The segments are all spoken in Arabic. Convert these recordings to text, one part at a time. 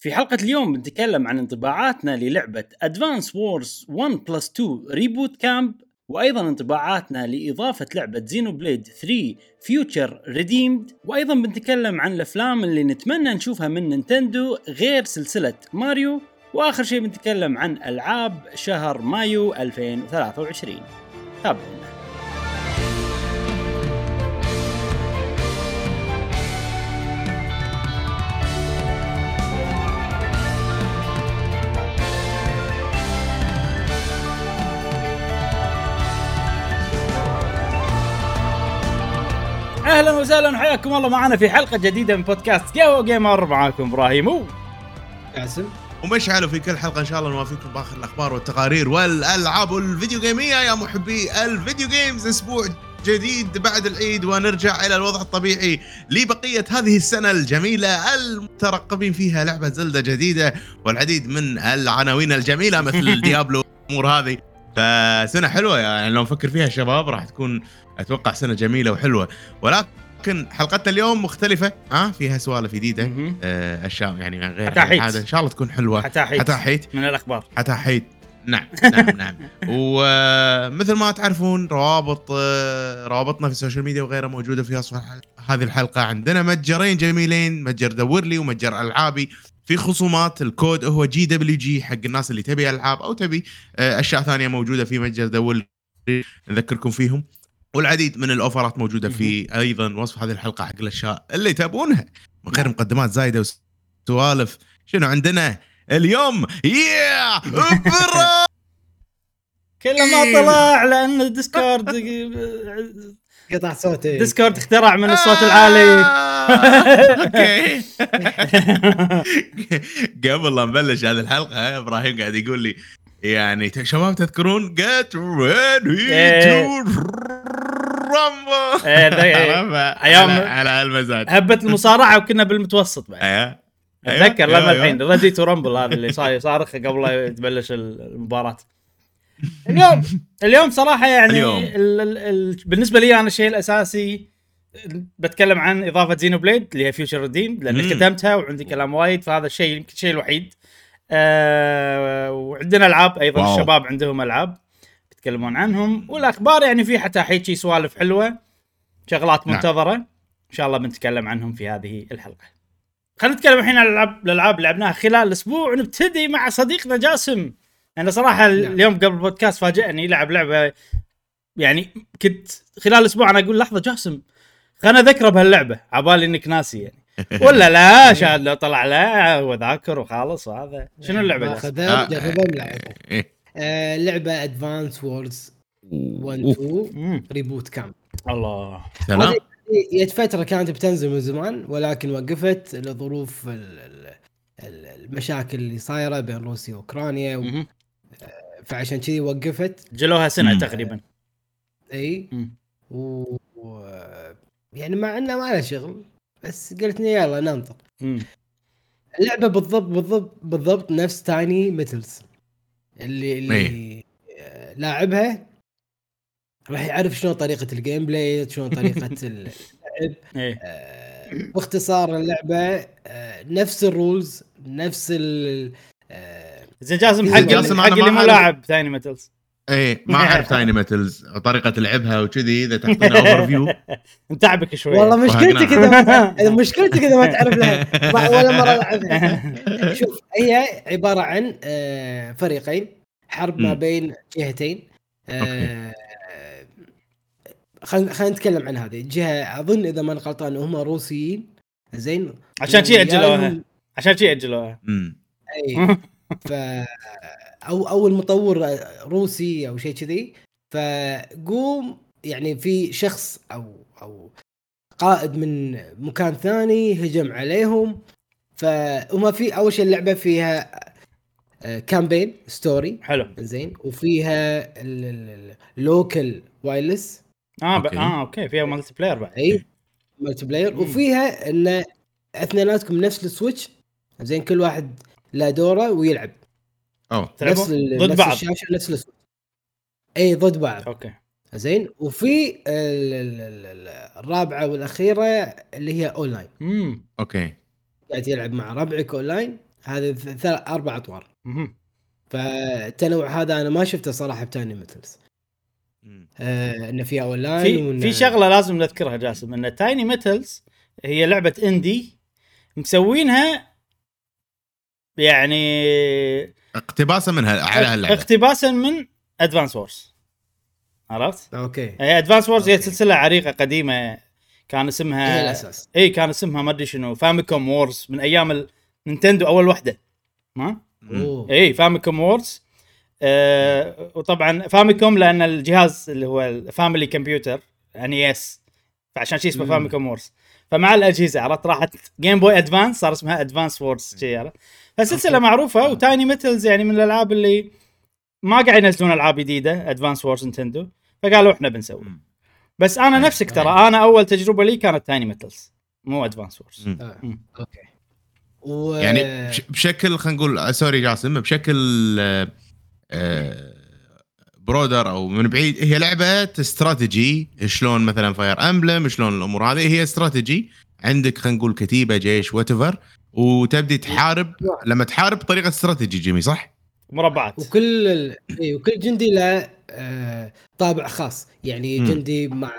في حلقة اليوم بنتكلم عن انطباعاتنا للعبة Advance Wars 1 Plus 2 Reboot Camp وأيضا انطباعاتنا لإضافة لعبة Xenoblade 3 Future Redeemed وأيضا بنتكلم عن الأفلام اللي نتمنى نشوفها من نينتندو غير سلسلة ماريو. وآخر شيء بنتكلم عن ألعاب شهر مايو 2023 تابعونا. وسهلا وحياكم الله. معنا في حلقة جديدة من بودكاست قهوة وقيمر. معاكم إبراهيم قاسم. ومشعل في كل حلقة إن شاء الله نوافيكم بآخر الأخبار والتقارير والألعاب وال video games يا محبي ال video games أسبوع جديد بعد العيد ونرجع إلى الوضع الطبيعي لبقية هذه السنة الجميلة المترقبين فيها. لعبة زيلدا جديدة والعديد من العناوين الجميلة مثل ديابلو الأمور هذه. فسنة حلوة يعني لو نفكر فيها شباب راح تكون أتوقع سنة جميلة وحلوة. ولكن حلقتنا اليوم مختلفة ها؟ أه؟ فيها سوالف جديدة. آه، أشياء يعني غير. العاده إن شاء الله تكون حلوة. حتى حيت حتى حيت. من الأخبار. حتى حيت. نعم نعم نعم. ومثل ما تعرفون روابط آه، روابطنا في ال social media وغيرها موجودة في وصف الحل- هذه الحلقة عندنا. متجرين جميلين متجر دور لي ومتجر ألعابي. في خصومات الكود هو GWG حق الناس اللي تبي ألعاب أو تبي آه، أشياء ثانية موجودة في متجر دور لي نذكركم فيهم. والعديد من ال offerات موجودة في أيضا وصف هذه الحلقة حق الأشياء اللي تبونها من غير مقدمات زايدة وسوالف. شنو عندنا اليوم؟ يا برا كله ما طلع لأن الديسكورد قطع صوتي. ديسكورد اخترع من الصوت العالي. okay. قبل لا نبلش هذه الحلقة إبراهيم قاعد يقول لي يعني شباب تذكرون جيت ريدي إيه. تو إيه، إيه. أيام- على المزاج هبة المصارعة وكنا بالمتوسط بعد أيوه. أتذكر أيوه، لما أيوه. الحين ريدي تو رامبل هذا اللي صار يصارخ قبل لا تبلش المباراة اليوم اليوم صراحة يعني اليوم. ال ال ال بالنسبة لي أنا الشيء الأساسي بتكلم عن إضافة زينو بليد اللي هي فيوتشر ريديم لأن. ختمتها وعندي كلام وايد فهذا الشيء يمكن الشيء الوحيد آه وعندنا ألعاب أيضا واو. الشباب عندهم ألعاب يتكلمون عنهم والأخبار يعني في حتى حيجي سوالف حلوة شغلات نعم. منتظرة إن شاء الله بنتكلم عنهم في هذه الحلقة خلينا نتكلم الحين عن الألعاب الألعاب اللي لعبناها خلال الأسبوع ونبتدي مع صديقنا جاسم أنا صراحة نعم. اليوم قبل البودكاست فاجأني لعب لعبة يعني كنت خلال الأسبوع أنا أقول لحظة جاسم خلنا اذكره بهاللعبة عبالي إنك ناسي يعني ولا لا شاد لو طلع لا هو ذاكر وخالص وهذا. شنو اللعبة؟ اخذها آه،. آه، لعبة ادفانس وورز 1 2 مم. ريبوت كامب الله. سلام. جت فترة كانت بتنزل من زمان ولكن وقفت لظروف ال- ال- ال- المشاكل اللي صايرة بين روسيا وأوكرانيا. و- مهم. فعشان كذي وقفت. جلوها سنة. تقريبا. إي. و- يعني مع إنه ما له شغل. بس قلت لي يلا ننطر مم. اللعبة بالضبط بالضبط بالضبط نفس Tiny Metal اللي اللي إيه. لاعبها راح يعرف شلون طريقة ال gameplay شلون طريقة اللعب إيه آه، باختصار اللعبة آه، نفس ال rules نفس ال آه، زين جاسم حق جاسم حق اللي مو. لاعب Tiny Metal إيه ما أعرف Tiny Metal طريقة لعبها وكذي إذا تعطينا overview نتعبك شوي. والله مشكلتك اذا مشكلتك اذا ما تعرف لها. ولا مرة لعبها. شوف هي عبارة عن آه، فريقين حرب ما. بين جهتين. خلينا خلينا نتكلم عن هذه. الجهه أظن إذا ما غلطان هم روسيين. زين؟ عشان شي أجلوها. عشان شي أجلوها. امم اي ف أو أو المطور روسي أو شيء كذي فقوم يعني في شخص أو أو قائد من مكان ثاني هجم عليهم فهم في أول شيء اللعبة فيها campaign story حلو زين وفيها ال local wireless آه. okay. آه okay فيها multiplayer بعد إي multiplayer مم. وفيها إن أثنيناتكم نفس السويتش زين كل واحد له دوره ويلعب نفس ضد نفس بعض. الشاشة نفس السويتش اي ضد بعض. okay. زين؟ وفي ال- ال- ال- ال- الرابعة والأخيرة اللي هي أونلاين. امم okay. قاعد يلعب مع ربعك أونلاين. هذه ث- ثلاث أربع أطوار. مهم. فالتنوع هذا أنا ما شفته صراحة بتايني ميتلز مم. آه إنه فيها اون لاين في في شغلة لازم نذكرها جاسم إن تايني ميتلز هي لعبة indie مسوينها يعني اقتباسا منها على هاللعبة. اقتباسا من ادفانس وورز عرفت؟ okay. هي ادفانس وورز هي. سلسلة عريقة قديمة كان هي اسمها الاساس اي كان اسمها ما أدري شنو فاميكوم وورز من أيام النينتندو أول وحدة. ما؟ اي فاميكوم وورز آه وطبعا فاميكوم لأن الجهاز اللي هو الفاميلي كمبيوتر يعني اس فعشان شي اسمه. فاميكوم وورز فمع الأجهزة عرفت راحت جيم بوي ادفانس صار اسمها ادفانس وورز شي عرفت فسلسله okay. معروفة وتايني ميتلز يعني من الألعاب اللي ما قاعد ينزلون ألعاب جديدة ادفانس وورز نتندو فقالوا إحنا بنسوي. بس أنا. نفسك ترى أنا أول تجربة لي كانت تايني ميتلز مو ادفانس وورز. آه. مم. okay و... يعني بش- بشكل خلينا نقول آه، sorry جاسم بشكل آه، آه، broader أو من بعيد. هي لعبة استراتيجي شلون مثلا فاير امبلم شلون الأمور هذه. هي استراتيجي عندك خلينا نقول كتيبة جيش what وتبدي تحارب. لما تحارب بطريقه استراتيجي gamey صح؟ مربعات. وكل ال... إيه، وكل جندي له آه، طابع خاص. يعني مم. جندي مع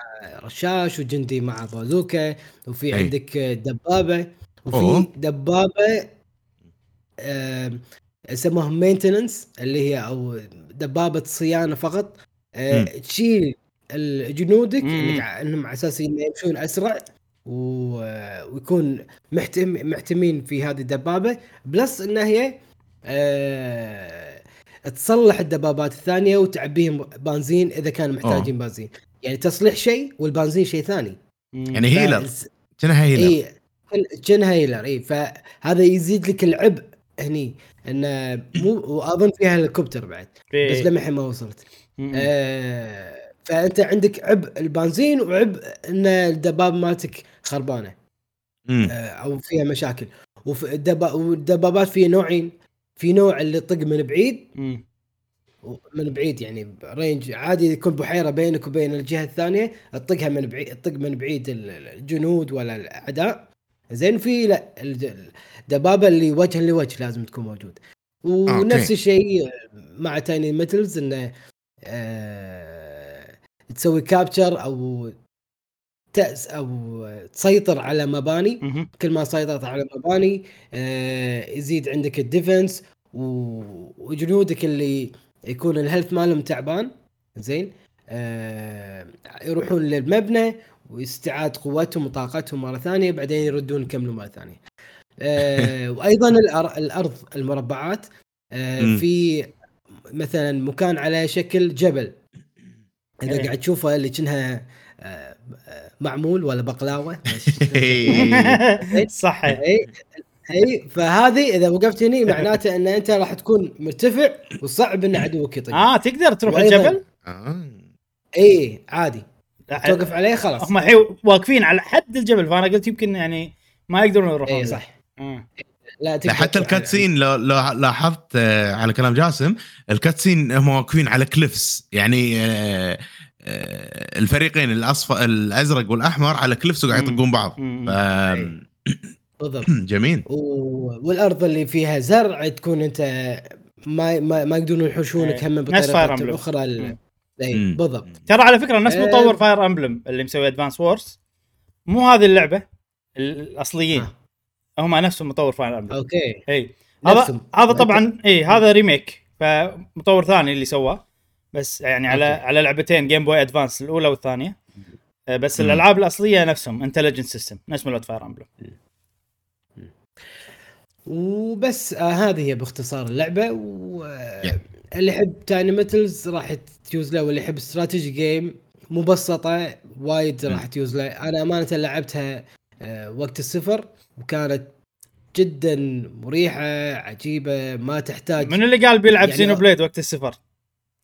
رشاش وجندي مع بازوكا وفي أي. عندك دبابة. وفي أوه. دبابة آه، يسموها maintenance اللي هي أو دبابة صيانة فقط. آه،. تشيل جنودك إنهم على أساس يمشون أسرع و... ويكون محتم... محتمين في هذه الدبابة. plus إن هي آه... تصلح الدبابات الثانية وتعبيهم بنزين إذا كانوا محتاجين بنزين. يعني تصليح شيء والبنزين شيء ثاني. يعني هيلر. كأنها هيلر. اي كان هيلر. اي فهذا يزيد لك العبء هني. إنه مو واظن فيها هليكوبتر بعد إيه. بس لما الحين ما وصلت. آه فأنت عندك عبء البنزين وعبء إن الدباب مالتك خربانة. آه أو فيها مشاكل والدبابات فيها نوعين في نوع اللي يطق من بعيد مم. من بعيد يعني range عادي يكون بحيرة بينك وبين الجهة الثانية تطقها من بعيد تطق من بعيد ال- الجنود ولا الأعداء زين في لا الد- الدبابة اللي وجها لوجه لازم تكون موجود ونفس. الشيء مع تايني ميتلز إنه آه تسوي capture أو تأس أو تسيطر على مباني. كل ما سيطرت على مباني آه يزيد عندك ال defense وجنودك اللي يكون الهيلث مالهم تعبان زين آه يروحون للمبنى واستعاد قوتهم وطاقتهم مرة ثانية بعدين يردون يكملوا مرة ثانية. آه وأيضا الأر- الأرض المربعات آه. في مثلا مكان على شكل جبل. إذا إيه. قاعد تشوفه اللي كأنها آه، معمول ولا بقلاوة صح اي اي فهذه إذا وقفت هني معناته إن أنت راح تكون مرتفع وصعب إن عدوك يطق آه تقدر تروح الجبل؟ آه. اي عادي. توقف عليه خلاص هم الحين واقفين على حد الجبل فأنا قلت يمكن يعني ما يقدرون يروحون اي له. صح آه. لا حتى ال cutscene لو لو لاحظت آه، على كلام جاسم ال cutscene هم واقفين على cliffs يعني آه، الفريقين الاصفر الأزرق والأحمر على cliffs وقاعد مم. يطقون بعض مم. ف- بالضبط جميل و... والأرض اللي فيها زرع تكون أنت ما ما, ما يقدرون يحوشونك إيه. هم بطريقة. أخرى. مم. اي مم. بالضبط ترى على فكرة نفس آه. مطور فاير امبلم اللي مسوي ادفانس وورز مو هذه اللعبة الأصليين آه. هم نفسهم مطور فاير امبلم okay اي هذا نفسهم. هذا طبعا اي هذا remake فمطور ثاني اللي سواه بس يعني على okay. على لعبتين جيم بوي ادفانس الأولى والثانية آه، بس مم. الألعاب الأصلية نفسهم انتليجنت سيستمز نفس مالوت فاير امبلم وبس آه هذه هي باختصار اللعبة. واللي يحب تايني ميتلز راح تيوز له واللي يحب strategy game مبسطة وايد راح تيوز له. أنا أمانة لعبتها آه وقت السفر وكانت جدا مريحة عجيبة ما تحتاج من اللي قال بيلعب يعني- زينوبليد وقت السفر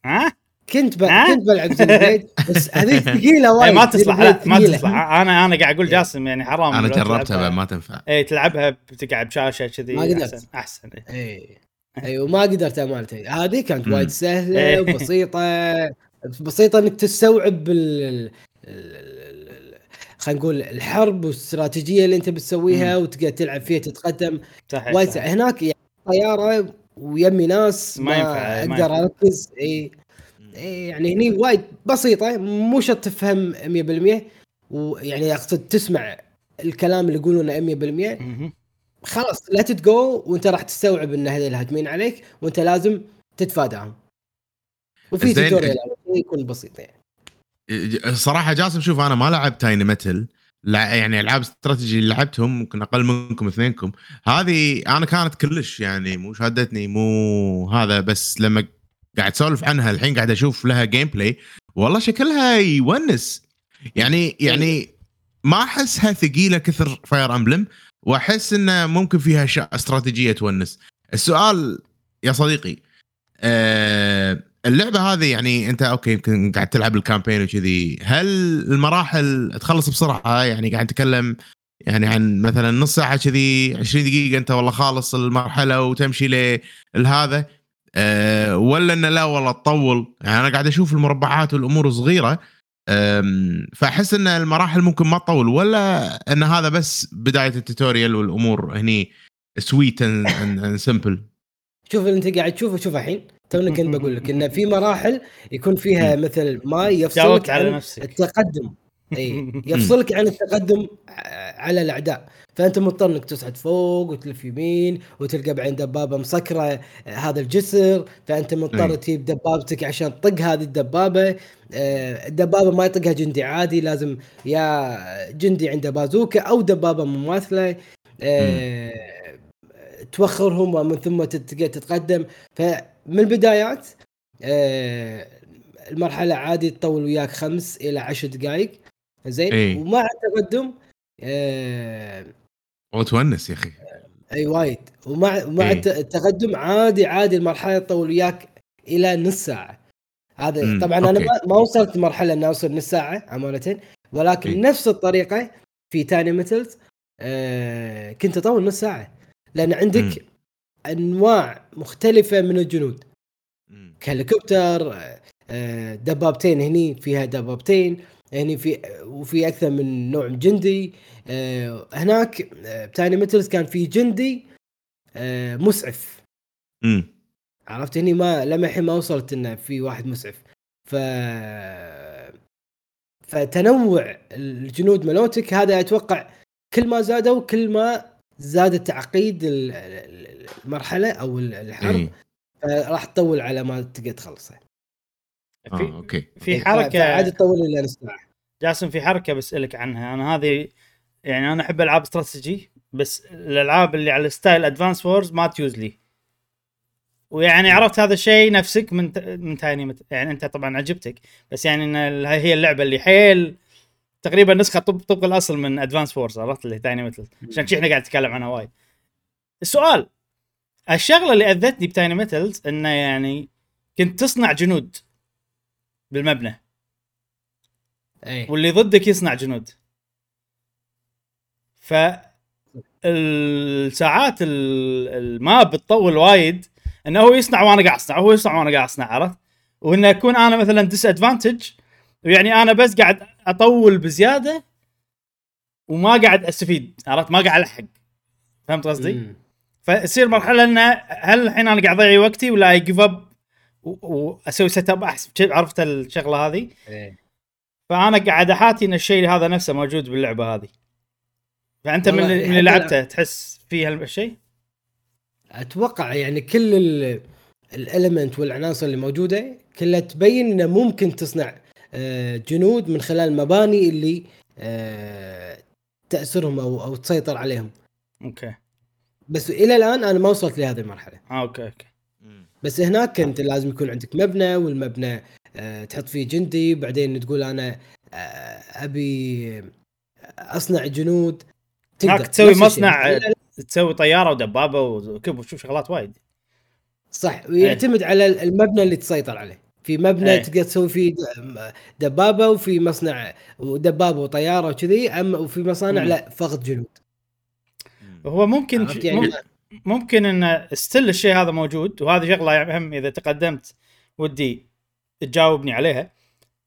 ها؟ كنت ب... كنت بلعب زينوبليد بس هذيك ثقيلة إيه وايد ما تصلح لا ما. تصلح أنا أنا قاعد أقول جاسم يعني حرام أنا جربتها ما تنفع اي تلعبها بتقعد بشاشة كذي ما قدرت. أحسن احسن إيه. اي اي وما قدرت امانه هذه كانت. وايد سهلة إيه. وبسيطة بسيطة إنك تستوعب ال... خلينا نقول الحرب والاستراتيجية اللي أنت بتسويها وتقدر تلعب فيها تتقدم صحيح وايد صحيح. هناك يعني الطياره ويمي ناس ما ما, ينفع- أقدر. أركز اي يعني هني وايد بسيطة مو شرط تفهم 100% ويعني اقصد تسمع الكلام اللي يقولونه 100% مهم. خلاص لا جو وانت راح تستوعب إن هذول هاجمين عليك وانت لازم تتفاداهم وفي. tutorial يكون بسيط يعني صراحة جاسم شوف أنا ما لعبت تايني ميتل لع- يعني ألعاب استراتيجي اللي لعبتهم ممكن أقل منكم اثنينكم هذه أنا كانت كلش يعني مو شادتني مو هذا بس لما قاعد أسولف عنها الحين قاعد أشوف لها gameplay والله شكلها يونس. يعني يعني ما أحسها ثقيلة كثر Fire Emblem وأحس إنه ممكن فيها اشياء استراتيجية تونس. السؤال يا صديقي آه اللعبة هذه يعني أنت أوكي يمكن قاعد تلعب ال campaign وكذي هل المراحل تخلص بسرعة؟ يعني قاعد نتكلم يعني عن مثلا نص ساعة كذي 20 دقيقة أنت والله خالص المرحلة وتمشي لهذا. أه ولا انه لا والله تطول. يعني أنا قاعد أشوف المربعات والأمور صغيرة فأحس إن المراحل ممكن ما تطول ولا إن هذا بس بداية ال tutorial والأمور هني sweet and simple شوف اللي أنت قاعد تشوفه شوف الحين. توني كنت بقول لك إن في مراحل يكون فيها مثل ماي يفصلك عن نفسك. التقدم. اي يفصلك عن التقدم على الأعداء. فأنت مضطر إنك تصعد فوق وتلف يمين وتلقى بعدين دبابة مسكرة هذا الجسر. فأنت مضطر. تجيب دبابتك عشان تطق هذه الدبابة. آه، الدبابة ما يطقها جندي عادي لازم يا جندي عنده بازوكا أو دبابة مماثلة. آه، توخرهم ومن ثم تت- تتقدم. فمن البدايات آه، المرحلة عادي تطول وياك خمس إلى عشر دقائق زين إي. ومع التقدم آه، وتونس يا أخي أي وايد ومع مع إي. الت- التقدم عادي عادي المرحلة تطول وياك إلى نص ساعة هذا مم، طبعا أنا أوكي. ما, ما وصلت مرحلة إني أوصل نص ساعة امانه ولكن إي. نفس الطريقة في Tiny Metals آه كنت أطول نص ساعة لأن عندك مم. أنواع مختلفة من الجنود مم. كهليكوبتر آه، آه، دبابتين هني فيها دبابتين هني في وفي أكثر من نوع جندي. آه، هناك آه، بتاني ميتلز كان في جندي آه، مسعف. مم. عرفت؟ هني ما لما الحين ما وصلت إنه في واحد مسعف. ف فتنوع الجنود ملوتك. هذا أتوقع كل ما زادوا كل ما زاد تعقيد ال- ال- المرحلة أو الحرب إي. فراح تطول على ما تقدر تخلصها آه في أوكي. في فعادي حركة تطول إلى جاسم في حركة بسألك عنها. أنا هذه يعني أنا أحب ألعاب استراتيجي بس الألعاب اللي على style Advance Wars ما تيوز لي. ويعني عرفت هذا الشيء نفسك من من Tiny Met... يعني أنت طبعا عجبتك بس يعني إن هي اللعبة اللي حيل تقريبا نسخة طب طبق الأصل من Advance Wars عرفت؟ اللي Tiny Metal عشان إحنا قاعد نتكلم عنها وايد. السؤال الشغلة اللي أذتني ب Tiny Metals انه يعني كنت تصنع جنود. بالمبنى. اي واللي ضدك يصنع جنود. ف الساعات ال- ال map تطول وايد إنه هو يصنع وأنا قاعد أصنع هو يصنع وأنا قاعد أصنع عرفت؟ وانه أكون أنا مثلا disadvantage ويعني أنا بس قاعد أطول بزيادة وما قاعد أستفيد عرفت؟ ما قاعد ألحق. فهمت قصدي؟ فتصير مرحلة إنه هل الحين أنا قاعد أضيع وقتي ولا اي give up واسوي setup احسن عرفت الشغلة هذه؟ إي. فأنا قاعد أحاتي إن الشيء هذا نفسه موجود باللعبة هذه فأنت من والله اللي, لعبته تحس فيه هالشيء أتوقع يعني كل ال element والعناصر اللي موجودة كلها تبين إنه ممكن تصنع آه، جنود من خلال المباني اللي آه، تاسرهم أو أو تسيطر عليهم أوكي بس إلى الآن أنا ما وصلت لهذه المرحلة آه أوكي أوكي. بس هناك انت لازم يكون عندك مبنى والمبنى آه، تحط فيه جندي بعدين تقول أنا آه، أبي أصنع جنود. هناك تسوي. مصنع تسوي طيارة ودبابة وكب وشوف شغلات وايد. صح ويعتمد على المبنى اللي تسيطر عليه. في مبنى إيه. تقدر تسوي فيه دبابة وفي مصنع ودبابة وطيارة وكذي اما وفي مصانع مم. لا فقط جنود. هو ممكن يعني؟ مم- ممكن إن ستيل الشيء هذا موجود وهذه شغلة يعني هم إذا تقدمت ودي تجاوبني عليها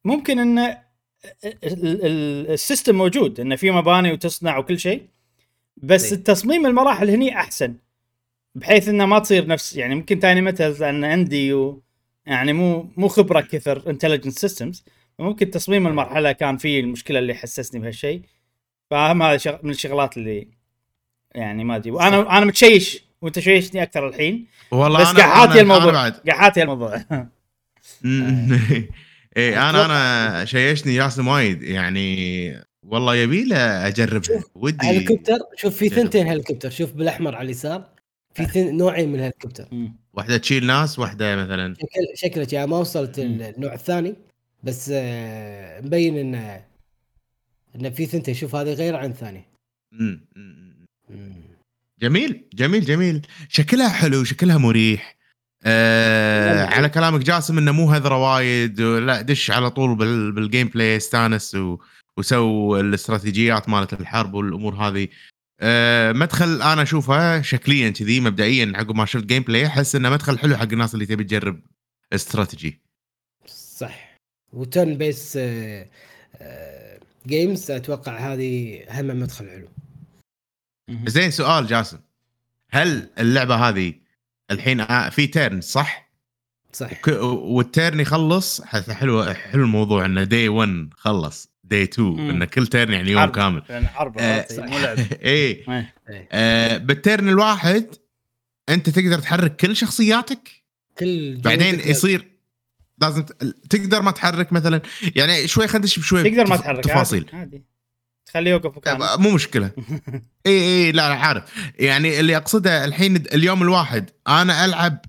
ممكن إن ال- ال- ال system موجود انه في مباني وتصنع وكل شيء بس إيه. التصميم المراحل هني أحسن بحيث إنه ما تصير نفس يعني ممكن Tiny Metals لأن عندي و يعني مو مو خبرة كثر Intelligent Systems ممكن تصميم المرحلة كان فيه المشكلة اللي حسسني بهالشيء فهم هذا. من الشغلات اللي يعني ما أدري. وأنا أنا متشيش. وانت شيشني أكثر الحين. والله بس أنا قحاتي الموضوع. قحاتي الموضوع. إيه أنا أنا شيشني جاسم وايد. يعني والله يبي له اجربها ودي هليكوبتر شوف في. ثنتين هليكوبتر شوف بالأحمر على اليسار. في ثن... نوعين من الهليكوبتر واحدة تشيل ناس واحدة مثلا. شكل شكله يعني ما وصلت. النوع الثاني. بس آه، مبين انه إنه في ثنتين. شوف هذه غير عن الثانية. جميل جميل جميل. شكلها حلو شكلها مريح. آه. على كلامك جاسم إنه مو هذرة وايد لا دش على طول بال بال gameplay استانس وسو الاستراتيجيات مالت الحرب والأمور هذه. آه مدخل أنا أشوفه شكليا كذي مبدئيا عقب ما شفت gameplay أحس إنه مدخل حلو حق الناس اللي تبي تجرب استراتيجي. صح. و turn-based games أتوقع هذه هم مدخل حلو. زين سؤال جاسم هل اللعبة هذه الحين آه، في turn صح؟ صح ك- وال turn يخلص حلو حلو الموضوع إنه day 1 خلص day 2 مم. إنه كل turn يعني يوم حرب. كامل يعني حرب آه، عرفتي، مو لعب إيه إيه. آه بال turn الواحد أنت تقدر تحرك كل شخصياتك كل بعدين يصير لازم تقدر ما تحرك مثلا يعني شوي خلينا ندش بشوي تقدر ما تحرك تفاصيل عادي, عادي. تخليه يوقف مكانه. مو مشكلة. اي اي لا لا عارف. يعني اللي أقصده الحين اليوم الواحد أنا ألعب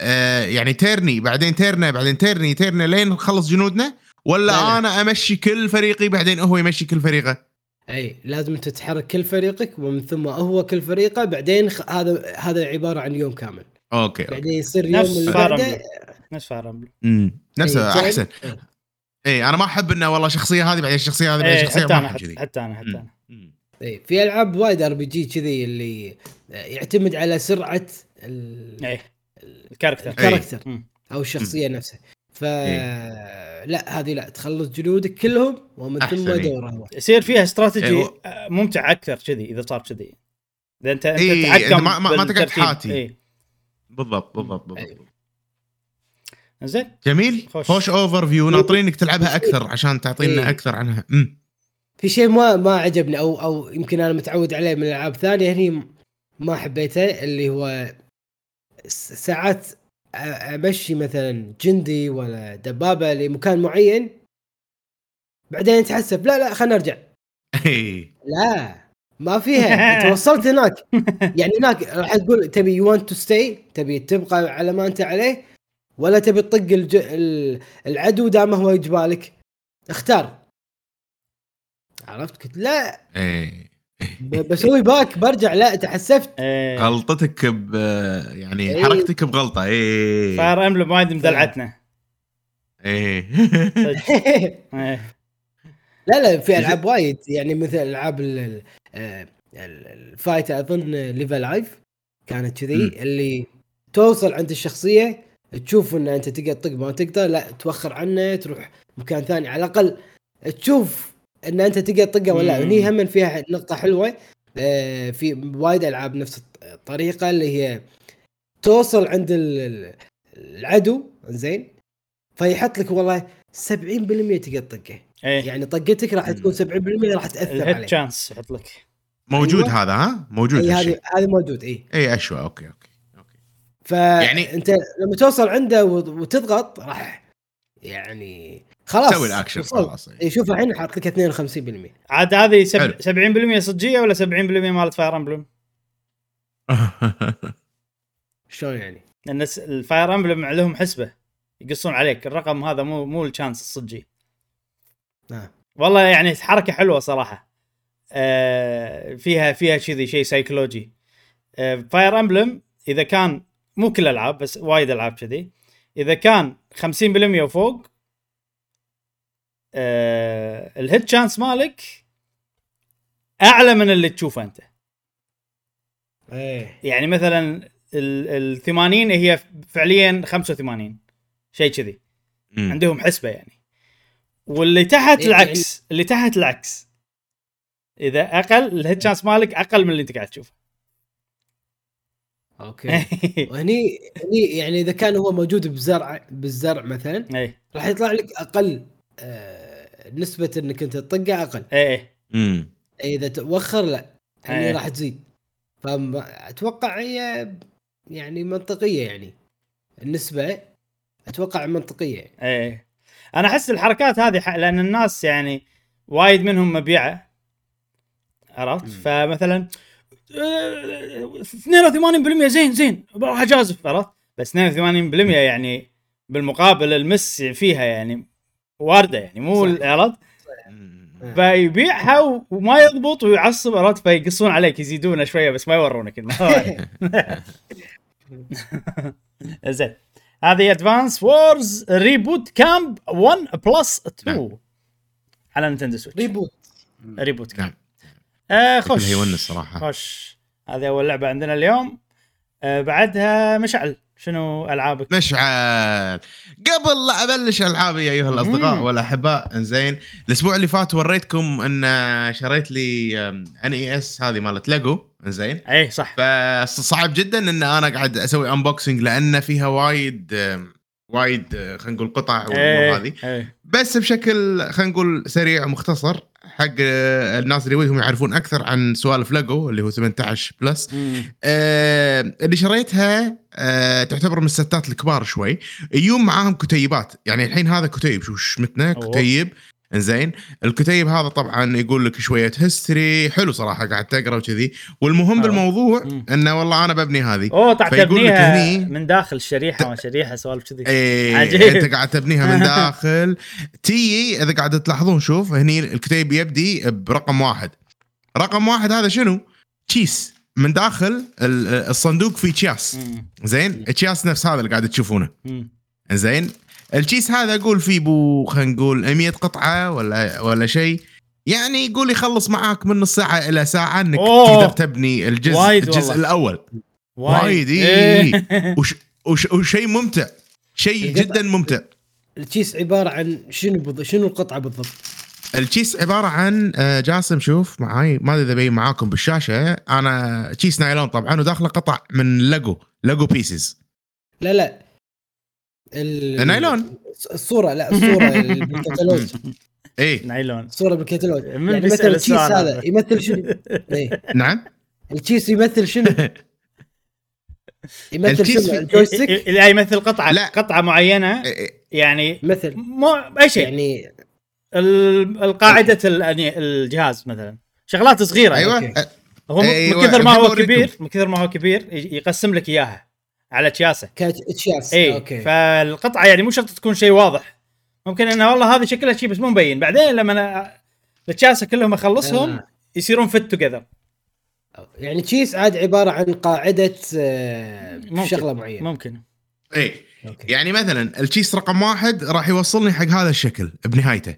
آه يعني turn ي بعدين turn ه بعدين turn ي turn ه لين نخلص جنودنا؟ ولا لا لا. أنا أمشي كل فريقي بعدين هو يمشي كل فريقه؟ أي لازم أنت تحرك كل فريقك ومن ثم هو كل فريقه بعدين خ... هذا هذا عبارة عن يوم كامل. أوكي بعدين يصير يوم نفس Emblem. نفس إي، turn. احسن. اي أنا ما أحب إنه والله شخصية هذه بعدين الشخصية هذه بعدين إيه، شخصية حتى ما أنا أحب حتى, كذي حتى أنا حتى أنا. اي إيه، في ألعاب وايد RPG كذي اللي يعتمد على سرعة ال... إيه ال character ال character مم. أو الشخصية نفسها ف إيه. لا هذه لا تخلص جنودك كلهم ومن ثم إيه. دوره يصير فيها استراتيجي إيه، آه، ممتع أكثر كذي إذا صار كذي إذا انت أنت إيه، تتحكم ما- ما- ما تقعد. حاتي. إيه. بالضبط بالضبط بالضبط. زين. جميل. خوش. خوش overview ناطرينك تلعبها أكثر عشان تعطينا إيه. أكثر عنها. امم في شيء ما ما عجبني أو أو يمكن أنا متعود عليه من الألعاب ثانية هني ما حبيته اللي هو ساعات أمشي مثلا جندي ولا دبابة لمكان معين بعدين تحسب لا لا خلينا نرجع. إيه. لا ما فيها. أنت وصلت هناك. يعني هناك راح تقول تبي you want to stay تبي تبقى على ما أنت عليه ولا تبي تطق الج... ال- العدو دام هو يجبالك. اختار. عرفت؟ قلت لا. إيه. بسوي back برجع. لا تحسفت. إيه. غلطتك ب يعني إيه. حركتك بغلطة. إيه. Fire Emblem وايد مدلعتنا. إيه. إيه. لا لا في ألعاب وايد. يعني مثل ألعاب ال- ال- ال- ال fight أظن level life. كانت. كذي. اللي توصل عند الشخصية تشوف إن أنت تقدر تطق ما تقدر لا توخر عنه تروح مكان ثاني. على الأقل تشوف إن أنت تقدر تطقه ولا. هني هم فيها نقطة حلوة آه، في وايد ألعاب نفس الطريقة اللي هي توصل عند ال- ال- العدو زين؟ فيحط لك والله 70% تقدر تطقه. إيه. يعني طقتك راح تكون 70% راح تأثر الهيد عليه تشانس يحط لك. موجود أيوة. هذا ها؟ موجود هالشيء. هذه هذه موجود اي اي أشوى. okay okay. فيعني يعني- انت لما توصل عنده وت- وتضغط راح يعني خلاص سوي الأكشن. خلاص اي شوف الحين حاط لك 52% عاد هذه سب... حلو. 70% صجيه ولا 70% مالت Fire Emblem؟ شلون يعني؟ لأن الس- ال Fire Emblem لهم حسبة يقصون عليك الرقم هذا مو مو ال chance الصجي آه. والله يعني حركة حلوة صراحة آه فيها فيها كذي شيء سيكولوجي آه Fire Emblem إذا كان مو كل الالعاب بس وايد ألعاب كذي. إذا كان 50% وفوق آه ال hit chance مالك أعلى من اللي تشوفه أنت. إيه. يعني مثلا ال ال 80 هي فعليا 85 شيء كذي. عندهم حسبة يعني. واللي تحت إيه، العكس اللي تحت العكس إذا أقل ال hit chance مالك أقل من اللي أنت قاعد تشوفه. okay. وهني هني يعني إذا كان هو موجود بزرع بالزرع مثلا اي راح يطلع لك أقل آه نسبة إنك أنت تطقه أقل. اي امم إذا توخر لا يعني إيه. راح تزيد. فاتوقع هي يعني منطقية يعني. النسبة أتوقع منطقية. إيه. أنا أحس الحركات هذه لأن الناس يعني وايد منهم مبيعة. عرفت؟ فمثلا آه، 82% زين زين. بروح أجازف عرفت؟ بس 82% يعني بالمقابل المس فيها يعني واردة يعني مو. عرفت؟ فيبيعها وما يضبط ويعصب عرفت؟ فيقصون عليك يزيدونه شوية بس ما يورونك انه زين. هذه Advance Wars Reboot Camp 1 plus 2 على Nintendo Switch. Reboot Reboot. Camp آه خش يونس صراحة خش هذه أول لعبة عندنا اليوم. آه بعدها مشعل. شنو ألعابك؟ مشعل. قبل لا أبلش ألعابي أيها الأصدقاء. والأحباء إنزين الأسبوع اللي فات وريتكم إن شريت لي NES هذه مالت ليجو إنزين. اي صح. فصعب جدا إن أنا قاعد أسوي unboxing لأن فيها وايد وايد آه، خلينا نقول قطع والأمور إيه هذه. إيه. بس بشكل خلينا نقول سريع ومختصر حق الناس اللي ودهم يعرفون أكثر عن سوالف ليجو اللي هو 18 plus. آه اللي شريتها آه تعتبر من ال sets الكبار شوي. يوم معاهم كتيبات. يعني الحين هذا كتيب شو شمتنا. كتيب. انزين الكتيب هذا طبعا يقول لك شوية history حلو صراحة قاعد تقرأ وكذي والمهم أوه. بالموضوع. إنه والله أنا ببني هذه أوه تعتبنيها هني- من داخل الشريحه ما شريحة سوالف كذي إيه عجيب. أنت قاعد تبنيها من داخل تي إذا قاعد تلاحظون شوف هني الكتيب يبدي برقم واحد رقم واحد هذا شنو؟ تشيس من داخل ال- الصندوق فيه تشياس. زين تشياس نفس هذا اللي قاعد تشوفونه. زين التشيس هذا أقول فيه بو خلينا نقول 100 قطعة ولا ولا شيء يعني يقول يخلص معاك من نص ساعة إلى ساعة إنك أوه. تقدر تبني الجزء وايد الجزء والله. الأول وايد، إيه. إيه. وش وش وشيء ممتع شيء جدا ممتع الكيس عبارة عن شنو بالضبط شنو القطعة بالضبط؟ الكيس عبارة عن آه، جاسم شوف معاي ما أدري إذا بين معاكم بالشاشة أنا كيس نايلون طبعا وداخله قطع من Lego Lego pieces لا لا ال- نايلون. الصورة لا الصورة بالكتالوج اي نايلون. الصورة بالكتالوج من يعني مثلا الكيس هذا؟ يمثل شنو؟ إيه. نعم. الكيس يمثل شنو؟ يمثل شنو؟ ال joystick؟ لا يمثل قطعة لا. قطعة معينة. إيه، يعني مثل. مو أي شيء. يعني ال- القاعدة ال- يعني الجهاز مثلا. شغلات صغيرة. أيوه. هو من- أيوة، من كثر ما هو. كبير من كثر ما هو كبير يقسم لك إياها. على تشياسه كتشياس اي okay. فالقطعة يعني مو شرط تكون شيء واضح. ممكن إنه والله هذه شكلها شيء بس مو مبين. بعدين لما أنا التشياسه كلهم أخلصهم آه. يصيرون fit together يعني تشيس عاد عبارة عن قاعدة آه، ممكن. شغلة معينة. ممكن. إي. يعني مثلا الكيس رقم واحد راح يوصلني حق هذا الشكل بنهايته.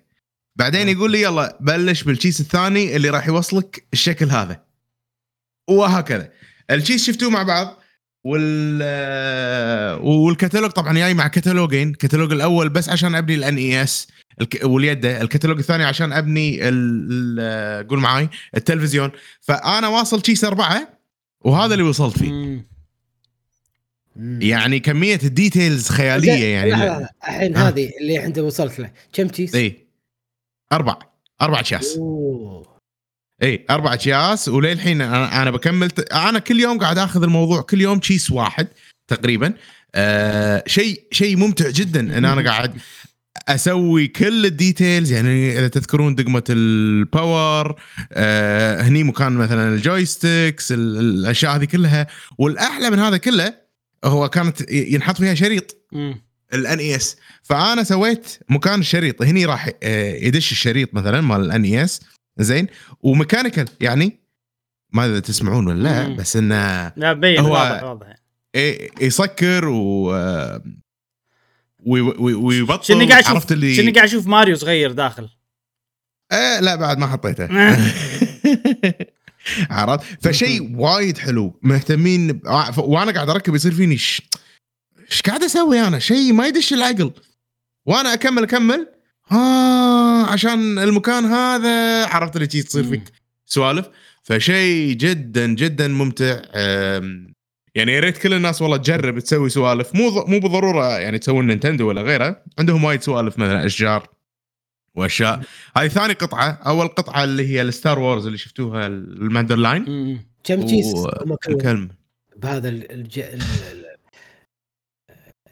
بعدين يقول لي يلا بلش بالكيس الثاني اللي راح يوصلك الشكل هذا. وهكذا. الكيس شفتوه مع بعض؟ وال والكتالوج طبعا جاي مع كتالوجين الكتالوج الأول بس عشان أبني ال NES واليده الكتالوج الثاني عشان أبني قول معاي التلفزيون فأنا واصل كيس اربعه وهذا اللي وصلت فيه مم. مم. يعني كمية ال details خيالية يعني. الحين آه. هذه اللي انت وصلت له كم تشيس؟ اي أربع أربع اكياس أوه إي أربع اكياس وللحين أنا أنا بكمل أنا كل يوم قاعد آخذ الموضوع كل يوم كيس واحد تقريبا. آه شيء شيء ممتع جدا إن أنا قاعد أسوي كل ال details يعني إذا تذكرون دقمة ال power آه هني مكان مثلا ال joysticks ال- الأشياء هذه كلها. والأحلى من هذا كله هو كانت ينحط فيها شريط. ال NES فأنا سويت مكان الشريط هني راح آه، يدش الشريط مثلا مال ال NES زين؟ و mechanical يعني ما إذا تسمعون ولا لا. بس إنه لا بين هو- واضح واضح. يسكر و وي- وي- ويبطل. شنو قاعد عرفت اللي شنو قاعد أشوف ماريو صغير داخل. آه لا بعد ما حطيته. عرفت؟ فشيء وايد حلو. مهتمين ب- آه، وأنا قاعد أركب يصير فيني ش- إيش قاعد أسوي أنا؟ شيء ما يدش العقل. وأنا أكمل أكمل ها عشان المكان هذا عرفت اللي تصير فيك. سوالف. فشيء جدا جدا ممتع. يعني يا ريت كل الناس والله تجرب تسوي سوالف. مو مو بالضرورة يعني تسوون نينتندو ولا غيره. عندهم وايد سوالف مثلا أشجار وأشياء. هذه ثاني قطعة أول قطعة اللي هي الستار وورز اللي شفتوها الماندلوريان. كم كلهم الكلم بهذا ال- الج... ال... ال...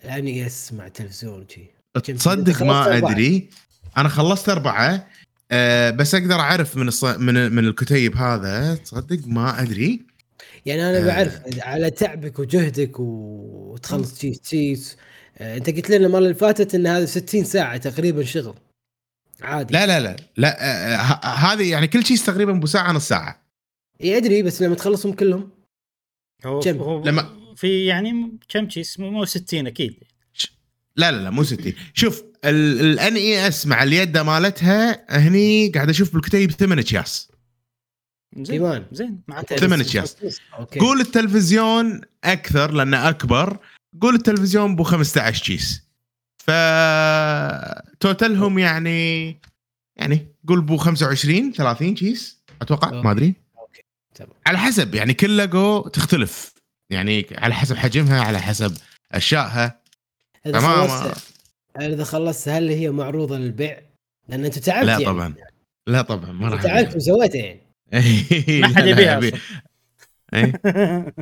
يعني اسمع تلفزيون شي. كم تصدق ما أربعة. أدري. أنا خلصت أربعة. أه بس أقدر أعرف من الص... من من الكتيب هذا. تصدق ما أدري. يعني أنا آه. بعرف على تعبك وجهدك و- وتخلص تشيس تشيس آه، أنت قلت لنا المرة اللي فاتت إن هذا 60 ساعة تقريبا شغل. عادي. لا لا لا. لا أه ه- هذه يعني كل شيء تقريبا ابو ساعه نص ساعة. إي أدري بس لما تخلصهم كلهم. هو كم؟ هو لما- في يعني كم شيء؟ مو مو 60 أكيد. لا لا لا مو 60 شوف ال NES مع اليد مالتها هني قاعد أشوف بالكتيب ثمان أكياس. زين. زين. مع أنت ثمان بس- أشياء. أوكي. قول التلفزيون أكثر لأنه أكبر. قول التلفزيون بو 15 كيس ف total هم يعني يعني قول بو 25 30 كيس أتوقع ما أدري. أوكي. تمام. على حسب يعني كل ليجو تختلف. يعني على حسب حجمها على حسب أشيائها. إذا تمام. خلصت إذا خلصت هل هي معروضة للبيع؟ لأن أنت تعبت لا يعني. طبعا. لا طبعا ما راح تعبت وسويتها يعني. ما حد لا، لا، يبيها. إيه.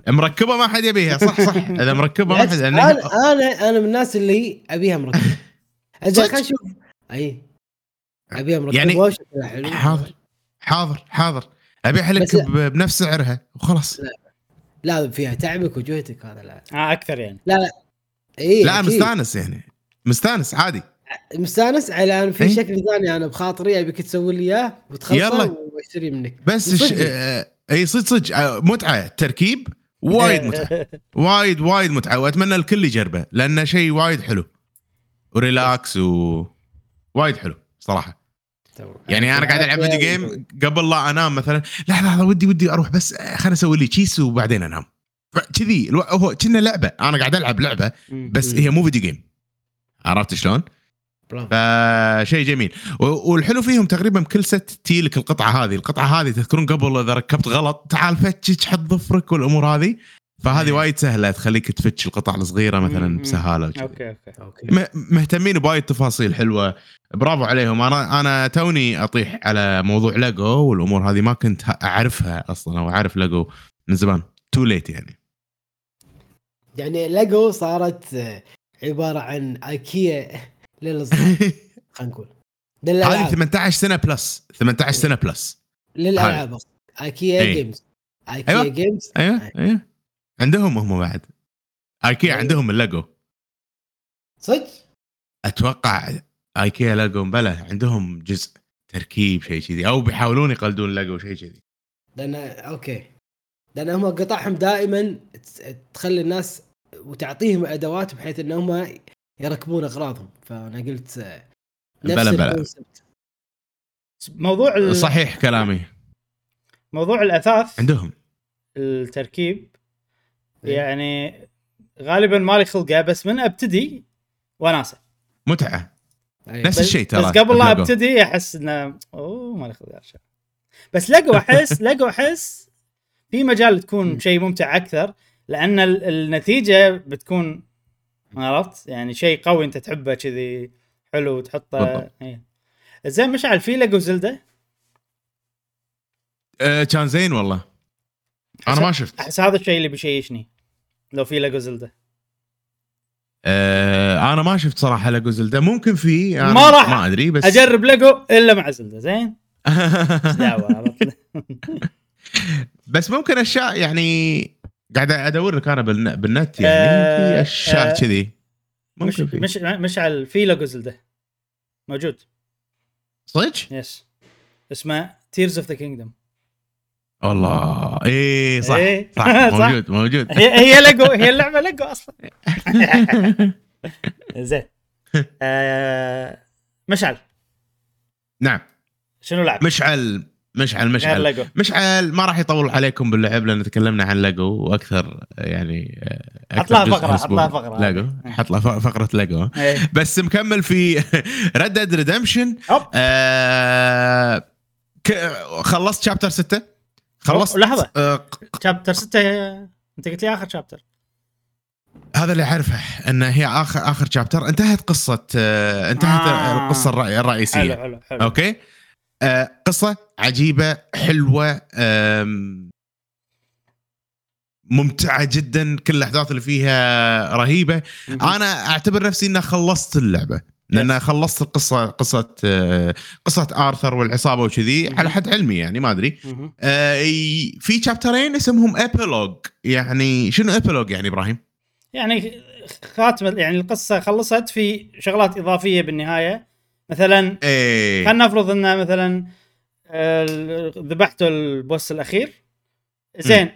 مركبة ما حد يبيها صح صح. إذا مركبة ما حد أنا أنا أنا من الناس اللي أبيها مركبة. أجل؟ خلينا نشوف. أي. أبيها مركبة. يعني- حاضر. حاضر حاضر. ابيع لك لا. بنفس سعرها. وخلاص. لا فيها تعبك وجهدك هذا لا. آه أكثر يعني. اي لا أكيد. مستانس يعني. مستانس عادي. مستانس على أنا في إي. شكل ثاني أنا بخاطري أبيك تسوي لي إياه وتخلصه. وأشتري منك. بس ش... آه، اي صدق صدق. آه، متعة تركيب وايد متعة. وايد وايد متعة. وأتمنى الكل يجربه لأنه شيء وايد حلو. و relax و وايد حلو صراحة. يعني أنا قاعد ألعب video game قبل لا أنام مثلا. لحظة لحظة ودي ودي أروح بس خليني أسوي لي chase وبعدين أنام. كذي. هو كنا لعبة. أنا قاعد ألعب لعبة بس. هي مو video game عرفت شلون؟ فشيء جميل. والحلو فيهم تقريبا بكل ست تجي لك القطعة هذه. القطعة هذه تذكرون قبل إذا ركبت غلط تعال فتش حط ظفرك والأمور هذه. فهذه مم. وايد سهلة تخليك تفتش القطع الصغيرة مم. مثلا بسهالة. okay okay okay. مهتمين بوايد تفاصيل حلوة. برافو عليهم. أنا أنا توني أطيح على موضوع ليجو والأمور هذه ما كنت أعرفها أصلا أو أعرف ليجو من زمان. too late يعني. يعني ليجو صارت آه، عبارة عن ايكيا للصغار خلينا نقول. هذه للالعاب 18 سنة plus 18 سنة plus للألعاب. ايكيا إي. games ايكيا أيوة. games أيوه أيوه عندهم هم بعد. ايكيا أيوة. عندهم الليجو. صدق؟ أتوقع ايكيا ليجو بلا عندهم جزء تركيب شيء كذي أو بيحاولون يقلدون ليجو شيء كذي. لأن okay. لأن هم قطعهم دائما ت- تخلي الناس وتعطيهم أدوات بحيث إن هم يركبون أغراضهم فأنا قلت آه، نفس بلا بلا. موضوع ال- صحيح كلامي موضوع الأثاث عندهم التركيب إيه. يعني غالبا مالي خلقه بس من أبتدي وناسه متعة أي. نفس بس- الشيء ترى بس قبل لا. أبتدي أحس إنه أوه مالي خلق هالشيء. بس لقوا أحس لقوا أحس في مجال تكون شيء ممتع أكثر لأن ال- النتيجة بتكون عرفت؟ يعني شيء قوي أنت تحبه كذي حلو تحطه بالضبط. إيه. زين مشعل في لقوا زلدة؟ آه، كان زين والله. أنا ما شفت. أحس هذا الشيء اللي بيشيشني لو في لقوا زلدة. آه أنا ما شفت صراحة ليجو زلدا ممكن في أنا ما راح ما أدري بس أجرب لقوا إلا مع زلدة زين؟ دعوة بس ممكن أشياء يعني قاعد ادور لك أنا بالن- بالنت يعني. آه، في أشياء آه، كذي. مش ممكن في. مش مشعل في لقوا زلده موجود. صدق؟ يس اسمه تيرز اوف ذا كينجدم والله إيه صح. إيه. صح. موجود موجود. هي هي لقوا هي اللعبة لقوا أصلا. زين. آه، مشعل. نعم. شنو لعب؟ مشعل. مشعل مشعل. مشعل ما راح يطول عليكم باللعب لأن تكلمنا عن ليجو وأكثر يعني آه، حط لها جزء فقرة، حط. لها فقرة. ليجو حط لها فقرة إيه. بس مكمل في Red Dead Redemption آه خلصت chapter 6 خلصت؟ لحظة. آه chapter 6 أنت قلت لي آخر شابتر هذا اللي أعرفه إن هي آخر آخر شابتر انتهت قصة آه انتهت آه. آه. القصة الرئي- الرئيسية. حلو حلو حلو. أوكي؟ آه قصة عجيبة حلوة ممتعة جدا كل الاحداث اللي فيها رهيبة. أنا أعتبر نفسي إني خلصت اللعبة لأن خلصت القصة قصة آه، قصة آرثر والعصابة وكذي. على حد علمي يعني ما أدري. آه، في chapter ين اسمهم epilogue يعني شنو epilogue يعني إبراهيم؟ يعني خاتمة يعني القصة خلصت في شغلات إضافية بالنهاية مثلا إيه. خلينا نفرض انه مثلا آه، ذبحتوا ال boss الأخير. زين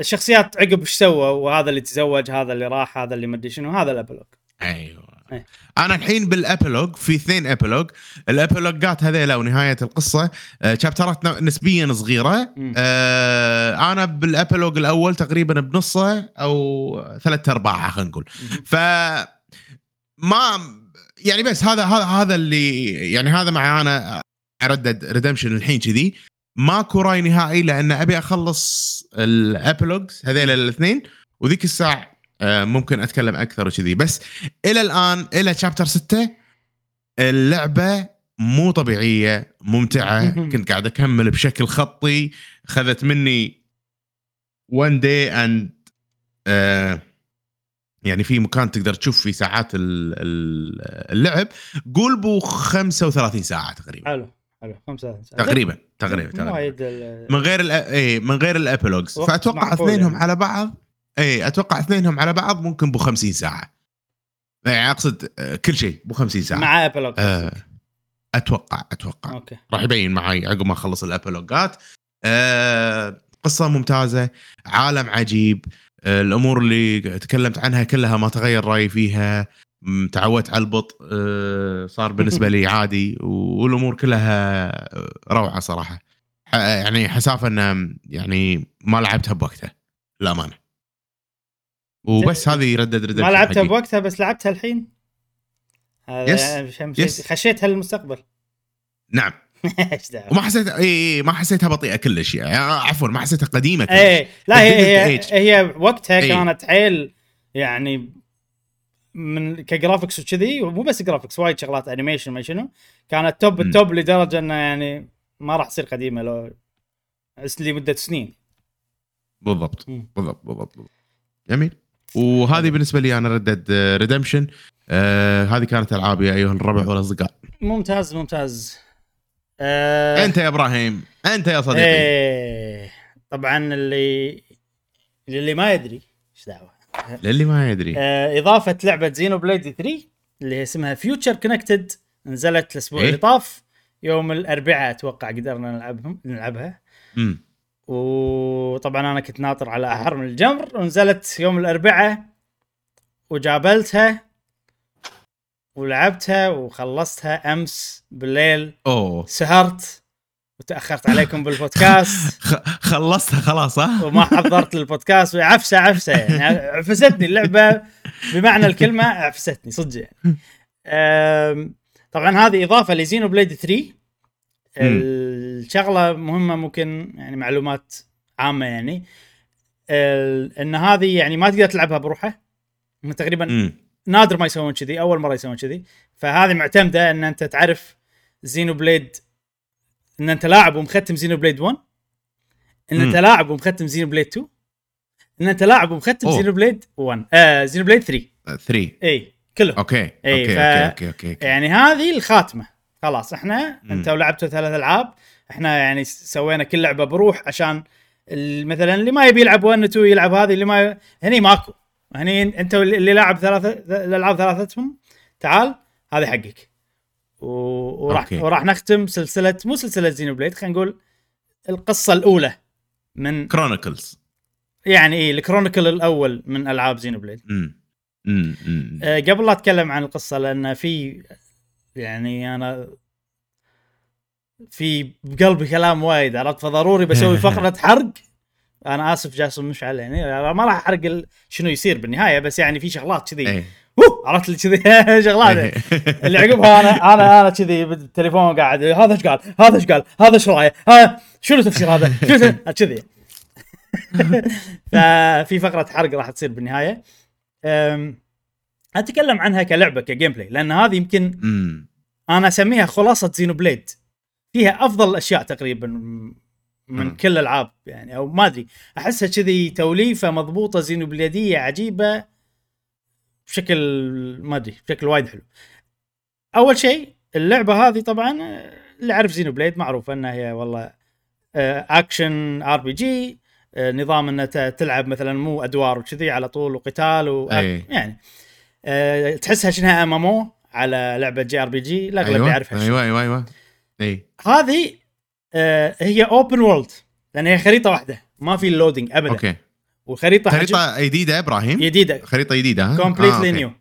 الشخصيات عقب إيش سووا؟ وهذا اللي تزوج هذا اللي راح هذا اللي مدري شنو هذا ال epilogue. أيوه. إيه. أنا الحين بال epilogue في اثنين epilogue ال epilogue ات هذيلا ونهاية القصة. آه، chapter ات ن- نسبيا صغيرة. آه، أنا بال epilogue الأول تقريبا بنصه أو ثلاث أرباعة خلينا نقول. ف ما يعني بس هذا هذا هذا اللي يعني هذا مع أنا Red Dead Redemption الحين كذي. ماكو رأي نهائي لأن أبي أخلص ال epilogues هذيل الاثنين وذيك الساعة آه، ممكن أتكلم أكثر وكذي. بس إلى الآن إلى chapter 6 اللعبة مو طبيعية ممتعة. كنت قاعد أكمل بشكل خطي. خذت مني one day and آه يعني في مكان تقدر تشوف فيه ساعات ال- ال- اللعب. قول بو 35 ساعة تقريبا. حلو حلو خمسة تقريبا تقريبا تقريبا. ال- من غير اي من غير ال epilogues. وقت فأتوقع اثنينهم يعني. على بعض. اي أتوقع اثنينهم على بعض ممكن بو 50 ساعة. يعني أقصد آه، كل شيء بو 50 ساعة. مع epilogue آه أتوقع أتوقع. okay. راح يبين معي عقب ما أخلص الابلوجات آه قصة ممتازة عالم عجيب. الأمور اللي تكلمت عنها كلها ما تغير رأيي فيها. تعودت على البطء آه صار بالنسبة لي عادي والأمور كلها آه، روعة صراحة. يعني حسافة إن يعني ما لعبتها بوقتها للأمانة. وبس هذه Red Dead Red Dead ما لعبتها بوقتها بس لعبتها الحين؟ هذا yes. يعني yes. خشيتها للمستقبل. نعم. وما حسيت اي اي ما حسيتها بطيئة كلش يعني عفوا ما حسيتها قديمة كلش إيه لا هي هي. هي وقتها إيه. كانت حيل يعني من ك graphics وكذي ومو بس graphics وايد شغلات animation ما شنو كانت top. ال top لدرجة إنه يعني ما راح تصير قديمة لو لمدة سنين بالضبط. بالضبط بالضبط بالضبط. جميل وهذه بالنسبة لي أنا Red Dead Redemption آه هذه كانت ألعابي أيها الربع والأصدقاء ممتاز ممتاز آه أنت يا إبراهيم أنت يا صديقي إيه طبعا اللي اللي ما يدري إيش دعوة للي ما يدري آه إضافة لعبة Xenoblade 3 اللي هي اسمها Future Connected نزلت الأسبوع إيه؟ اللي طاف يوم الأربعاء أتوقع قدرنا نلعبهم نلعبها مم. وطبعا أنا كنت ناطر على احر من الجمر ونزلت يوم الأربعاء وجابلتها ولعبتها وخلصتها أمس بالليل. أوه. سهرت وتأخرت عليكم بالبودكاست. خلصتها خلاص ها؟ وما حضرت البودكاست عفسه عفسة يعني عفستني اللعبة. بمعنى الكلمة عفستني صدق يعني. طبعا هذه إضافة ل Xenoblade 3 الشغلة مهمة ممكن يعني معلومات عامة يعني. إن هذه يعني ما تقدر تلعبها بروحها هم تقريبا. نادر ما يسوون كذي أول مرة يسوون كذي. فهذه معتمدة إن أنت تعرف Xenoblade إن أنت لاعب ومختم Xenoblade 1 إن أنت. لاعب ومختم زينو بليد 2 إن أنت لاعب ومختم. Xenoblade 1 آه Xenoblade 3 3 إي كلهم. okay okay ف- okay okay يعني هذه الخاتمة. خلاص إحنا مم. أنت ولعبتوا ثلاث ألعاب إحنا يعني سوينا كل لعبة بروح عشان مثلا اللي ما يبي يلعب 1 2 يلعب هذه اللي ما ي... هني ماكو. هني انت اللي لاعب ثلاثة الألعاب ثلاثتهم تعال هذه حقك. و... وراح okay. وراح نختم سلسلة مو سلسلة Xenoblade خلينا نقول القصة الأولى من Chronicles يعني إيه ال Chronicle الأول من ألعاب Xenoblade امم امم. آه، قبل لا أتكلم عن القصة لأن في يعني أنا في بقلبي كلام وايد عرفت؟ فضروري بسوي فقرة حرق أنا اسف جاسم مشعل يعني ما راح احرق شنو يصير بالنهاية بس يعني في شغلات كذي. إيه. عرفت اللي كذي؟ شغلات. اللي عقبها أنا أنا أنا كذي بالتليفون قاعد هذا إيش قال؟ هذا إيش قال؟ هذا إيش رأيه؟ شنو تفسير هذا؟ شنو كذي. ففي فقرة حرق راح تصير بالنهاية. أتكلم عنها كلعبة ك gameplay لأن هذه يمكن أنا أسميها خلاصة Xenoblade فيها أفضل الاشياء تقريبا من. كل الالعاب يعني أو ما أدري أحسها كذي توليفة مضبوطة زينو بليديه عجيبة بشكل ما أدري بشكل وايد حلو أول شيء اللعبة هذه طبعا اللي يعرف Xenoblade معروف إنها هي والله آه، action RPG آه، نظام ان ت- تلعب مثلا مو أدوار وكذي على طول وقتال و أي. يعني آه، تحسها شنها أم أم أو على لعبة JRPG الأغلب أيوه يعرف هالشيء. أيوه أيوه أيوه أي هذه آه، هي open world لأن هي خريطة واحدة. ما في ال loading ابدا. okay. وخريطة حجم. خريطة جديدة إبراهيم؟ جديدة. خريطة جديدة ها؟ completely okay. new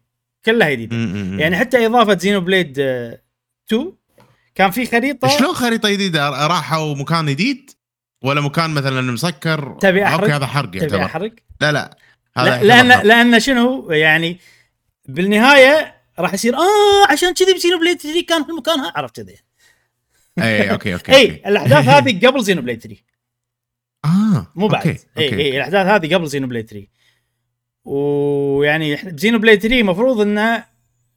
كلها جديدة. يعني حتى إضافة Xenoblade آه، 2 كان في خريطة. شلون خريطة جديدة؟ راحوا مكان جديد؟ ولا مكان مثلا مسكر؟ تبي؟ okay هذا حرق تبي يعتبر أحرق؟ لا لا. هذا لأن حرق. لأن شنو؟ يعني بالنهاية راح يصير آه عشان كذي ب Xenoblade 3 كان في مكانها. عرفت كذي؟ اي okay okay اي. الأحداث هذه قبل Xenoblade 3 آه مو بعد okay، اي okay. اي الأحداث هذه قبل Xenoblade 3 ويعني إحنا ب Xenoblade 3 المفروض إنه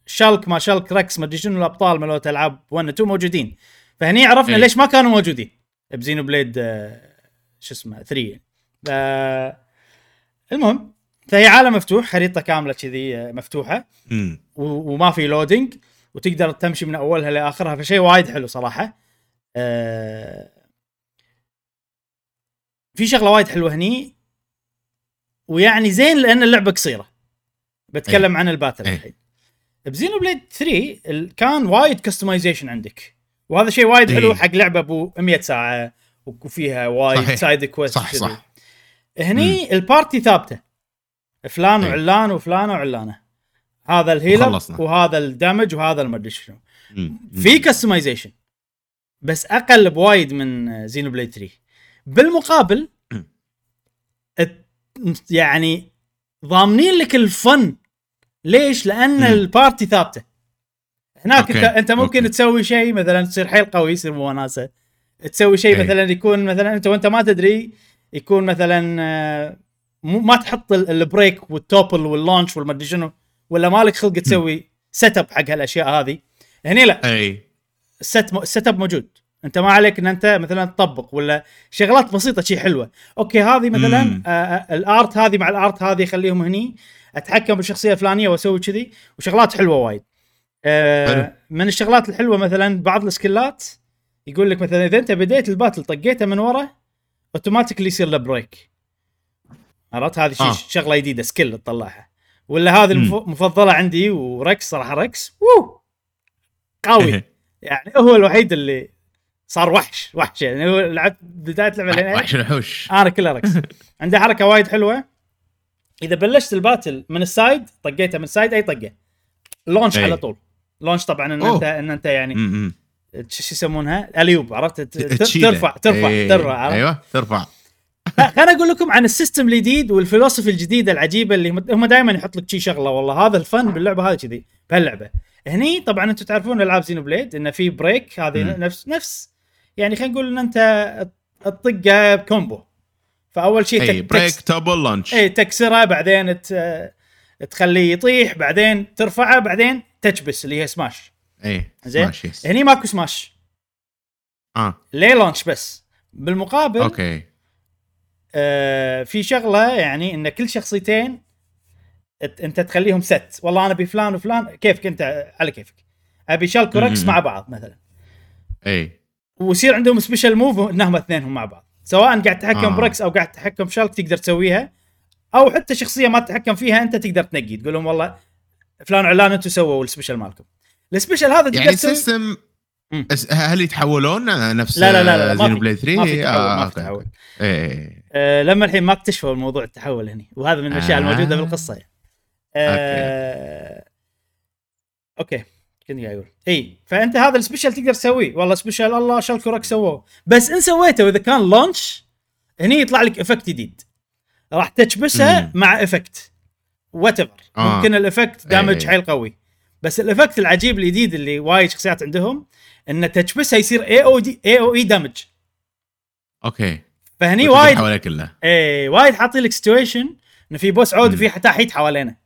Shulk ما Shulk Rex ما أدري شنو الأبطال مالوت ألعاب 1 و 2 موجودين فهني عرفنا إي. ليش ما كانوا موجودين ب Xenoblade آه، شو اسمه 3 ف... المهم فهي عالم مفتوح خريطة كاملة كذي آه، مفتوحة مم. وما في loading وتقدر تمشي من أولها لآخرها فشيء وايد حلو صراحة آه، في شغلة وايد حلوة هني ويعني زين لأن اللعبة قصيرة بتكلم عن ال battle إيه. الحين ب Xenoblade 3 ال- كان وايد customization عندك وهذا شيء وايد حلو إيه. حق لعبة أبو 100 ساعة وفيها وايد. side quest صح صح هني ال party ثابتة فلان إيه. وعلان وفلانة وعلانة هذا ال healer. وهذا ال damage وهذا المدري شنو مم. في customization بس أقل بوايد من Xenoblade 3 بالمقابل يعني ضامنين لك ال fun ليش؟ لأن. ال party ثابتة هناك انت okay. انت ممكن okay. تسوي شيء مثلا تصير حيل قوي يصير وناسة تسوي شيء إيه. مثلا يكون مثلا أنت وأنت ما تدري يكون مثلا آه، مو ما تحط ال- ال break وال topple وال launch والمدري شنو ولا مالك خلق تسوي set up حق هالأشياء هذه هني لا اي ال set م... ال set up موجود. أنت ما عليك إن أنت مثلا تطبق ولا شغلات بسيطة شيء حلوة. okay هذه مثلا. آه آه، ال art هذه مع ال art هذه خليهم هني أتحكم بالشخصية الفلانية وأسوي كذي وشغلات حلوة وايد. آه. من الشغلات الحلوة مثلا بعض السكلات يقول لك مثلا إذا أنت بديت ال battle طقيته من ورا automatically يصير له break عرفت؟ هذه آه. شغلة جديدة skill تطلعها. ولا هذه المف- المفضله عندي وركس صراحة ركس وو قوي. يعني هو الوحيد اللي صار وحش وحش يعني. هو لعبت بداية لعبة لين وحش الحوش أنا كلها ركس عنده حركة وايد حلوة. إذا بلشت الباتل من السايد طقيته من السايد أي طقة. لونش أي. على طول. لونش طبعا إن أوه. انت إن أنت يعني مم. شو يسمونها؟ اليوب عرفت. ترفع ترفع. ترفع عرفت؟ أيوه ترفع. خليني أقول لكم عن ال system الجديد والفلسفه الجديده العجيبة اللي هم- دائما يحط لك شي شغلة والله. هذا ال fun باللعبة هذه كذي بهاللعبة. هني طبعا أنتم تعرفون ألعاب Xenoblade انه في break هذه مم. نفس نفس يعني خلينا نقول إن أنت تطقه ب combo. فأول شيء إي break topple launch. إي تكسره بعدين ت- تخليه يطيح بعدين ترفعه بعدين تكبس اللي هي سماش. إي زين. هني ماكو سماش. آه. ليه launch بس؟ بالمقابل okay. آه في شغلة يعني إن كل شخصيتين انت تخليهم set والله أنا ابي فلان وفلان كيفك أنت؟ على كيفك. أبي Shulk و Rex. مع بعض مثلا. إي. ويصير عندهم special move إنهم اثنينهم مع بعض. سواء قاعد تتحكم آه. ب Rex أو قاعد تتحكم ب Shulk تقدر تسويها أو حتى شخصية ما تتحكم فيها أنت تقدر تنقي تقول لهم والله فلان وعلان أنتم سووا ال special مالكم. السبيشال هذا تقدر يعني تسوي السيستم هل يتحولون؟ نفس لا لا لا, لا زينو بلاي 3 ما في تحول آه، ما في تحول. إي. آه لما الحين ما اكتشفوا الموضوع التحول هني وهذا من الأشياء آه. الموجودة بالقصة يعني. آه أوكي. كنت قاعد أقول. إي فأنت هذا السبيشال تقدر تسويه. والله سبيشال الله شال كورك سووه. بس إن سويته وإذا كان لونش هني يطلع لك افكت جديد. راح تكبسها. مع افكت whatever آه. ممكن ال effect damage. حيل قوي. بس ال effect العجيب الجديد اللي وايد شخصيات عندهم ان تكبسها يصير اي أو دي اي أو اي دامج أوكي. فهني وايد حواليه كله إيه وايد حاطين لك situation إنه في boss عود. وفي تحيت حوالينا.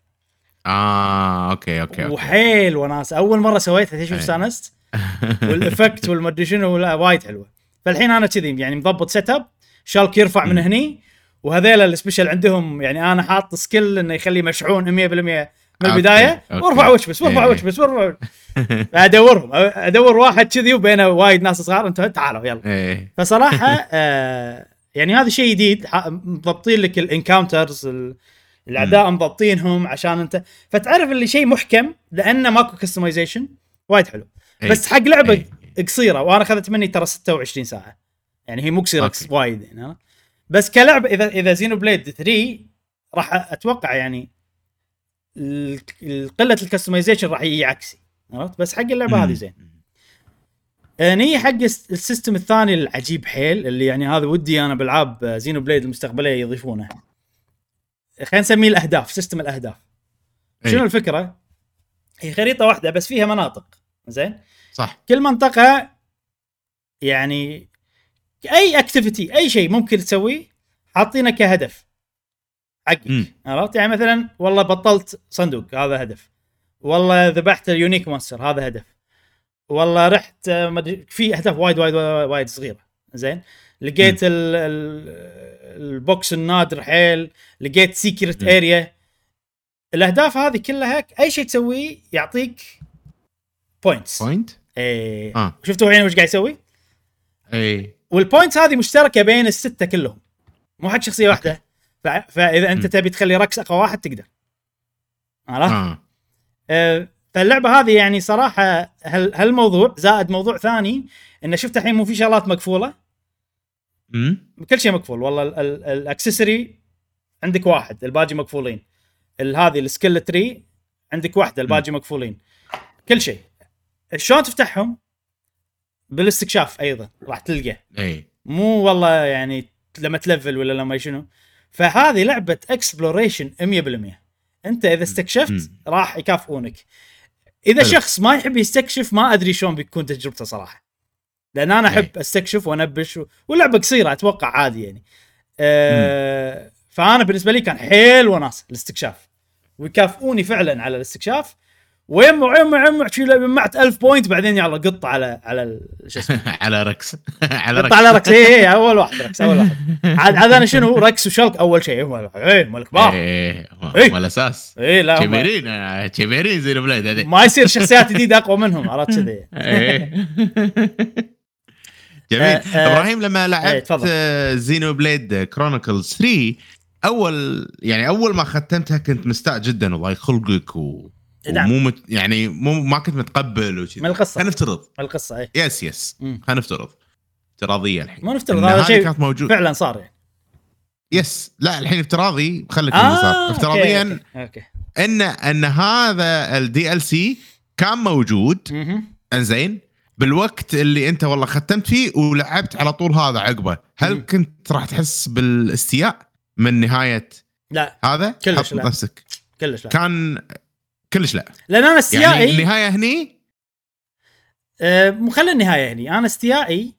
آه okay okay okay وحيل وناس أول مرة سويتها تدري أي. استأنست وال effect والمدري شنو لا وايد حلوة فالحين أنا كذي يعني مضبط set up شالك يرفع من. هني وهذيل السبيشل عندهم يعني أنا حاط سكيل إنه يخليه مشحون 100% من البداية أوكي. وارفع وش بس وارفع إيه. وش بس وارفع وش. أدورهم أدور واحد كذي وبينه وايد ناس صغار أنتم تعالوا يلا إيه فصراحة آه يعني هذا شيء جديد مضبطين لك الانكاونترز الاعداء مضبطينهم عشان انت فتعرف اللي شيء محكم لأنه ماكو كستمايزيشن وايد حلو إيه. بس حق لعبة إيه. قصيرة وأنا أخذت مني ترى 26 ساعة يعني هي مو قصيرة. وايد يعني. بس كلعبه اذا إذا Xenoblade 3 راح أتوقع يعني قله ال customization راح يجي عكسي عرفت بس حق اللعبة هذه زين نيجي حق الس- ال system الثاني العجيب حيل اللي يعني هذا ودي أنا بالعاب Xenoblade المستقبلية يضيفونه خلينا نسميه الأهداف system الأهداف. إيه. شنو الفكرة؟ هي خريطة واحدة بس فيها مناطق زين؟ صح. كل منطقة يعني أي activity أي شيء ممكن تسويه حاطينه كهدف. حقك. عرفت؟ يعني مثلا والله بطلت صندوق هذا هدف. والله ذبحت ال unique monster هذا هدف. والله رحت في أهداف وايد وايد وايد, وايد صغيرة زين؟ لقيت ال ال ال box النادر حيل لقيت secret. area الأهداف هذه كلها أي شيء تسويه يعطيك points point إيه. آه. شفتوا الحين وش قاعد يسوي؟ اي وال points هذه مشتركة بين الستة كلهم مو حق شخصية واحدة. ف... فإذا أنت. تبي تخلي Rex أقوى واحد تقدر. عرفت؟ آه. آه، فاللعبة هذه يعني صراحة هال هالموضوع زائد موضوع ثاني انه شفت الحين مو في شغلات مقفولة. امم كل شيء مقفول. والله ال- ال- ال accessory عندك واحد الباقي مقفولين. هذه ال skill tree عندك واحدة الباقي مقفولين. كل شيء. شلون تفتحهم؟ بالاستكشاف أيضا راح تلقى. إي. مو والله يعني لما تلفل ولا لما شنو. فهذه لعبة exploration 100% أنت إذا استكشفت. راح يكافئونك. إذا حلو. شخص ما يحب يستكشف ما أدري شلون بتكون تجربته صراحة. لأن أنا أحب إيه. أستكشف وأنبش و... واللعبة قصيرة أتوقع عادي يعني. أه... فأنا بالنسبة لي كان حيل وناس الاستكشاف. ويكافئوني فعلا على الاستكشاف. ويمع يمع يمع شي جمعت 1000 point بعدين يلا قط على على شو اسمه؟ على Rex على قط على Rex اي اي أول واحد Rex أول واحد. عاد عاد أنا شنو؟ Rex و Shulk أول شيء. هم اي مال كبار. إيه إيه. هم الاساس اي لا هم كبيرين آه، كبيرين Xenoblade ما يصير شخصيات جديده اقوى منهم عرفت كذي إيه. جميل. آه، آه، إبراهيم لما إيه، لعبت تفضل. Xenoblade Chronicles 3 أول يعني أول ما ختمتها كنت مستاء جدا والله خلقك و... نعم. ومو مت... يعني مو ما كنت متقبل وكذا من القصة. خلينا نفترض. من القصة اي yes yes. خلينا نفترض. افتراضيه الحين. مو نفترض هذا شيء كانت موجود فعلا صار يعني. yes لا الحين افتراضي. خليك آه صار. افتراضيا okay okay. إن إن هذا ال DLC كان موجود. إنزين بالوقت اللي انت والله ختمت فيه ولعبت على طول هذا عقبه. هل مم. كنت راح تحس بالاستياء من نهاية لا. هذا؟ كلش لا. نفسك. كلش لا. كان كلش لا. لأن أنا يعني استيائي النهاية هني؟ آه، مو خلي النهاية هني. أنا استيائي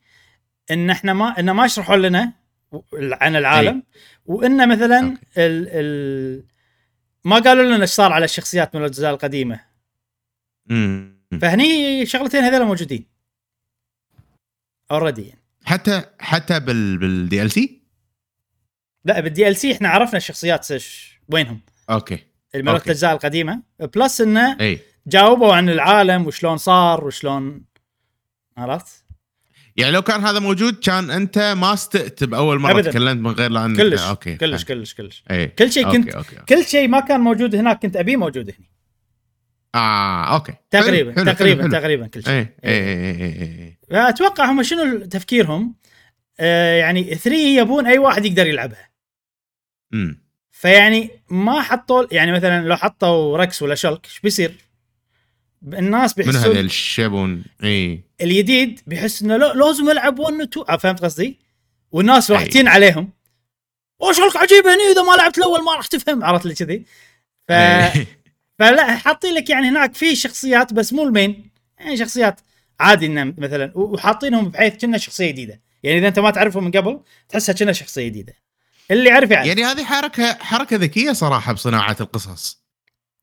إن إحنا ما ان ما يشرحون لنا عن العالم وان مثلا أوكي. ال ال ما قالوا لنا إيش صار على الشخصيات من الأجزاء القديمة. مم. فهني شغلتين هذول موجودين already يعني. حتى حتى بال بال DLC لا بال DLC إحنا عرفنا الشخصيات وينهم okay okay. الأجزاء القديمة plus إنه إي جاوبوا عن العالم وشلون صار وشلون عرفت؟ يعني لو كان هذا موجود كان أنت ما استئت بأول مرة أبداً. تكلمت من غير لا انك كلش okay كلش كلش كلش إي كل شيء okay، كنت- okay. okay. كل شيء ما كان موجود هناك كنت أبيه موجود هنا آه okay. تقريبا حلو، تقريبا حلو. تقريبا كل شيء. اي اي اي أتوقع هم شنو تفكيرهم؟ آه يعني 3 يبون أي واحد يقدر يلعبها. امم فيعني ما حطوا يعني مثلا لو حطوا Rex ولا Shulk إيش بيصير؟ الناس من هذا بيحسون الشيبون. اي الجديد بيحس إنه لا- لازم العب 1 و 2 آه، فهمت قصدي؟ والناس راح أي. تين عليهم. وش Shulk عجيب هني إذا ما لعبت الأول ما راح تفهم. عرفت لي كذي؟ ف... فلا حاطين لك يعني هناك في شخصيات بس مو المين. يعني شخصيات عادي انه مثلا وحاطينهم بحيث كأنها شخصية جديدة. يعني إذا أنت ما تعرفهم من قبل تحسها كأنها شخصية جديدة. اللي يعرف يعرف. يعني هذه حركة حركة ذكية صراحة بصناعة القصص.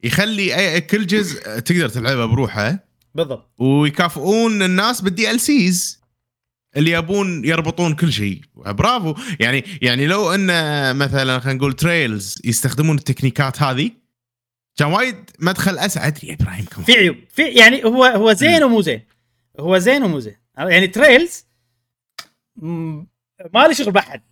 يخلي أي كل جزء تقدر تلعبه بروحه. بالضبط. ويكافئون الناس بال DLCs اللي يبون يربطون كل شيء. برافو. يعني يعني لو إن مثلا خلينا نقول Trails يستخدمون التكنيكات هذه كان وايد مدخل أسعد ادري يا إبراهيم كم في عيوب. في يعني هو هو زين ومو زين. هو زين ومو زين. يعني Trails ما لي شغل بحد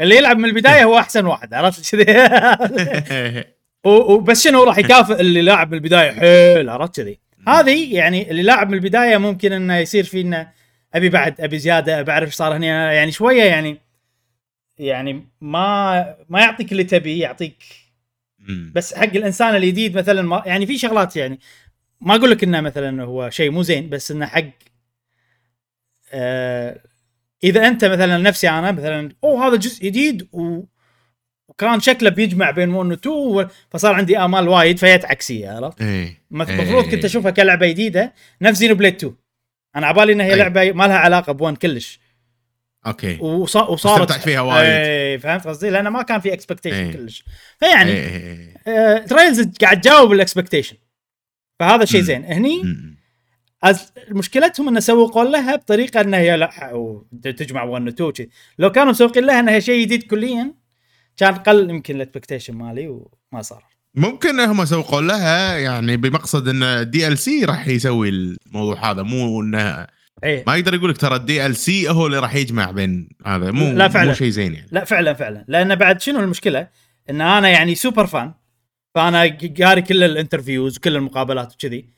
اللي يلعب من البداية هو أحسن واحد عرفت؟ كذي. وبس شنو راح يكافئ اللي لاعب من البداية؟ حيل عرفت كذي. هذه يعني اللي لاعب من البداية ممكن إنه يصير في إنه أبي بعد أبي زيادة بعرف إيش صار هنا. يعني شوية يعني يعني ما ما يعطيك اللي تبي يعطيك. بس حق الإنسان الجديد مثلا ما يعني في شغلات يعني ما أقول لك إنه مثلا هو شيء مو زين بس إنه حق آه إذا أنت مثلا نفسي أنا مثلا أوه هذا جزء جديد و وكان شكله بيجمع بين 1 و 2 و- فصار عندي آمال وايد فجت عكسية عرفت؟ مث- إيه. المفروض كنت أشوفها كلعبة جديدة نفس Xenoblade 2 أنا عبالي إنها هي أي. لعبة ما لها علاقة ب 1 كلش okay وص- وصارت استمتعت فيها وايد. اي فهمت قصدي؟ لأنه ما كان في expectation. كلش فيعني إيه، إيه، إيه. آه، Trails قاعد تجاوب ال expectation فهذا شيء. زين هني. أز... مشكلتهم انه سوقوا لها بطريقة انها هي لا تجمع 1 و 2 وشي. لو كانوا مسوقين لها انها شيء جديد كليا كان قل يمكن ال expectation مالي وما صار ممكن هم سوقوا لها يعني بمقصد إن ال DLC راح يسوي الموضوع هذا مو انه إيه ما يقدر يقول لك ترى ال DLC هو اللي راح يجمع بين هذا مو لا فعلا. مو شيء زين يعني لا فعلا فعلا لأن بعد شنو المشكلة؟ إن أنا يعني super fan فأنا قاري كل ال interviews وكل المقابلات وكذي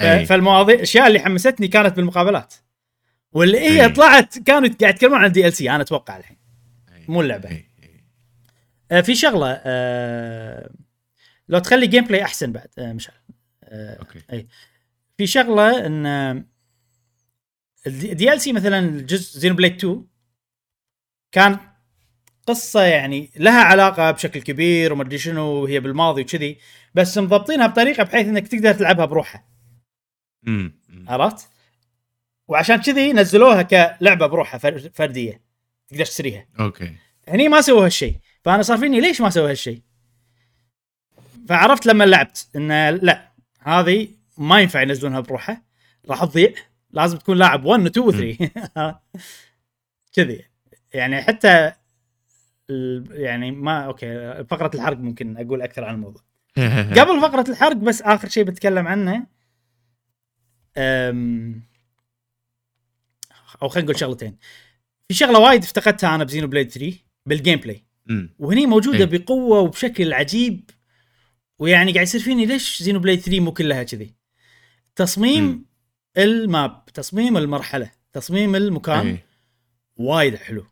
أي. فالمواضيع الأشياء اللي حمستني كانت بالمقابلات واللي هي أي. طلعت كانوا قاعد يتكلمون عن ال DLC أنا أتوقع الحين أي. مو اللعبة أي. آه، في شغلة آه، لو تخلي gameplay أحسن بعد آه، مشعل آه، okay اي في شغلة إن ال DLC مثلا الجزء Xenoblade 2 كان قصة يعني لها علاقة بشكل كبير وما أدري شنو وهي بالماضي وكذي بس مضبطينها بطريقة بحيث إنك تقدر تلعبها بروحها. مم. مم. عرفت؟ وعشان كذي نزلوها كلعبة بروحها فر- فردية. تقدر تشتريها. okay. هني ما سووا هالشيء فأنا صار فيني ليش ما سووا هالشيء فعرفت لما لعبت إن لا هذه ما ينفع ينزلونها بروحها. راح تضيع. لازم تكون لاعب 1 و 2 و 3 كذي. يعني حتى ال- يعني ما okay فقرة الحرق ممكن أقول أكثر عن الموضوع. قبل فقرة الحرق بس آخر شيء بتكلم عنه أم... أو خلينا نقول شغلتين. في شغلة وايد افتقدتها أنا ب Xenoblade 3 بال gameplay. وهني موجودة. بقوة وبشكل عجيب. ويعني قاعد يصير فيني ليش Xenoblade 3 مو كلها كذي؟ تصميم. ال map تصميم المرحلة تصميم المكان. إيه. وايد حلو.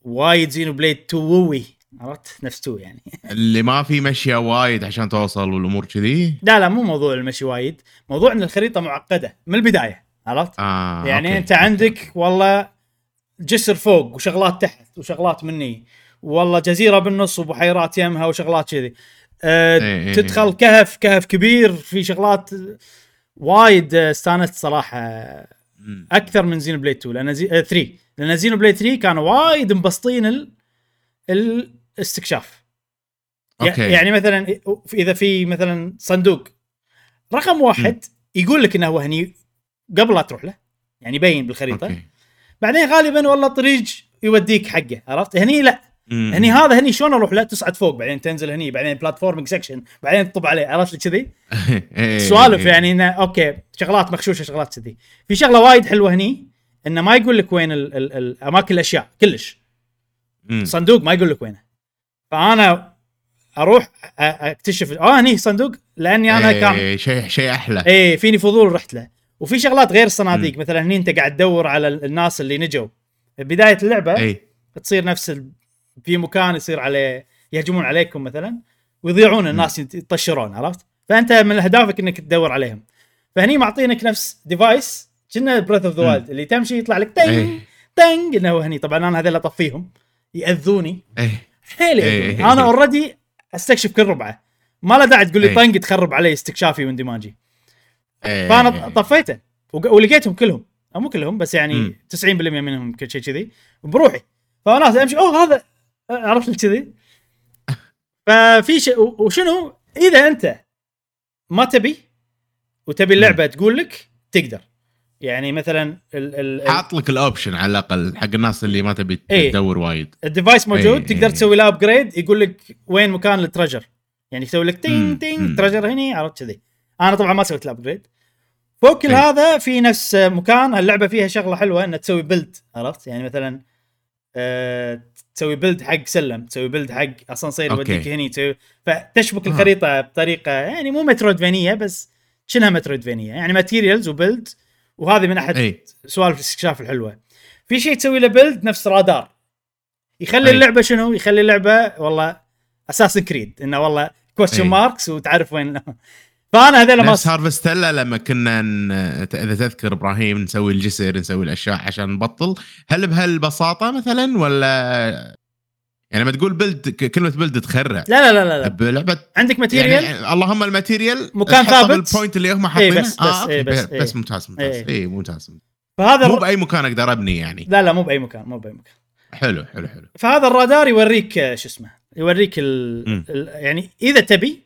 وايد Xenoblade 2 ووي. عرفت؟ نفس 2 يعني. اللي ما في مشيه وايد عشان توصل والأمور كذي؟ لا لا مو موضوع المشي وايد. موضوع إن الخريطة معقدة من البداية عرفت؟ آه يعني أوكي. أنت عندك والله جسر فوق وشغلات تحت وشغلات مني. والله جزيرة بالنص وبحيرات يمها وشغلات كذي. أه إيه إيه تدخل إيه. كهف كهف كبير في شغلات وايد آه، استانست صراحة. أكثر من Xenoblade 2 لأن زي... آه 3 لأن Xenoblade 3 كانوا وايد مبسطين ال... الاستكشاف. ي- okay. يعني مثلا إذا في مثلا صندوق رقم واحد يقول لك إنه هو هني قبل لا تروح له يعني يبين بالخريطة. okay. بعدين غالبا والله الطريق يوديك حقه عرفت؟ هني لا. مم. هني هذا هني شلون أروح له تصعد فوق بعدين تنزل هني بعدين platforming section بعدين تطب عليه عرفت لي كذي؟ إيه. سوالف يعني إنه okay شغلات مخشوشه شغلات كذي. في شغلة وايد حلوة هني إنه ما يقول لك وين ال- ال- الاماكن الأشياء كلش. مم. صندوق ما يقول لك وينه. فأنا أروح أكتشف آه هني صندوق؟ لأني أنا كان إيه، شيء شيء أحلى. إيه فيني فضول رحت له. وفي شغلات غير الصناديق مثلا هني أنت قاعد تدور على ال- الناس اللي نجوا. بداية اللعبة اي تصير نفس. في مكان يصير عليه يهجمون عليكم مثلا ويضيعون الناس يطشرون عرفت؟ فأنت من أهدافك إنك تدور عليهم فهني معطينك نفس device كنا Breath of the. Wild اللي تمشي يطلع لك تنج إيه. تنج إنه هو هني طبعا أنا هذول أطفيهم يأذوني اي حيل إيه. أنا already أستكشف كل ربعة ما له داعي تقول لي إيه. طنق تخرب علي استكشافي واندماجي إيه. فأنا طفيته ولقيتهم كلهم أو مو كلهم بس يعني مم. 90% منهم كل شيء كذي بروحي فأنا أمشي أوه هذا عرفت كذي؟ ففي شيء و- وشنو؟ إذا أنت ما تبي وتبي اللعبة تقول لك تقدر. يعني مثلا ال ال حاط لك ال option على الأقل حق الناس اللي ما تبي إيه. تدور وايد. ال device موجود إيه، تقدر إيه. تسوي له upgrade يقول لك وين مكان ال treasure يعني يسوي لك تين تين. treasure هني عرفت كذي. أنا طبعا ما سويت ال upgrade فوق كل إيه. هذا في نفس مكان اللعبه فيها شغلة حلوة انها تسوي build عرفت؟ يعني مثلا آه تسوي build حق سلم تسوي build حق أسانسير. يوديك هني تسوي فتشبك آه. الخريطة بطريقة يعني مو metroidvania ية بس شنها metroidvania ية يعني materials و build وهذه من أحد سوالف الاستكشاف الحلوة في شيء تسوي له build نفس رادار يخلي أي. اللعبة شنو يخلي اللعبة والله Assassin's Creed إنه والله question أي. marks وتعرف وين فأنا هذول ما نفس Harvestella لما كنا. إذا تذكر إبراهيم نسوي الجسر نسوي الأشياء عشان نبطل هل بهالبساطة مثلا ولا يعني لما تقول build كلمة build تخرع لا لا لا لا. بلعبه عندك material يعني اللهم ال material مكان ثابت. بال point اللي هم حاطينه بس- بس- آه إيه بس- بس, إيه. بس ممتاز ممتاز إيه. اي ممتاز فهذا مو. بأي مكان أقدر أبني يعني لا لا مو بأي مكان مو بأي مكان حلو حلو حلو فهذا الرادار يوريك آه، شو اسمه يوريك ال... ال... يعني إذا تبي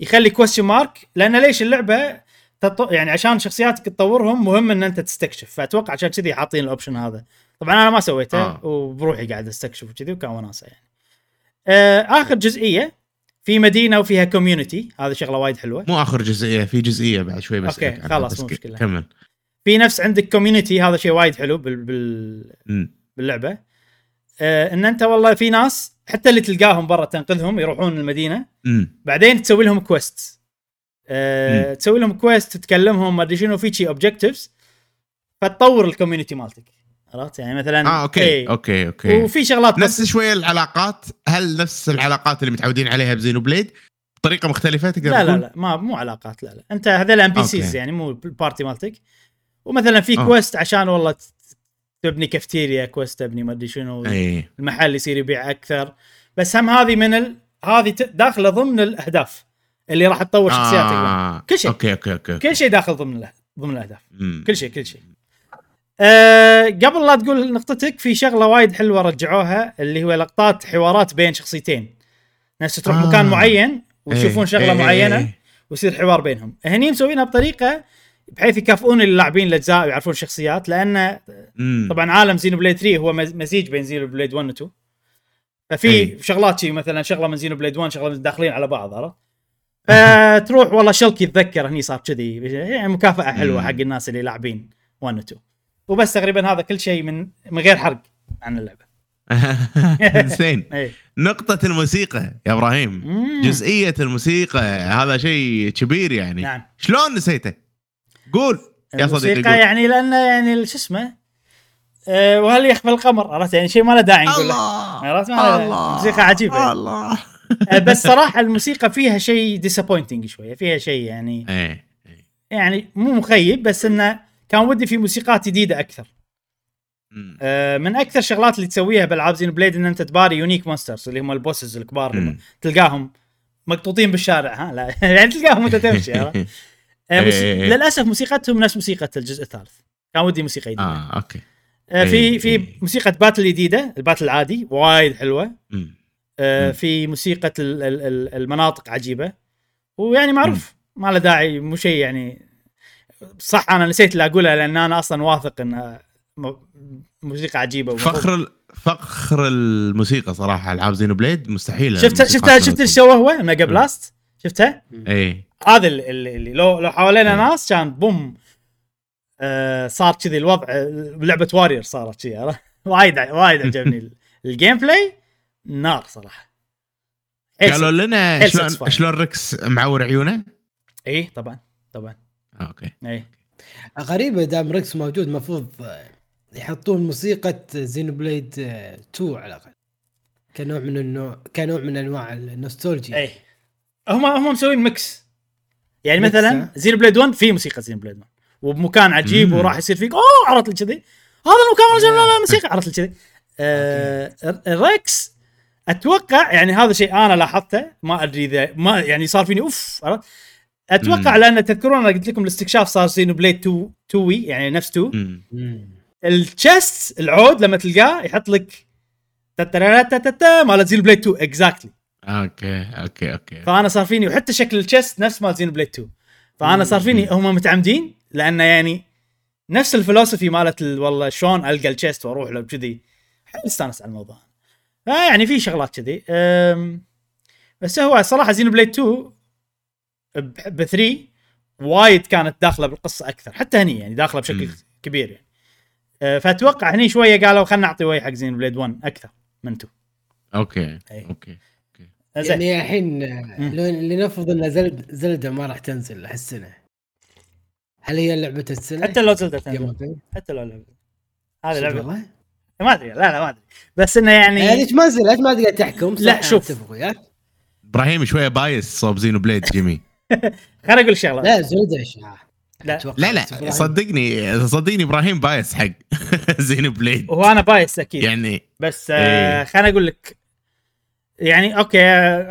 يخلي question mark لأن ليش اللعبة تط... يعني عشان شخصياتك تطورهم مهم إن أنت تستكشف. فأتوقع عشان كذي حاطين ال option هذا. طبعا أنا ما سويته آه. وبروحي قاعد أستكشف وكذي وكان وناسة يعني. آه آخر جزئية في مدينة وفيها community هذه شغلة وايد حلوة. مو آخر جزئية في جزئية بعد شوي بس عنها، خلاص، مو مشكلة. كمل. في نفس عندك community هذا شيء وايد حلو بال... بال... باللعبة. آه إن أنت والله في ناس حتى اللي تلقاهم برا تنقذهم يروحون المدينة مم. بعدين تسوي لهم quest مم. تسوي لهم quest تتكلمهم ما أدري شنو في شي objectives فتطور ال community مالتك عرفت يعني مثلا آه okay إيه. okay okay وفي شغلات نفس شوية العلاقات هل نفس العلاقات اللي متعودين عليها ب Xenoblade بطريقة مختلفة تقدر لا لا؟ لا ما مو علاقات لا لا أنت هذول NPCs. يعني مو ال party مالتك ومثلا في. quest عشان والله تبني كافتيريا quest تبني ما أدري شنو المحل يصير يبيع أكثر بس هم هذه من ال... هذه داخلة ضمن الأهداف اللي راح تطور شخصياتك. آه. كل شيء. okay okay okay كل شيء داخل ضمن الأه- ضمن الأهداف مم. كل شيء كل شيء أه قبل لا تقول نقطتك في شغلة وايد حلوة رجعوها اللي هو لقطات حوارات بين شخصيتين ناس تروح آه. مكان معين ويشوفون إيه، شغلة إيه، معينة. ويصير حوار بينهم هني مسوينها بطريقة بحيث يكافئون اللاعبين الأجزاء ويعرفون الشخصيات لأن. طبعا عالم Xenoblade 3 هو مز- مزيج بين Xenoblade 1 و 2 ففي إيه. شغلات شي مثلا شغلة من Xenoblade 1 شغلة من داخلين على بعض عرفت فتروح والله شولك يتذكر هني صار كذي يعني مكافأة حلوة. حق الناس اللي لاعبين 1 و 2 وبس تقريبا هذا كل شيء من من غير حرق عن اللعبة زين اي نقطة الموسيقى يا إبراهيم. جزئية الموسيقى هذا شيء كبير يعني نعم شلون نسيته؟ قول يا صديقي الموسيقى قول. يعني لأنه يعني شو اسمه؟ أه وهل يخفى القمر؟ عرفت؟ يعني شيء ما له داعي نقول له. الله! عرفت؟ الله! موسيقى عجيبة يعني. الله! أه بس صراحة الموسيقى فيها شيء ديسابوينتنج شوية فيها شيء يعني إيه يعني مو مخيب بس إنه كان ودي في موسيقات جديدة أكثر. أه من أكثر الشغلات اللي تسويها بألعاب Xenoblade إن أنت تباري unique monsters اللي هم ال bosses الكبار اللي. تلقاهم مقطوطين بالشارع ها؟ لا يعني تلقاهم وأنت تمشي أه موسي... إيه، إيه. للأسف موسيقتهم نفس موسيقى الجزء الثالث. كان ودي موسيقى جديدة. آه okay. آه، في إيه، في إيه. موسيقى battle جديدة ال battle العادي وايد حلوة. مم. آه،. في موسيقى ال- ال- ال- المناطق عجيبة. ويعني معروف ما له داعي مو شيء يعني. صح أنا نسيت اللي اقولها لأن أنا أصلا واثق انها موسيقى عجيبة فخر ال- فخر الموسيقى صراحة. ألعاب زينو بليد مستحيل شفت شفت شفت. الشو هو؟ ميجا بلاست شفتها؟ إيه. هذا اللي, لو لو حوالينا إيه. ناس كان بوم آه صار كذي الوضع آه، لعبة وارير صارت كذي عرفت؟ وايد وايد عجبني ال- الجيم بلاي نار صراحة قالوا لنا شلون. شلون ريكس معور عيونه؟ اي طبعا طبعا. آه، okay. اي غريبة دام Rex موجود المفروض يحطون موسيقى Xenoblade 2 على الأقل. كنوع من النوع كنوع من أنواع النوستالجيا اي هم هم مسوين mix يعني mix، مثلا؟ Xenoblade 1 في موسيقى Xenoblade 1 وبمكان عجيب مم. وراح يصير فيك أوه عرفت لي كذي. هذا المكان لا لا موسيقى. عرفت لي كذي. آه Rex أتوقع يعني هذا شيء أنا لاحظته ما أدري اذا ما يعني صار فيني أوف عرفت؟ أتوقع مم. لأن تذكرون أنا قلت لكم الاستكشاف صار Xenoblade 2 2 way يعني نفس 2 مم. ال chest العود لما تلقاه يحط لك تترتتتا مال Xenoblade 2 exactly okay okay okay. فأنا صار فيني وحتى شكل ال chest نفس مال Xenoblade 2 فأنا صار فيني. هم متعمدين لأنه يعني نفس ال philosophy مالت ال- والله شلون ألقى ال chest وأروح له كذي حيل استانس على الموضوع. آه يعني في شغلات كذي. بس هو صراحة Xenoblade 2 ب 3 وايد كانت داخلة بالقصة أكثر حتى هني يعني داخلة بشكل مم. كبير يعني. أه، فأتوقع هني شوية قالوا خلينا نعطي way حق Xenoblade 1 أكثر من 2 okay أي. okay. زين. يعني الحين لنفرض إن Zelda Zelda ما راح تنزل هالسنة. هل هي لعبة السنة؟ حتى لو Zelda تنزل؟ حتى لو لعبة. هذه لعبة. والله؟ ما أدري. لا لا ما أدري. بس إنه يعني يعني ما نزلت ما تقدر تحكم؟ لا، شوف. إبراهيم شوية bias صوب Xenoblade جيمي. خليني أقول شغلة. لا Zelda اشاعه لا. لا لا. صدقني صدقني إبراهيم bias حق Xenoblade. وهو أنا bias أكيد. يعني بس آه إيه. خليني أقول لك يعني okay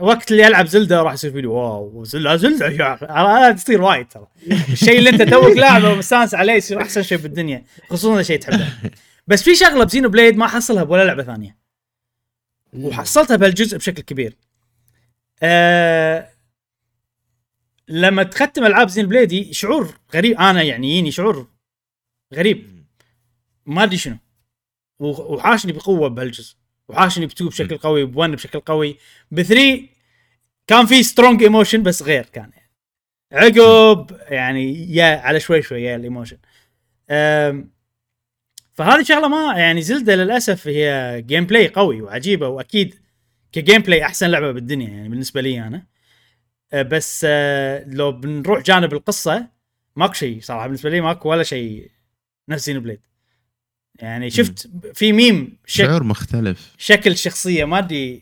وقت اللي العب Zelda راح يصير فيني wow Zelda Zelda يا أخي تصير وايد ترى. الشيء اللي أنت توك لاعبه ومستانس عليه يصير أحسن شيء بالدنيا خصوصا اذا شيء تحبه. بس في شغلة ب Xenoblade ما حصلها بولا لعبة ثانية. وحصلتها بهالجزء بشكل كبير. آه لما تختم ألعاب Xenoblade شعور غريب أنا يعني يجيني شعور غريب. ما أدري شنو. وح- وحاشني بقوة بهالجزء. وحاشني ب2 بشكل قوي ب1 بشكل قوي. ب3 كان في strong emotion بس غير كان. يعني عقب يعني يا على شوي شوي يا ال emotion. فهذه شغلة ما يعني Zelda للأسف هي gameplay قوي وعجيبة وأكيد ك gameplay أحسن لعبة بالدنيا يعني بالنسبة لي أنا. أه، بس أه، لو بنروح جانب القصة ماكو شيء صراحة بالنسبة لي ماكو ولا شيء. نفس زينو بليد يعني شفت في ميم شك شعور مختلف. شكل شخصية ما ادري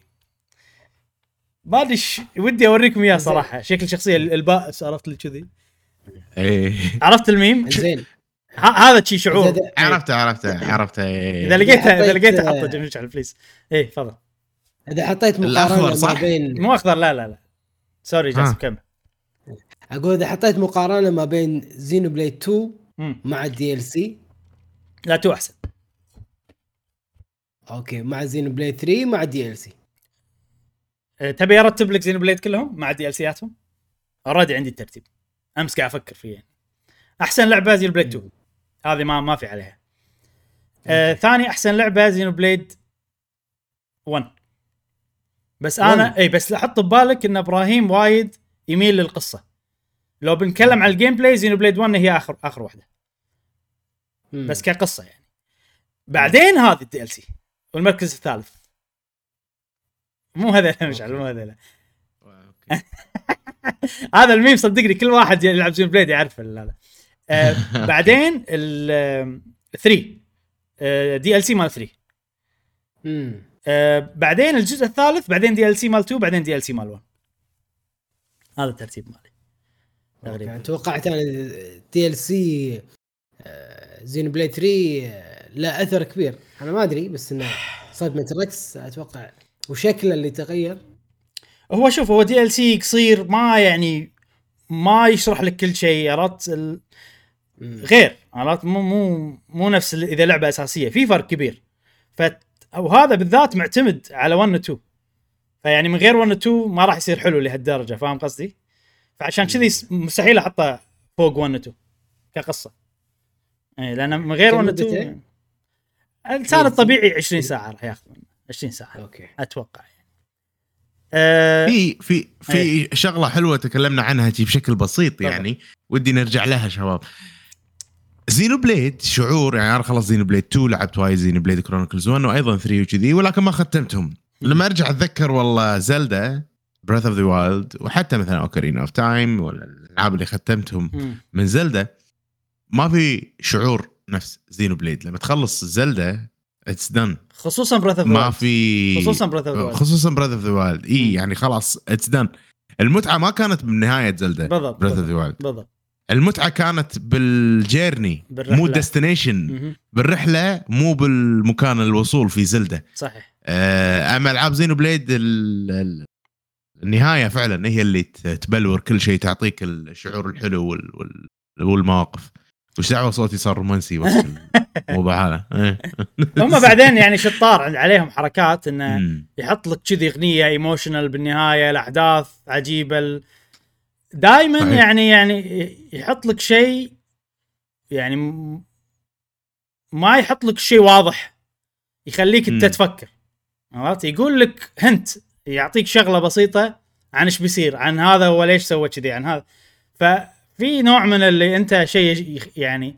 ما أدري ش... ودي أوريكم اياه صراحة. شكل شخصية البائس عرفت لي كذي إيه. عرفت الميم؟ زين. ه- هذا شي شعور. عرفته عرفته عرفته. إذا لقيتها إذا حطيت- لقيتها حطه جنبك على الفليس. إيه تفضل. إذا حطيت مقارنة ما صح؟ بين مو أخضر لا لا لا. سوري جاسم. كمل. أقول إذا حطيت مقارنة ما بين Xenoblade 2 مم. مع ال DLC لا two أحسن. okay مع Xenoblade 3 مع ال DLC تبي ارتب لك Xenoblade كلهم مع ال DLC اتهم already عندي الترتيب. أمس قاعد أفكر فيه يعني. أحسن لعبة Xenoblade 2 هذه ما ما في عليها. آه ثاني أحسن لعبة Xenoblade 1 بس أنا. إي بس حط ببالك إن إبراهيم وايد يميل للقصة. لو بنتكلم عن ال gameplay Xenoblade 1 هي اخر آخر واحدة. بس كقصة يعني. بعدين هذه ال DLC والمركز الثالث. مو هذا مشعل مو هذا. هذا الميم صدقني كل واحد يلعب Xenoblade يعرف هذا. آه بعدين ال 3 DLC مال 3 امم آه بعدين الجزء الثالث بعدين DLC مال 2 بعدين DLC مال 1 هذا الترتيب مالي. تقريبا. توقعت أنا DLC Xenoblade 3 آه، له أثر كبير. أنا ما أدري بس إنه صدمه Rex أتوقع. وشكله اللي تغير. هو شوف هو DLC قصير ما يعني ما يشرح لك كل شيء عرفت؟ ال-. غير عرفت؟ مو مو مو نفس إذا لعبة أساسية. في فرق كبير. ف وهذا بالذات معتمد على 1 و 2 فيعني من غير 1 و 2 ما راح يصير حلو لهالدرجة فاهم قصدي؟ فعشان كذي مستحيل أحطه فوق 1 و 2 كقصة. اي لأن من غير كم 1 و مدته؟ 2 الانسان الطبيعي 20 ساعة راح ياخذ منه. 20 ساعة. أوكي. أتوقع يعني. أه في في في إيه. شغلة حلوة تكلمنا عنها بشكل بسيط. يعني ودي نرجع لها شباب. Xenoblade شعور يعني أنا خلص زينو بليد 2 لعبت وايد Xenoblade Chronicles 1 وأيضا 3 وكذي ولكن ما ختمتهم. لما أرجع أتذكر والله Zelda Breath of the Wild وحتى مثلا Ocarina of Time ولا الألعاب اللي ختمتهم. من Zelda ما في شعور نفس Xenoblade لما تخلص Zelda it's done خصوصا Breath ما في خصوصا Breath of خصوصا Breath of the Wild. إي يعني خلاص it's done المتعة ما كانت بنهاية Zelda بالضبط Breath of the Wild بالضبط. المتعة كانت بال journey بالرحلة. مو destination. بالرحلة مو بالمكان الوصول في Zelda صحيح. آه، أما ألعاب Xenoblade ال- ال- النهاية فعلا هي اللي تبلور كل شيء تعطيك الشعور الحلو وال- وال- والمواقف. وش دعوة صوتي صار رومانسي بس الموضوع هذا إيه. هم بعدين يعني شطار عليهم حركات إنه. يحط لك كذي أغنية emotional بالنهاية الأحداث عجيبة ال... دائما. يعني يعني يحط لك شيء يعني ما يحط لك شيء واضح يخليك أنت. تفكر عرفت يقول لك هنت يعطيك شغلة بسيطة عن إيش بيصير عن هذا هو ليش سوى كذي عن هذا ففي نوع من اللي انت شيء يعني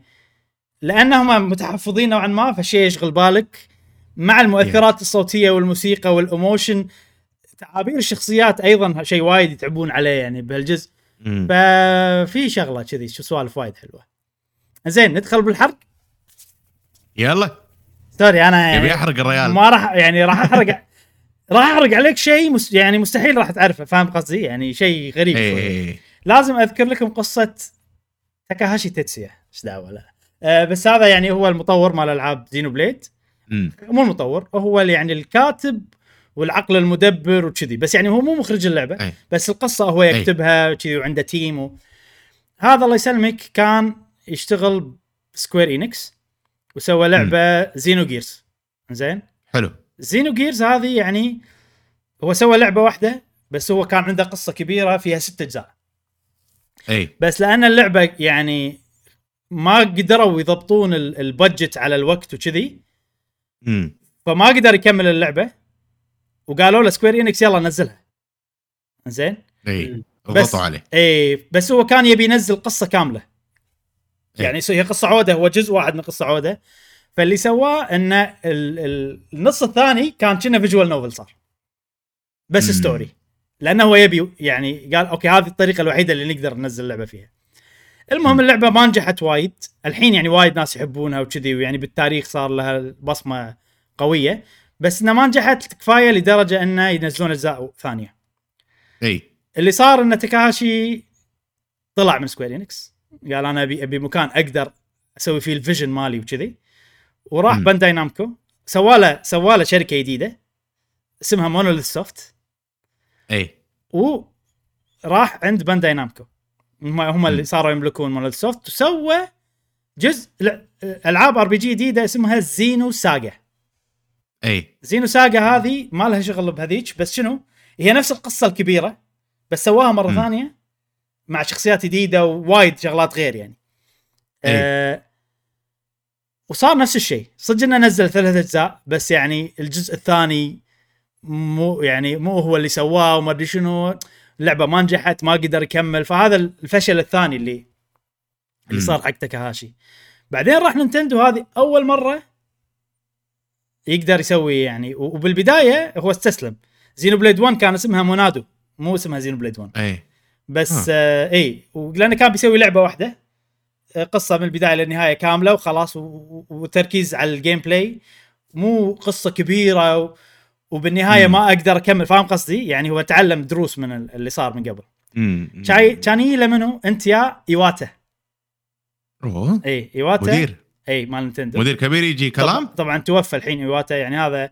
لأنهم متحفظين نوعا ما فالشيء يشغل بالك مع المؤثرات الصوتية والموسيقى والايموشن تعابير الشخصيات أيضا شيء وايد يتعبون عليه يعني بهالجزء. ففي شغلة كذي شو سوالف وايد حلوة. زين ندخل بالحرق؟ يلا. sorry أنا يبي يعني يحرق الريال. ما راح يعني راح أحرق. راح أحرق عليك شيء مس يعني مستحيل راح تعرفه فاهم قصدي؟ يعني شيء غريب إيه. لازم أذكر لكم قصة تاكاهاشي تيتسيا. إيش دعوة لا. أه بس هذا يعني هو المطور مال ألعاب Xenoblade. مو المطور هو اللي يعني الكاتب والعقل المدبر وكذي. بس يعني هو مو مخرج اللعبة أي. بس القصة هو يكتبها كذي وعنده team و... هذا الله يسلمك كان يشتغل Square Enix وسوى لعبة Xenogears زين حلو. Xenogears هذه يعني هو سوى لعبة واحدة بس هو كان عنده قصة كبيرة فيها ست أجزاء. إي. بس لأن اللعبة يعني ما قدروا يضبطون ال- ال budget على الوقت وكذي. فما قدر يكمل اللعبة وقالوا له Square Enix يلا نزلها. زين؟ إي. بس ضغطوا عليه. إي بس هو كان يبي ينزل قصة كاملة. إيه. يعني هي قصة عودة هو جزء واحد من قصة عودة. فاللي سواه ان ال- ال- النص الثاني كان كنه visual novel صار. بس مم. story لأنه هو يبي يعني قال okay هذه الطريقة الوحيدة اللي نقدر ننزل اللعبة فيها. المهم. اللعبة ما نجحت وايد. الحين يعني وايد ناس يحبونها وكذي ويعني بالتاريخ صار لها بصمة قوية. بس انها ما نجحت كفاية لدرجة إنه ينزلون أجزاء ثانية. إي. اللي صار ان تاكاهاشي طلع من Square Enix قال أنا أبي أبي مكان أقدر أسوي فيه ال vision مالي وكذي. وراح. Bandai Namco سواله سواله شركة جديدة. اسمها Monolith Soft إي. وراح عند Bandai Namco. هم هم اللي. صاروا يملكون Monolith Soft وسوى جزء ألعاب RPG جديدة اسمها Xenosaga. إي. Xenosaga هذه ما لها شغل بهذيك بس شنو؟ هي نفس القصة الكبيرة بس سواها مرة مم. ثانية مع شخصيات جديدة ووايد شغلات غير يعني. أي. آه وصار نفس الشيء. صدق إنه نزل ثلاث أجزاء بس يعني الجزء الثاني مو يعني مو هو اللي سواه وما أدري شنو اللعبه ما نجحت ما قدر يكمل. فهذا الفشل الثاني اللي اللي. صار حق تاكاهاشي. بعدين راح Nintendo هذه أول مرة يقدر يسوي يعني وبالبداية هو استسلم. Xenoblade 1 كان اسمها Monado مو اسمها Xenoblade 1 أي. بس آه. إي ولأنه كان بيسوي لعبة واحدة آه، قصة من البداية للنهاية كاملة وخلاص وتركيز على ال gameplay مو قصة كبيرة و... وبالنهاية مم. ما أقدر أكمل فاهم قصدي؟ يعني هو تعلم دروس من ال- اللي صار من قبل. مم. شاي كان يجي له منو أنت يا ايواتا أوه. إي ايواتا مدير. إي مال Nintendo مدير كبير يجي كلام؟ طبعا, طبعا توفى الحين ايواتا يعني هذا.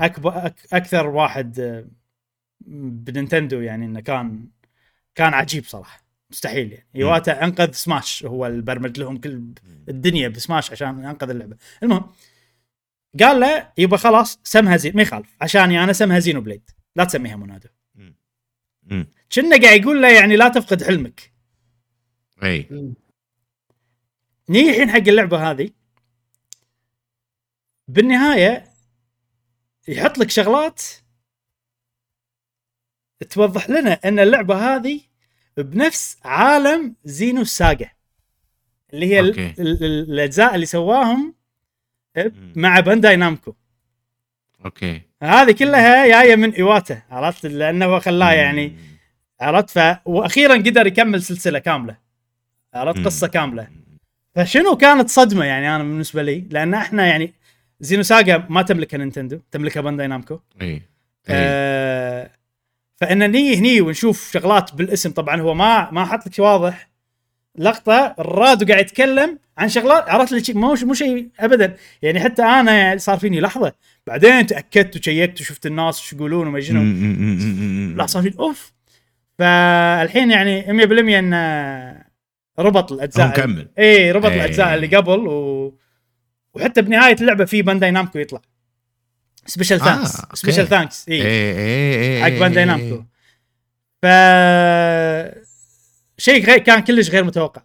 اكبر أك أكثر واحد آه، ب Nintendo يعني إنه كان كان عجيب صراحة. مستحيل يعني. ايواتا أنقذ سماش هو اللي برمج لهم كل الدنيا بسماش عشان انقذ اللعبة. المهم قال له يبا خلاص سمها زين ما يخالف. عشاني أنا سمها زينو بليد لا تسميها مونادو. كنا قاعد يقول له يعني لا تفقد حلمك. أي. نيجي الحين حق اللعبة هذه. بالنهاية يحط لك شغلات توضح لنا إن اللعبة هذه بنفس عالم Xenosaga اللي هي okay. الأجزاء اللي سواهم. مع Bandai Namco. okay. هذه كلها جاية من ايواتا عرفت؟ لأنه هو خلاه يعني. عرفت؟ ف وأخيرا قدر يكمل سلسلة كاملة. عرفت. قصة كاملة. فشنو كانت صدمة يعني أنا بالنسبة لي؟ لأن إحنا يعني Xenosaga ما تملكها Nintendo تملكها Bandai Namco. إي. إي. آه فان نيجي هني ونشوف شغلات بالاسم. طبعا هو ما ما حط لك واضح. لقطة الرادو قاعد يتكلم عن شغلات عرفت لي مو مو شيء ابدا يعني حتى أنا صار فيني لحظة بعدين تأكدت وشيكت وشفت الناس شو يقولون وما شنو. لا صار فيني أوف فالحين يعني 100% انه ربط الأجزاء مكمل. اي ربط إيه. الأجزاء اللي قبل و... وحتى بنهاية اللعبة في Bandai Namco يطلع special thanks. special thanks اي اي اي اي حق Bandai Namco ف شيء غير كان كلش غير متوقع.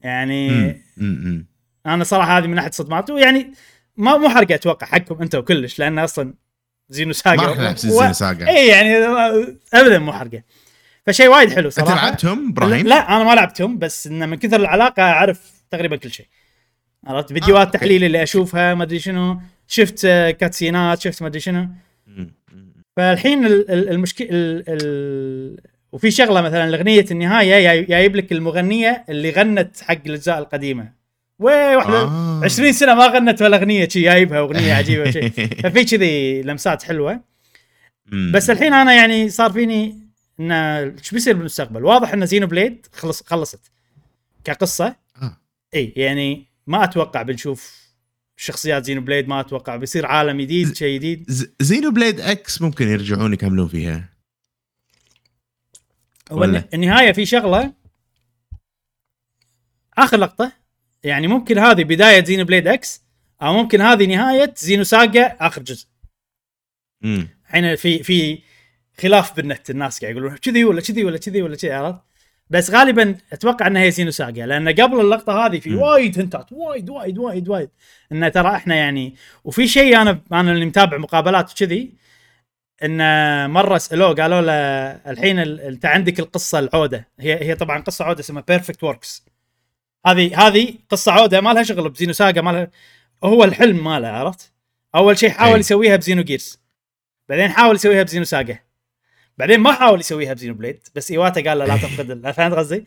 يعني مم. مم. أنا صراحة هذه من ناحيه صدمات ويعني ما مو حرقة أتوقع حقكم أنتم كلش لأن أصلا Xenosaga ما نلعب Xeno saga اي يعني ابدا مو حرقة. فشيء وايد حلو أنت صراحة. لعبتهم إبراهيم؟ لا أنا ما لعبتهم بس انه من كثر العلاقة أعرف تقريبا كل شيء. عرفت؟ فيديوهات آه،. تحليل اللي أشوفها ما أدري شنو. شفت آه، cutscene ات شفت ما أدري شنو. فالحين المشكلة ال... ال... وفي شغلة مثلا اغنيه النهاية جاي- جايب لك المغنية اللي غنت حق الأجزاء القديمة. وي واحدة آه. 20 سنة ما غنت ولا أغنية شي جايبها أغنية عجيبة شيء ففي كذي لمسات حلوة. بس الحين أنا يعني صار فيني انه إيش بيصير بالمستقبل؟ واضح إن Xenoblade خلص خلصت كقصة. آه. إي يعني ما أتوقع بنشوف شخصيات Xenoblade ما أتوقع. بيصير عالم جديد شيء جديد. Xenoblade X ممكن يرجعون يكملون فيها. هو النهاية في شغلة آخر لقطة يعني ممكن هذه بداية Xenoblade X أو ممكن هذه نهاية Xenosaga آخر جزء مم. الحين في في خلاف بالنت الناس قاعد يقولون كذي ولا كذي ولا كذي ولا كذي عرفت بس غالبا أتوقع إنها هي Xenosaga لأن قبل اللقطة هذه في. وايد hint ات وايد وايد وايد وايد انه ترى إحنا يعني وفي شيء أنا أنا اللي متابع مقابلات وكذي إن مرة سألوه قالوا له الحين ال- أنت عندك القصة العودة. هي هي طبعا قصة عودة اسمها Perfect Works هذه هذه قصة عودة ما لها شغل ب Xenosaga ما لها هو الحلم ماله عرفت؟ أول شيء حاول أي. يسويها ب Xenogears بعدين حاول يسويها ب Xenosaga بعدين ما حاول يسويها ب Xenoblade بس ايواتا قال له لا تفقد فهمت قصدي؟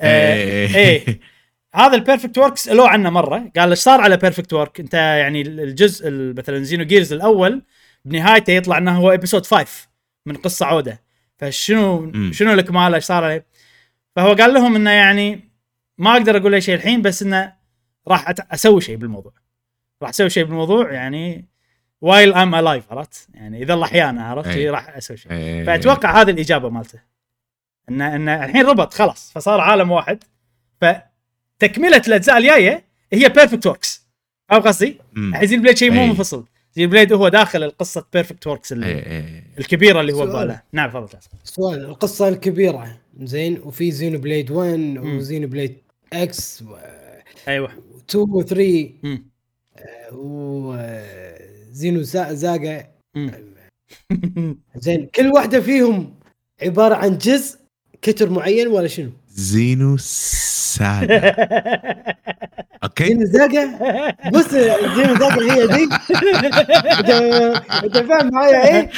آه، إيه. هذا ال Perfect Work سألوه عنه مرة قال إيش صار على Perfect Work أنت يعني الجزء ال- مثلا Xenogears الأول بنهايته يطلع إنه هو episode 5 من قصة عودة فشنو مم. شنو لك ماله إيش صار عليه فهو قال لهم إنه يعني ما أقدر أقول أي شيء الحين بس إنه راح أت- أسوي شيء بالموضوع راح أسوي شيء بالموضوع يعني while I'm alive عرفت يعني إذا الله أحيانا عرفت أي. راح أسوي شيء إيه. فأتوقع هذه الإجابة مالته ان إن الحين ربط خلاص فصار عالم واحد فتكملة الأجزاء الجاية هي Perfect Works فاهم قصدي؟ مم. الحين Xenoblade شيء مو أي. منفصل Xenoblade هو داخل القصة Perfect Works إيه، إيه. الكبيرة اللي هو. بباله نعم تفضل. سؤال القصة الكبيرة زين وفي Xenoblade 1 مم. و Xenoblade X و أيوه 2 و 3 مم. وزينو زاغا مم. زين كل واحدة فيهم عبارة عن جزء كتر معين ولا شنو؟ زينو ساجا أوكي؟ زاغا بص زينو زاغا هي ذي انت فاهم معايا إيه؟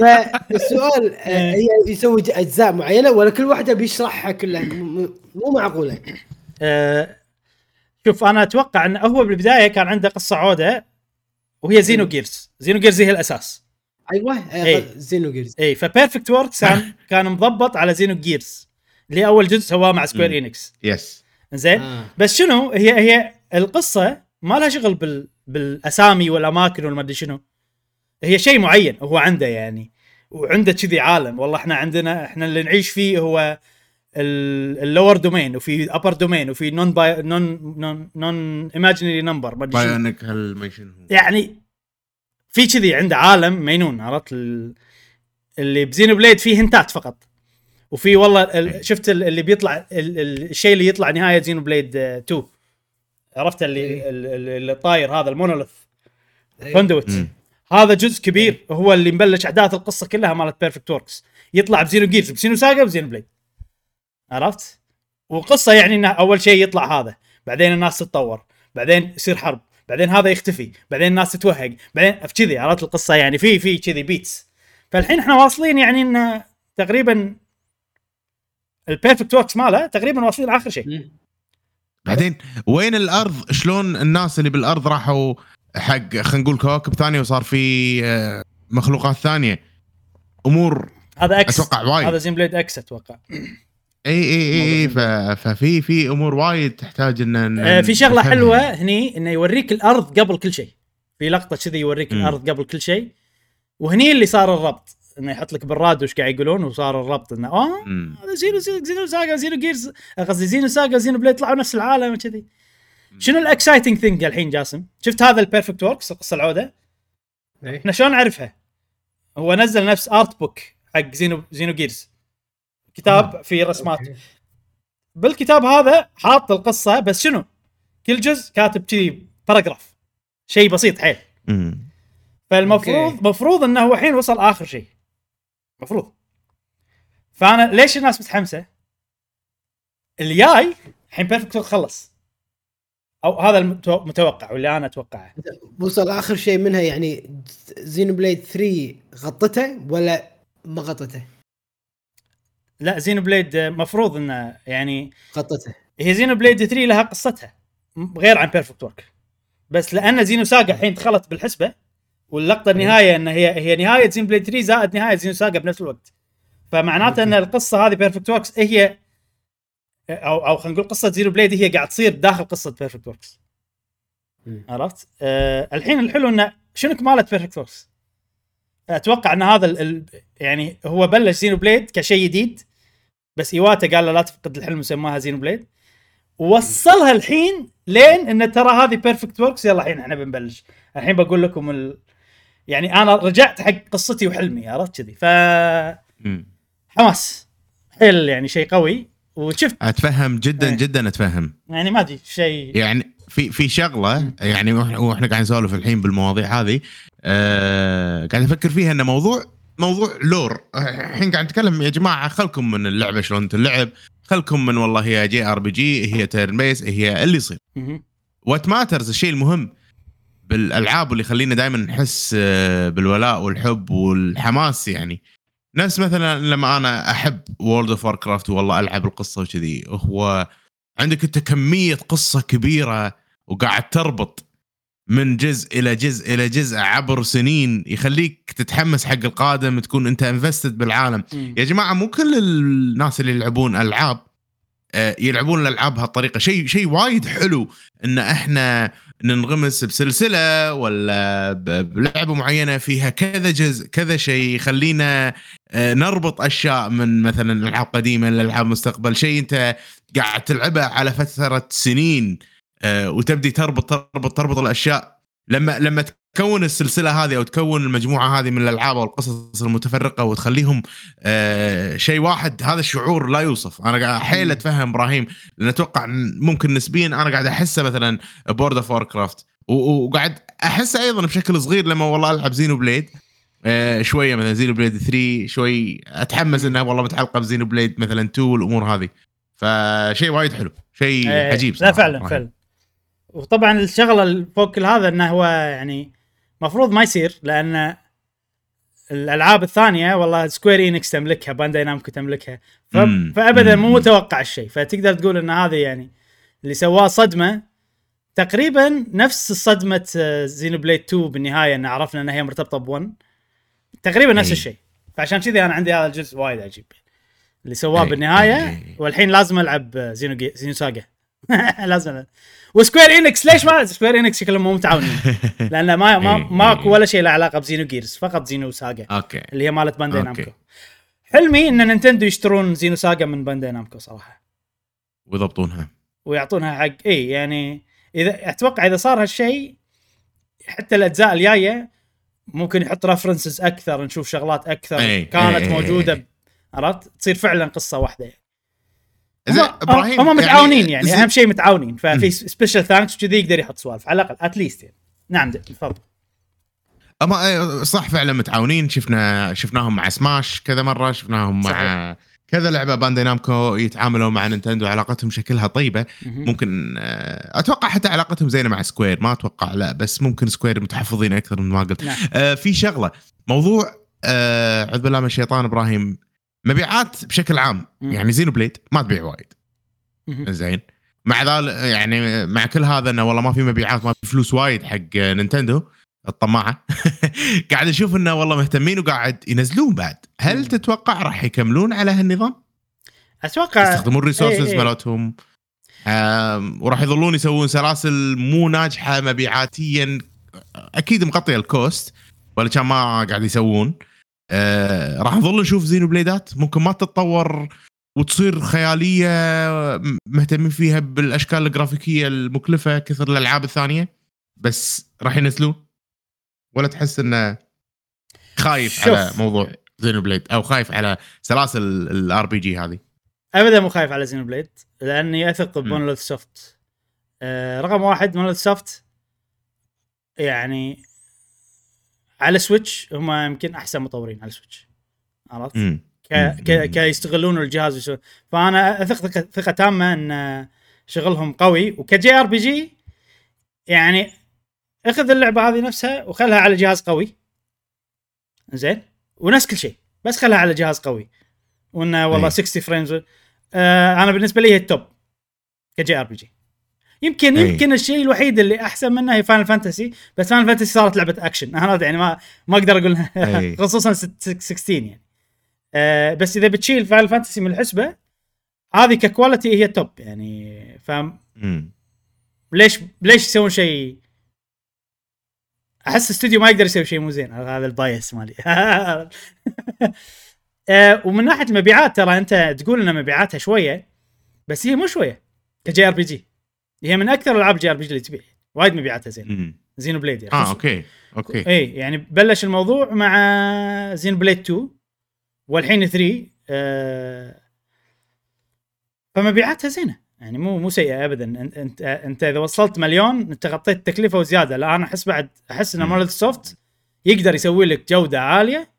فالسؤال آه، هي يسوي أجزاء معينة ولا كل واحدة بيشرحها كلها؟ مو معقولة. آه، شوف أنا أتوقع انه هو بالبداية كان عنده قصة عودة وهي Xenogears. Xenogears هي الأساس. أيوه إيه. Xenogears. اي ف Perfect كان كان مضبط على Xenogears. اللي أول جزء سواه مع Square. Enix yes زين؟ آه. بس شنو؟ هي هي القصة ما لها شغل بال بالأسامي والأماكن والمدري شنو. هي شيء معين هو عنده يعني. وعنده كذي عالم. والله إحنا عندنا إحنا اللي نعيش فيه هو اللور دومين وفي ابر دومين وفي نون باي نون نون نون ايماجينري نمبر ما أدري شنو. بايونيك هل ما شنو هو. يعني في كذي عنده عالم مينون عرفت؟ ال- اللي بزينو بليد فيه هنتات فقط. وفي والله ال- شفت ال- اللي بيطلع ال- ال- الشيء اللي يطلع نهاية زينو بليد آه، 2 عرفت اللي إيه. ال- ال- اللي الطاير هذا المونوليث. إيه. كوندويت مم. هذا جزء كبير هو اللي مبلش أحداث القصة كلها مالت بيرفكت وركس يطلع ب Xenogears ب Xenosaga ب Xenoblade. عرفت؟ وقصة يعني إنه أول شيء يطلع هذا. بعدين الناس تتطور. بعدين يصير حرب. بعدين هذا يختفي. بعدين الناس تتوهق. بعدين كذي عرفت القصة يعني؟ في في كذي bits فالحين إحنا واصلين يعني إنه تقريبا ال Perfect Works ماله تقريبا واصلين اخر شيء. بعدين وين الأرض؟ شلون الناس اللي بالأرض راحوا حق خلينا نقول كواكب ثانية وصار في آه، مخلوقات ثانية؟ أمور هذا X أتوقع وايد. هذا Xenoblade X أتوقع. إي إي إي إي ففي في أمور وايد تحتاج إن آه، في شغلة. حلوة هني إنه يوريك الأرض قبل كل شيء. في لقطة كذي يوريك مم. الأرض قبل كل شيء. وهني اللي صار الربط. إنه يحط لك بالراديو إيش قاعد يقولون وصار الربط إنه آه. هذا زينو زينو ساجا زينو جيرز قصدي زينو ساجا زينو بليد طلعوا نفس العالم وكذي شنو ال exciting thing الحين جاسم؟ شفت هذا ال Perfect Works قصة العودة؟ إيه. إحنا شلون نعرفها؟ هو نزل نفس art book حق زينو Xenogears كتاب فيه رسمات okay. بالكتاب هذا حاط القصة بس شنو؟ كل جزء كاتب كذي paragraph شيء بسيط حيل. فالمفروض okay. مفروض إنه هو الحين وصل آخر شيء مفروض فأنا ليش الناس متحمسة؟ الجاي الحين Perfect خلص. أو هذا المتو- المتوقع واللي أنا أتوقعه. وصل آخر شيء منها يعني Xenoblade 3 غطته ولا ما غطته؟ لا Xenoblade مفروض إنه يعني غطته. هي Xenoblade 3 لها قصتها غير عن Perfect Work بس لأن Xenosaga الحين دخلت بالحسبة واللقطة النهاية إن هي هي نهاية Xenoblade 3 زائد نهاية Xenosaga بنفس الوقت فمعناته إن القصة هذه Perfect Works هي أو أو خلينا نقول قصة Xenoblade هي قاعد تصير داخل قصة Perfect Works مم. عرفت؟ آه الحين الحلو انه شنو كماله Perfect Works؟ أتوقع إن هذا ال ال يعني هو بلش Xenoblade كشيء جديد بس ايواتا قال له لا تفقد الحلم وسماها Xenoblade ووصلها الحين لين إن ترى هذه Perfect Works يلا الحين إحنا بنبلش الحين بقول لكم ال... يعني أنا رجعت حق قصتي وحلمي عرفت كذي. ف. حماس. حيل يعني شيء قوي. وشفت أتفهم جدا إيه. جدا أتفهم. يعني ما أدري شيء. يعني في في شغلة يعني وإحنا وإحنا قاعد نسولف الحين بالمواضيع هذه آه قاعد أفكر فيها إنه موضوع موضوع lore. الحين قاعد نتكلم يا جماعة خلكم من اللعبة شلون تلعب خلكم من والله هي JRPG هي turn base هي اللي يصير. what matters الشيء المهم بالألعاب واللي يخلينا دائما نحس آه، بالولاء والحب والحماس يعني. نفس مثلا لما أنا أحب World of Warcraft والله ألعب القصة وكذي هو عندك أنت كمية قصة كبيرة وقاعد تربط من جزء إلى جزء إلى جزء عبر سنين يخليك تتحمس حق القادم تكون أنت invested بالعالم. مم. يا جماعة مو كل الناس اللي يلعبون ألعاب آه، يلعبون الألعاب بهالطريقة. شيء شيء وايد حلو إن إحنا ننغمس بسلسلة ولا بلعبة معينة فيها كذا جزء كذا شيء يخلينا آه، نربط أشياء من مثلا العاب قديمه لالعاب مستقبل شيء أنت قاعد تلعبه على فترة سنين آه، وتبدي تربط تربط تربط الأشياء. لما لما تكون السلسلة هذه أو تكون المجموعة هذه من الألعاب أو القصص المتفرقة وتخليهم آه، شيء واحد هذا الشعور لا يوصف. أنا قاعد حيل أتفهم إبراهيم لأن أتوقع ممكن نسبيا أنا قاعد أحسه مثلا World of Warcraft وقاعد أحسه أيضا بشكل صغير لما والله ألعب Xenoblade. آه، شوية مثلا Xenoblade 3 شوي أتحمس إنها والله متعلقة ب Xenoblade مثلا 2 والامور هذه. فشيء وايد حلو شيء إيه، عجيب لا فعلا. فعلا. وطبعا الشغلة فوق كل هذا إنه هو يعني مفروض ما يصير لأن الألعاب الثانية والله Square Enix تملكها Bandai Namco تملكها ف... فابدا مو. متوقع الشيء فتقدر تقول إن هذه يعني اللي سواه صدمة تقريبا نفس صدمة Xenoblade 2 بالنهاية إن عرفنا إنها هي مرتبطة ب1 تقريبا نفس إي. الشيء فعشان كذي أنا عندي هذا الجزء وايد عجيب اللي سواه إي. بالنهاية إي. والحين لازم ألعب Xenogea... Xenosaga لازم. و Square Enix ليش ما Square Enix شكلهم مو متعاونين لأن ما ما إي. ماكو ولا شيء له علاقة ب Xenogears فقط Xenosaga okay اللي هي مالت Bandai okay. Namco حلمي إن Nintendo يشترون Xenosaga من Bandai Namco صراحة ويضبطونها ويعطونها حق اي يعني اذا أتوقع إذا صار هالشيء حتى الأجزاء الجاية ممكن يحط references أكثر نشوف شغلات أكثر إي، كانت إي، موجودة. عرفت تصير فعلا قصة واحدة يعني. زين إبراهيم هم متعاونين يعني, زين- أهم شيء متعاونين ففي مم. special thanks كذي يقدر يحط سوالف على الأقل at least يعني نعم تفضل أما إيه، صح فعلا متعاونين شفنا شفناهم مع سماش كذا مرة شفناهم مع صحيح. كذا لعبة Bandai Namco يتعاملوا مع Nintendo علاقتهم شكلها طيبة. ممكن آه، أتوقع حتى علاقتهم زينة مع Square ما أتوقع لا بس ممكن Square متحفظين أكثر من ما قلت نعم. آه، في شغلة موضوع آه، أعوذ بالله من الشيطان إبراهيم مبيعات بشكل عام. يعني Xenoblade ما تبيع وايد. زين. مع ذلك يعني مع كل هذا إنه والله ما في مبيعات ما في فلوس وايد حق Nintendo الطماعة. قاعد أشوف إنه والله مهتمين وقاعد ينزلون بعد. هل مم. تتوقع راح يكملون على هالنظام؟ أتوقع يستخدمون ال resources إيه،. مالتهم. وراح يظلون يسوون سلاسل مو ناجحة مبيعاتيا. أكيد مغطية ال cost ولا كان ما قاعد يسوون. آه راح نظل نشوف Xenoblade ات. ممكن ما تتطور وتصير خيالية مهتمين فيها بالأشكال الجرافيكية المكلفة كثر الألعاب الثانية. بس راح ينزلون. ولا تحس إنه خايف شوف. على موضوع Xenoblade؟ أو خايف على سلاسل ال RPG هذه. ابدا مو خايف على Xenoblade. لأني أثق. ب Monolith Soft. آه رقم واحد Monolith Soft يعني على Switch هم يمكن أحسن مطورين على Switch. عرفت؟ ك... كيستغلون الجهاز ويسوون فأنا اثق ثقة تامة إن شغلهم قوي. وك JRPG يعني أخذ اللعبة هذه نفسها وخلها على جهاز قوي. زين؟ ونفس كل شيء بس خلها على جهاز قوي. وإنه والله أي. 60 frames آه أنا بالنسبة لي هي ال top ك JRPG. يمكن أي. يمكن الشيء الوحيد اللي أحسن منه هي Final Fantasy بس Final Fantasy صارت لعبة اكشن أنا يعني ما ما أقدر أقول أي. خصوصا 16 يعني آه بس إذا بتشيل Final Fantasy من الحسبة هذه ك quality هي ال top يعني فاهم مم. ليش ليش يسوون شيء أحس الاستوديو ما يقدر يسوي شيء مو زين هذا ال bias مالي آه، ومن ناحية المبيعات ترى أنت تقول إن مبيعاتها شوية بس هي مو شوية ك JRPG هي من أكثر ألعاب JRPG اللي تبيع. وايد مبيعاتها زين. Xenoblade يعني آه. okay. okay. اي يعني بلش الموضوع مع Xenoblade 2 والحين 3 آه فمبيعاتها زينة. يعني مو مو سيئة ابدا. أنت أنت, أنت إذا وصلت مليون أنت غطيت التكلفة وزيادة. لا أنا أحس بعد أحس إن. Monolith Soft يقدر يسوي لك جودة عالية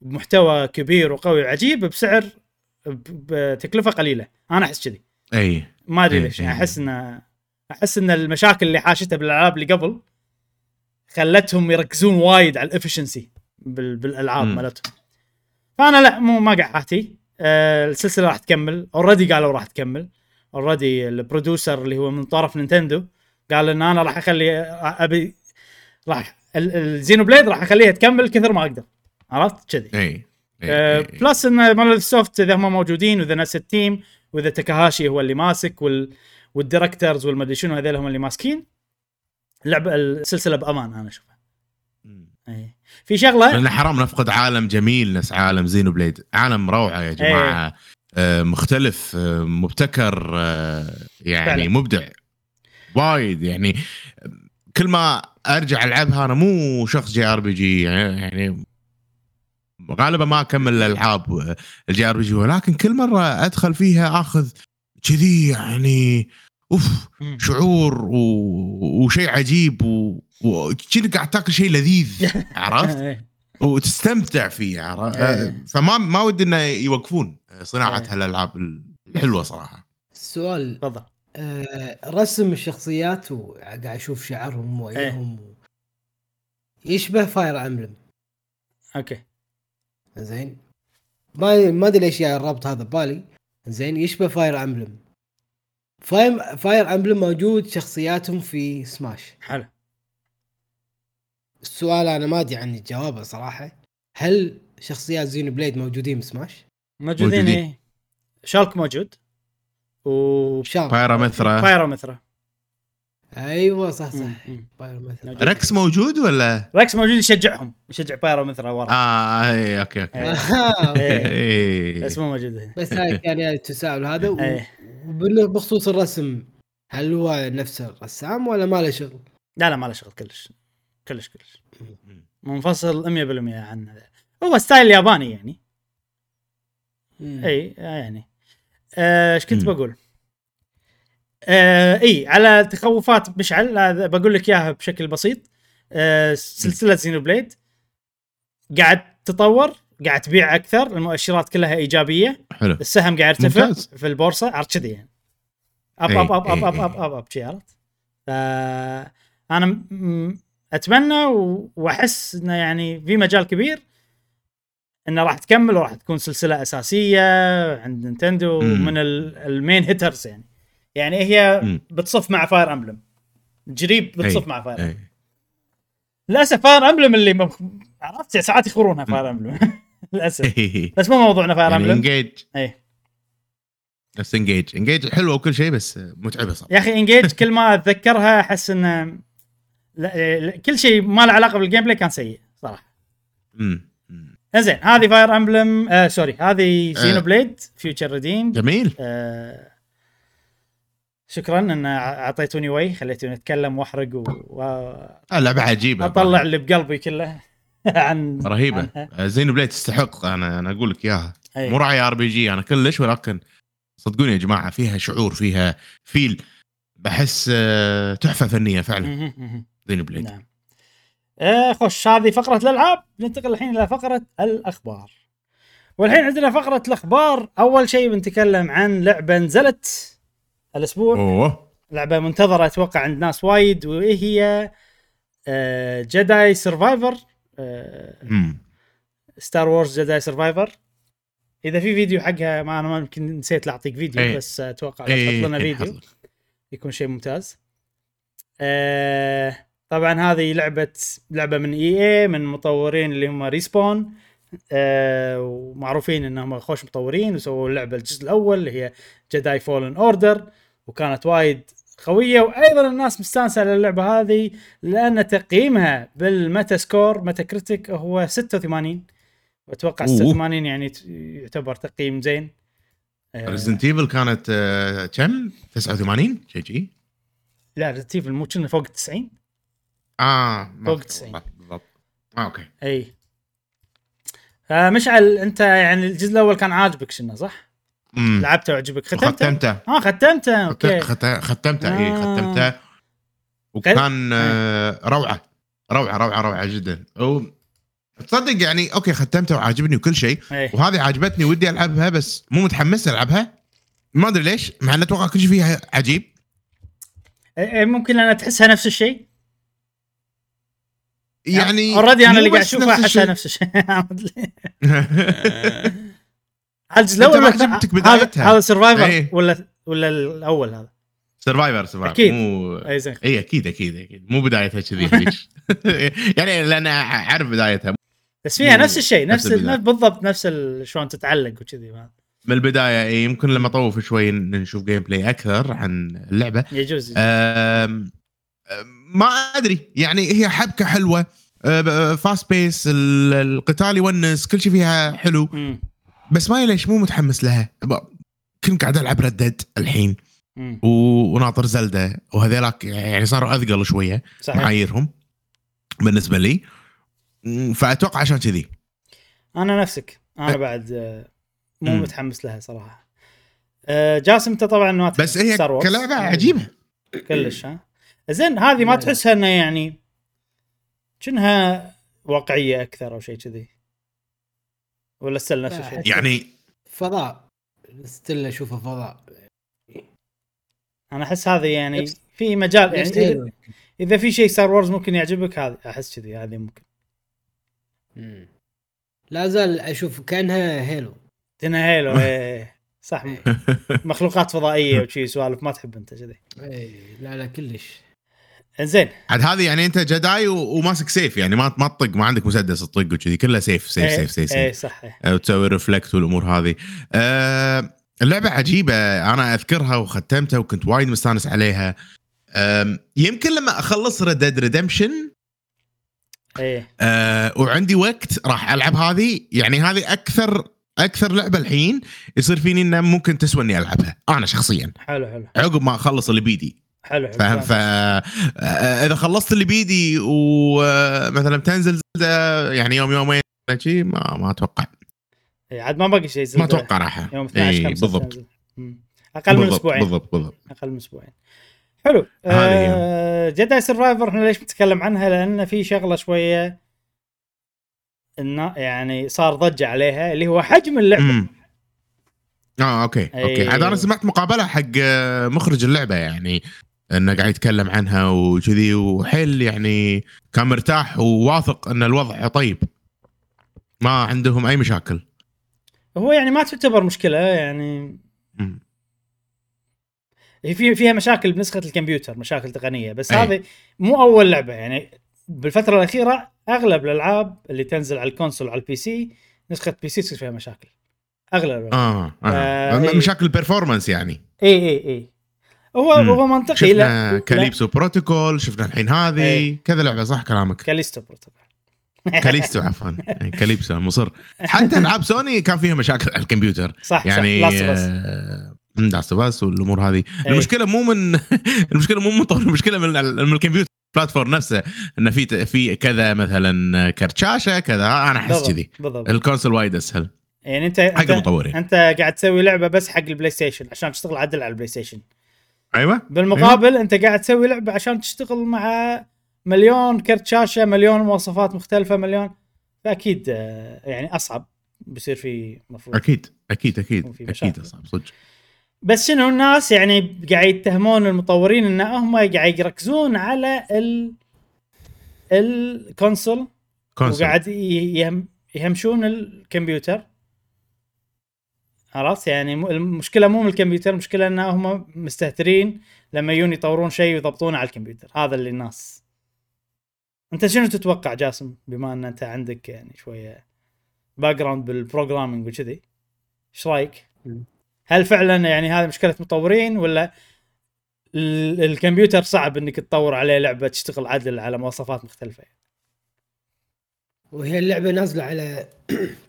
بمحتوى كبير وقوي وعجيب بسعر بتكلفة قليلة. أنا أحس كذي. أي. ما أدري ليش. أحس ان أحس إن المشاكل اللي حاشتها بالألعاب اللي قبل خلتهم يركزون وايد على ال efficiency بال... بالألعاب. مالتهم. فأنا لا مو ما قاعد آه السلسلة راح تكمل. already قالوا راح تكمل. already ال producer اللي هو من طرف Nintendo قال إن أنا راح أخلي أبي راح ال- ال Xenoblade راح أخليها تكمل كثر ما أقدر. عرفت؟ كذي. اي آه، إي. plus إن Monolith Soft إذا هم موجودين وإذا نفس ال team وإذا تاكاهاشي هو اللي ماسك وال وال directors والمدري شنو هذول هم اللي ماسكين اللعبه السلسلة بأمان أنا أشوفها. أي. في شغله لأن حرام نفقد عالم جميل نفس عالم Xenoblade عالم روعة يا جماعة آه مختلف آه مبتكر آه يعني. فعلا. مبدع وايد يعني كل ما أرجع ألعبها أنا مو شخص JRPG يعني غالبا ما أكمل الألعاب ال JRPG ولكن كل مرة أدخل فيها أخذ كذي يعني أوف. شعور و... وشيء عجيب. وكأنك قاعد تاكل شيء لذيذ عرفت؟ إيه. وتستمتع فيه عرفت؟ إيه. فما ما ودي إنه يوقفون صناعة إيه. هالألعاب الحلوة صراحة السؤال تفضل آه رسم الشخصيات وقاعد أشوف شعرهم وعيونهم و... يشبه Fire Emblem okay زين ما ما أدري ليش جاي الربط هذا ببالي زين يشبه Fire Emblem Fire Fire Emblem موجود شخصياتهم في سماش حلو. السؤال أنا ما أدري عن جوابه صراحة. هل شخصيات Xenoblade موجودين بسماش؟ موجودين موجودين. إيه. Shulk موجود. و شام Pyra Mythra Pyra Mythra أيوه صح. صح. Pyra Mythra موجود. ركس موجود ولا؟ ركس موجود يشجعهم يشجع Pyra و Mythra ورا آه اي okay okay إيه. آه، إيه. إيه. بس مو موجود هنا بس هاي كان يعني التساؤل هذا. وبخصوص الرسم هل هو نفس الرسام ولا ما له شغل؟ لا لا ما له شغل كلش كلش كلش منفصل 100% عن. هو style ياباني يعني. اي آه يعني آه، إيش كنت مم. بقول؟ آه إي على تخوفات مشعل هذا بقول لك إياها بشكل بسيط. آه سلسلة Xenoblade قاعد تطور قاعد تبيع أكثر المؤشرات كلها إيجابية. حلو. السهم قاعد يرتفع ممتاز. في البورصة عرفت كذي. يعني up up up up up. up up up عرفت؟ ف أنا م- م- أتمنى وأحس إنه يعني في مجال كبير إنه راح تكمل وراح تكون سلسلة أساسية عند Nintendo. من ال- ال main hitters يعني. يعني هي مم. بتصف مع Fire Emblem جريب بتصف مع Fire Emblem. للأسف Fire Emblem اللي مخ... عرفت ساعات يخورونها فاير امبلم للأسف. بس مو موضوعنا Fire يعني Emblem Engage أي. نفس Engage Engage حلوة وكل شيء بس متعبة صراحة. يا أخي Engage كل ما أتذكرها أحس لا لا- كل شيء ما له علاقة بال gameplay كان سيء صراحة. مم. مم. انزين هذه Fire Emblem آه sorry هذه Xeno. blade Future Redeemed جميل. آه شكرا إن أعطيتوني وي خليتوني أتكلم وأحرق و- آه، لعبه عجيبه واطلع اللي بقلبي كله عن رهيبة. عنها. Xenoblade تستحق. أنا أنا أقول لك إياها. مو راعي RPG أنا كلش ولكن صدقوني يا جماعة فيها شعور فيها feel. بحس آه، تحفة فنية فعلا. Xenoblade نعم. آه خش هذه فقرة الألعاب. ننتقل الحين إلى فقرة الأخبار. والحين عندنا فقرة الأخبار. أول شيء بنتكلم عن لعبة نزلت. الأسبوع أوه لعبة منتظرة أتوقع عند ناس وايد وهي Jedi Survivor. Star Wars Jedi Survivor إذا في فيديو حقها ما ما يمكن نسيت لا أعطيك فيديو إيه. بس أتوقع لو إيه، تحط لنا إيه، فيديو حصل. يكون شيء ممتاز. آه طبعا هذه لعبة لعبة من EA من مطورين اللي هم Respawn آه ومعروفين إنهم خوش مطورين وسووا اللعبه الجزء الأول اللي هي Jedi Fallen Order وكانت وايد قوية. وأيضا الناس مستانسة على اللعبة هذه لأن تقييمها بال Meta score Metacritic هو 86 وأتوقع أوه. 86 يعني يعتبر تقييم زين. آه، Resident ايفل كانت آه، كم؟ 89 شيء شي لا ريزنت مو كنا فوق 90 آه فوق أذكر. 90. بالضبط- بالضبط. آه okay. إي. فمشعل انت يعني الجزء الأول كان عاجبك شنو صح؟ أمم. لعبته وعجبك. ختمته؟ ختمته آه ختمته okay. خت- ختمته اي آه. ختمته. وكان آه، روعة. روعة روعة روعة جدا. و- تصدق يعني okay ختمته وعاجبني وكل شيء. اي وهذه عجبتني ودي ألعبها بس مو متحمس ألعبها. ما أدري ليش مع إن أتوقع كل شيء فيها عجيب. ممكن لأن تحسها نفس الشيء. يعني already أنا مو اللي قاعد نفس احسها الشيء. نفس الشيء. الجزء الأول ما عجبتك هذا بدايتها. هذا Survivor. ولا ولا الأول هذا؟ Survivor Survivor أكيد. مو أي زين. اي أكيد أكيد أكيد. مو بدايتها كذي يعني لأن أعرف بدايتها. بس فيها نفس الشيء نفس نفس بالضبط نفس شلون تتعلق وكذي. من البداية إيه، يمكن لما اطوف شوي نشوف gameplay أكثر عن اللعبة. يجوز ما أدري. يعني هي حبكة حلوة. fast pace القتال يونس كل شيء فيها حلو. بس ما ليش مو متحمس لها؟ كنت قاعد ألعب Red Dead الحين. وناطر Zelda. وهذيلاك يعني صاروا أثقل شوية صحيح. معاييرهم بالنسبة لي. فأتوقع عشان كذي. أنا نفسك. أنا. بعد آه، مو. متحمس لها صراحة. آه، جاسم أنت طبعا ما بس هي. كلعبة عجيبة. كلش ها؟ زين هذه ما لا. تحسها انه يعني شنها واقعية أكثر أو شيء كذي. ولا still نفس الشيء؟ يعني فضاء. still أشوفه فضاء. أنا أحس هذه يعني في مجال يعني اذا في شيء Star Wars ممكن يعجبك هذه أحس كذي هذه ممكن. مم. لا زال أشوف كأنها Halo تنا Halo إيه. صح. مخلوقات فضائية وشي سوالف ما تحب أنت كذي. اي لا لا كلش. زين عاد هذه يعني انت Jedi وماسك سيف يعني ما ما تطق ما عندك مسدس تطق وكذي. كلها سيف سيف سيف سيف, إيه سيف. صح إيه. وتسوي reflect والأمور هذه. أه اللعبه عجيبة أنا أذكرها وختمتها وكنت وايد مستانس عليها. أم، يمكن لما أخلص Red Redemption إيه. أه وعندي وقت راح ألعب هذه. يعني هذه أكثر أكثر لعبة الحين يصير فيني انه ممكن تسوى إني ألعبها أنا شخصيا. حلو حلو. عقب ما أخلص اللي بيدي. حلو فاهم؟ ف إذا خلصت اللي بيدي ومثلا تنزل Zelda يعني يوم يومين شي ما ما أتوقع. إيه، عاد ما باقي شيء ما. أتوقع راح. يوم 12 إي، 5 بالضبط. مم. أقل من أسبوعين. بالضبط بالضبط. أقل من أسبوعين. حلو. آه Jedi Survivor إحنا ليش بنتكلم عنها؟ لأن في شغلة شوية إنه يعني صار ضجة عليها اللي هو حجم اللعبة. امم آه okay أي. okay عاد أنا سمعت مقابلة حق آه، مخرج اللعبة يعني إنه قاعد يتكلم عنها وكذي وحيل يعني كان مرتاح وواثق إن الوضع طيب ما عندهم أي مشاكل هو يعني ما تعتبر مشكلة يعني. هي في فيها مشاكل بنسخة الكمبيوتر مشاكل تقنية بس أي. هذه مو أول لعبة يعني بالفترة الأخيرة أغلب الألعاب اللي تنزل على ال console على ال PC نسخة PC تصير فيها مشاكل أغلب. آه, آه. آه، م- إي. مشاكل ال performance يعني اي اي اي هو مم. هو منطقي. شفنا لا. Calypso Protocol شفنا الحين هذه أي. كذا لعبة صح كلامك؟ Callisto Protocol. Callisto عفوا. إي، Calypso مصر. حتى ألعاب سوني كان فيها مشاكل على الكمبيوتر. صح يعني صح Last Last of Us والأمور هذه. أي. المشكلة مو من المشكلة مو من طور المشكلة من, من الكمبيوتر ال platform نفسه انه في في كذا مثلا كرت شاشه كذا. أنا أحس كذي. ال console وايد أسهل. يعني أنت حق أنت, المطورين. أنت قاعد تسوي لعبة بس حق ال PlayStation عشان تشتغل عدل على ال PlayStation. أيوه. بالمقابل أنت قاعد تسوي لعبة عشان تشتغل مع مليون كرت شاشة مليون مواصفات مختلفة مليون. فأكيد آه، يعني أصعب بيصير في مفروض أكيد أكيد أكيد أكيد مشاكل. صعب صدق. بس شنو الناس يعني قاعد يتهمون المطورين إن هم قاعد يركزون على ال ال console console وقاعد يهم يهمشون الكمبيوتر. عرفت؟ يعني المشكلة مو من الكمبيوتر المشكلة إن هم مستهترين لما يجون يطورون شيء ويضبطونه على الكمبيوتر. هذا اللي الناس. أنت شنو تتوقع جاسم؟ بما إن أنت عندك يعني شوية background بال programming وكذي إيش رأيك؟ هل فعلا يعني هذه مشكلة مطورين ولا ال- الكمبيوتر صعب إنك تطور عليه لعبة تشتغل عدل على مواصفات مختلفة؟ وهي اللعبة نازلة على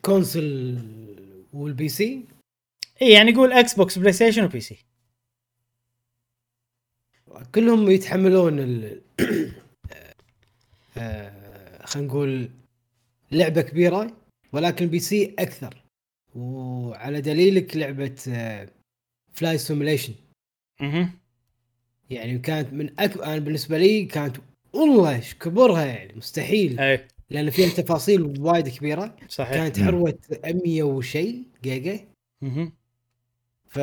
console وال PC اي يعني يقول Xbox PlayStation و PC كلهم يتحملون ال آه، خلينا نقول لعبة كبيرة ولكن ال PC أكثر. وعلى دليلك لعبة Flight Simulation أها يعني كانت من أكبر أنا بالنسبة لي كانت والله إيش كبرها يعني مستحيل. أي. لأن فيها تفاصيل وايد كبيرة. صحيح. كانت. حروة 100 وشيء جيجا. مهم. ف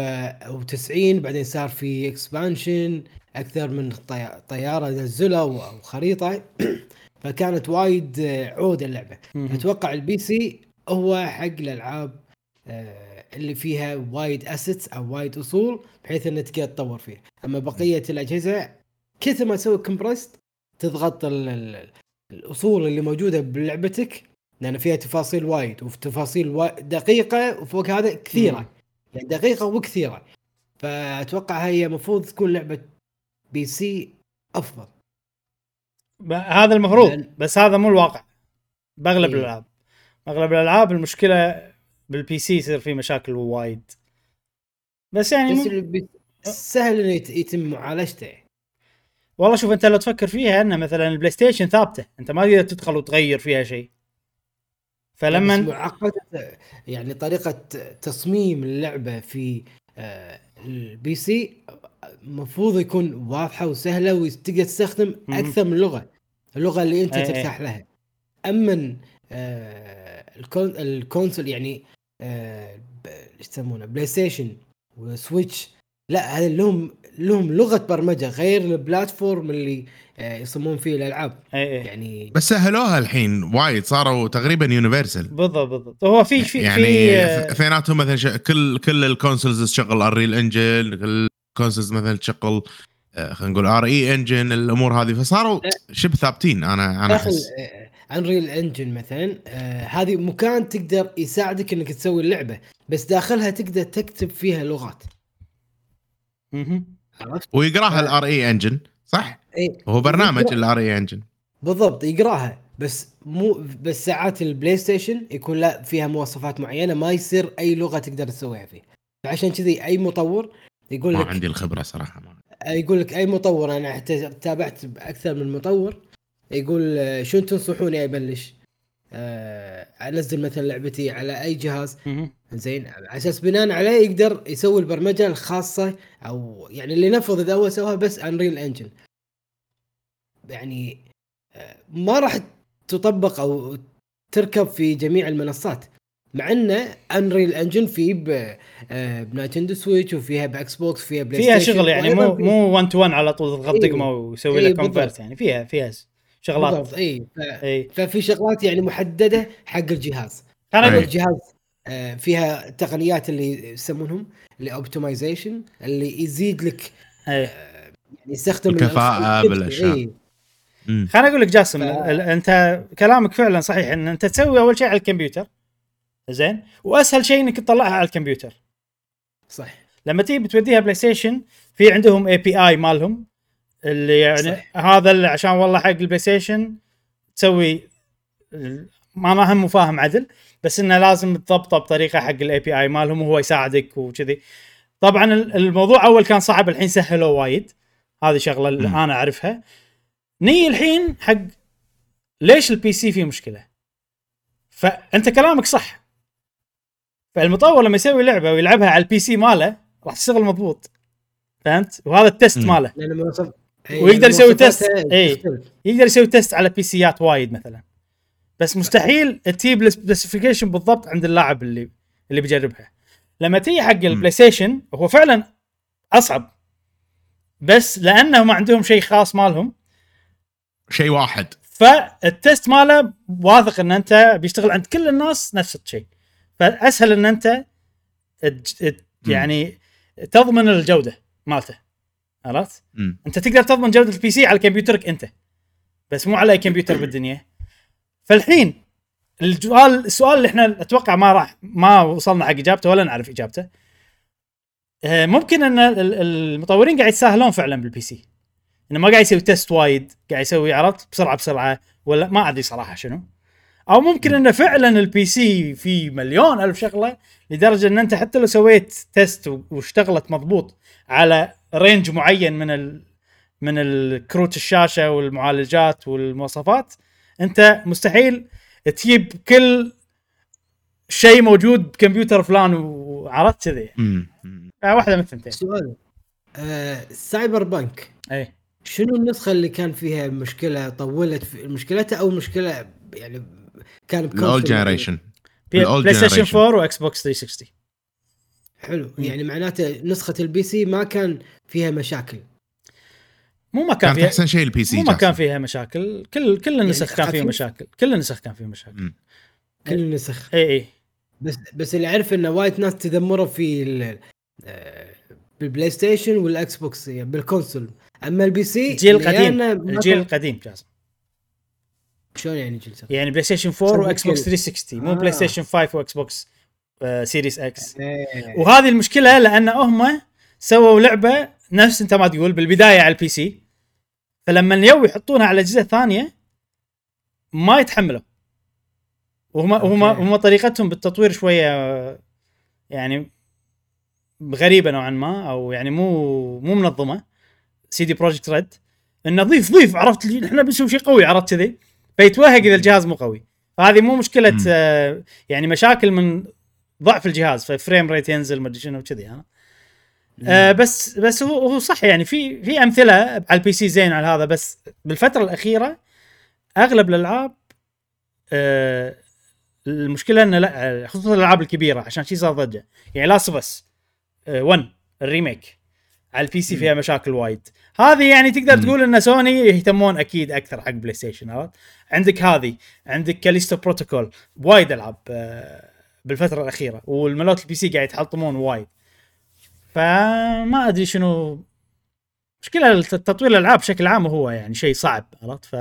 و90 بعدين صار في expansion أكثر من طي- طيارة نزلوا أو خريطه فكانت وايد آه، عود اللعبة. أتوقع ال PC هو حق الألعاب آه، اللي فيها وايد assets أو وايد أصول بحيث انك تقدر تطور فيها أما بقية الأجهزة كثر ما تسوي compressed تضغط ال- ال- الأصول اللي موجودة بلعبتك لأن فيها تفاصيل وايد وفي تفاصيل وا- دقيقة وفوق هذا كثيرة. يعني دقيقة وكثيره فأتوقع هي المفروض تكون لعبة PC أفضل. هذا المفروض لأن- بس هذا مو الواقع. بأغلب إيه. الألعاب. اغلب الألعاب المشكلة بال PC يصير في مشاكل وايد. بس يعني بس. البي- سهل إنه يت- يتم معالجته. والله شوف أنت لو تفكر فيها ان مثلا ال PlayStation ثابتة. أنت ما تقدر تدخل وتغير فيها شيء. فلما معقده يعني طريقة تصميم اللعبة في آه، ال PC المفروض يكون واضحة وسهلة وتقدر تستخدم مم. أكثر من لغة اللغة اللي أنت أي أي. ترتاح لها أما آه، ال con- ال console يعني آه، إيش يسمونه PlayStation و Switch لا هذا لهم لهم لغة برمجة غير ال platform اللي يصممون فيه الألعاب اي اي يعني بس سهلوها الحين وايد صاروا تقريبا universal بالضبط بالضبط هو في في يعني في آه، اثنيناتهم مثلا ش- كل كل ال consoles تشغل Unreal Engine كل ال consoles مثلا تشغل آه، خلينا نقول RE Engine الأمور هذه فصاروا. شبه ثابتين أنا أنا داخل أحس Unreal Engine مثلا آه، هذه مكان تقدر يساعدك إنك تسوي اللعبة بس داخلها تقدر تكتب فيها لغات. عرفت؟ ويقراها آه. الار اي انجن صح؟ إي وهو برنامج ال RE Engine بالضبط يقرأها بس مو بس ساعات ال PlayStation يكون لا فيها مواصفات معينة ما يصير أي لغة تقدر تسويها فيه فعشان كذي أي مطور يقول ما لك عندي الخبرة صراحة ما. يقول لك أي مطور أنا حتى تابعت أكثر من مطور يقول آه، شو تنصحوني أبلش؟ آه، أنزل مثلا لعبتي على أي جهاز. زين على أساس بناء عليه يقدر يسوي البرمجة الخاصة أو يعني اللي نفذ إذا هو سواها بس Unreal Engine يعني آه، ما راح تطبق أو تركب في جميع المنصات مع انه Unreal Engine في آه، ب Nintendo Switch وفيها ب Xbox فيها Play فيها شغل يعني مو مو 1 تو 1 على طول تضغط إيه. دقمة ويسوي إيه، لك convert بالضبط. يعني فيها فيها شغلات بالضبط اي ف- اي ففي شغلات يعني محددة حق الجهاز أنا. أقول الجهاز آه، فيها تقنيات اللي يسمونهم ال optimization اللي يزيد لك إيه. يعني يستخدم بالأشياء. إيه. مم. خليني أقول لك جاسم ف- أنت كلامك فعلا صحيح إن أنت تسوي أول شيء على الكمبيوتر زين وأسهل شيء إنك تطلعها على الكمبيوتر صح لما تيجي بتوديها بلاي ستيشن في عندهم API مالهم اللي يعني صح. هذا اللي عشان والله حق البلاي ستيشن تسوي ما ما هم فاهم عدل بس إنه لازم تضبطه بطريقة حق ال API مالهم وهو يساعدك وكذي. طبعا ال- الموضوع أول كان صعب الحين سهلوه وايد. هذه شغلة اللي. أنا أعرفها. ني الحين حق ليش ال PC فيه مشكلة؟ فأنت كلامك صح. فالمطور لما يسوي لعبة ويلعبها على ال PC ماله راح تشتغل مضبوط. فهمت؟ وهذا ال test مم. ماله. ويقدر لأن يسوي مواصفاتها test. إيه. يقدر يسوي test على PC ات وايد مثلا. بس مستحيل تجيب ال specification بالضبط عند اللاعب اللي اللي بيجربها. لما تيجي حق البلاي ستيشن هو فعلا أصعب. بس لأنه ما عندهم شيء خاص مالهم. شيء واحد. فال test ماله واثق إن أنت بيشتغل عند كل الناس نفس الشيء. فأسهل إن أنت يعني تضمن الجودة مالته. عرفت؟ انت تقدر تضمن جودة ال PC على كمبيوترك انت. بس مو على أي كمبيوتر بالدنيا. فالحين السؤال السؤال اللي إحنا أتوقع ما راح ما وصلنا حق إجابته ولا نعرف إجابته. آه، ممكن إن ال- المطورين قاعد يتساهلون فعلا بال PC إنه ما قاعد يسوي test وايد قاعد يسوي عرفت؟ بسرعة بسرعة ولا ما أدري صراحة شنو. أو ممكن إنه فعلا ال PC فيه مليون ألف شغلة لدرجة إن أنت حتى لو سويت تيست و- واشتغلت مضبوط على range معين من ال من الكروت الشاشة والمعالجات والمواصفات أنت مستحيل تجيب كل شيء موجود بكمبيوتر فلان وعرفت كذي. آه، واحدة من الثنتين. سؤال آه سايبر بانك. اي شنو النسخة اللي كان فيها مشكلة طولت في مشكلتها أو مشكلة يعني كان ال old ب console generation بلاي ستيشن generation. 4 واكس بوكس 360 حلو. يعني معناته نسخة ال PC ما كان فيها مشاكل. مو ما كان كانت فيها أحسن شيء ال PC مو ما كان. فيها مشاكل. كل كل النسخ كان فيها؟ مشاكل. كل النسخ كان فيها مشاكل. مم. كل النسخ. اي اي بس بس اللي أعرف انه وايد ناس تذمروا في ال- بالبلاي ستيشن والاكس بوكس يعني بال console. أما ال PC الجيل القديم. الجيل القديم جاسم. شلون يعني جيل سنة؟ يعني بلاي ستيشن 4 واكس بوكس سنتين. 360 مو آه. بلاي ستيشن 5 واكس بوكس آه، سيريس إكس. وهذه المشكلة لأن هم سووا لعبة نفس أنت ما تقول بالبداية على ال PC فلما يو يحطونها على أجهزة ثانية ما يتحملوا وهم هم. هم طريقتهم بالتطوير شوية يعني غريبة نوعا ما أو يعني مو مو منظمة سي دي بروجكت ريد إنه ضيف ضيف عرفت إحنا بنسوي شيء قوي عرفت كذي فيتوهق إذا الجهاز مو قوي. فهذه مو مشكلة. آه يعني مشاكل من ضعف الجهاز ف frame rate ينزل ما أدري شنو كذي أنا آه بس بس هو هو صح يعني في في أمثلة على ال PC زين على هذا بس بالفترة الأخيرة أغلب الألعاب آه المشكلة إنه لا خصوصا الألعاب الكبيرة عشان شي صار ضجة. يعني لاست اس 1 ال remake على ال PC فيها مشاكل وايد. هذه يعني تقدر. تقول إن سوني يهتمون أكيد أكثر حق بلاي ستيشن عرفت؟ عندك هذه عندك كاليستو بروتوكول وايد ألعاب آه، بالفترة الأخيرة والملوت ال PC قاعد يتحطمون وايد فما أدري شنو مشكلة تطوير الألعاب بشكل عام هو يعني شيء صعب عرفت ف.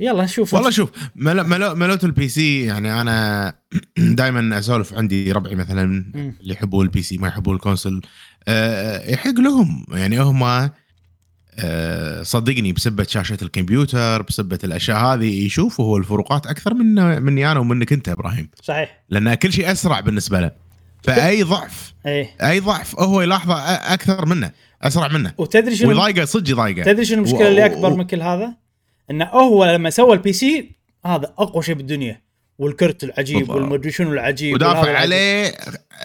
يلا نشوف والله شوف ملو ملو ملوت ال PC يعني أنا دائما أسولف عندي ربعي مثلا. اللي يحبون ال PC ما يحبون ال console أه يحق لهم يعني هم صدقني بسبة شاشة الكمبيوتر بسبة الأشياء هذه يشوفوا هو الفروقات أكثر من مني أنا ومنك أنت إبراهيم. صحيح. لأن كل شيء أسرع بالنسبة له. فأي ضعف إيه. أي ضعف هو يلاحظه أكثر منه أسرع منه. وتدري شنو؟ ويضايقه صدق يضايقه. تدري شنو المشكلة و- اللي أكبر و- من كل هذا؟ انه هو لما سوى ال PC هذا أقوى شيء بالدنيا. والكرت العجيب بالضبط. والمدري شنو العجيب ودافع. عليه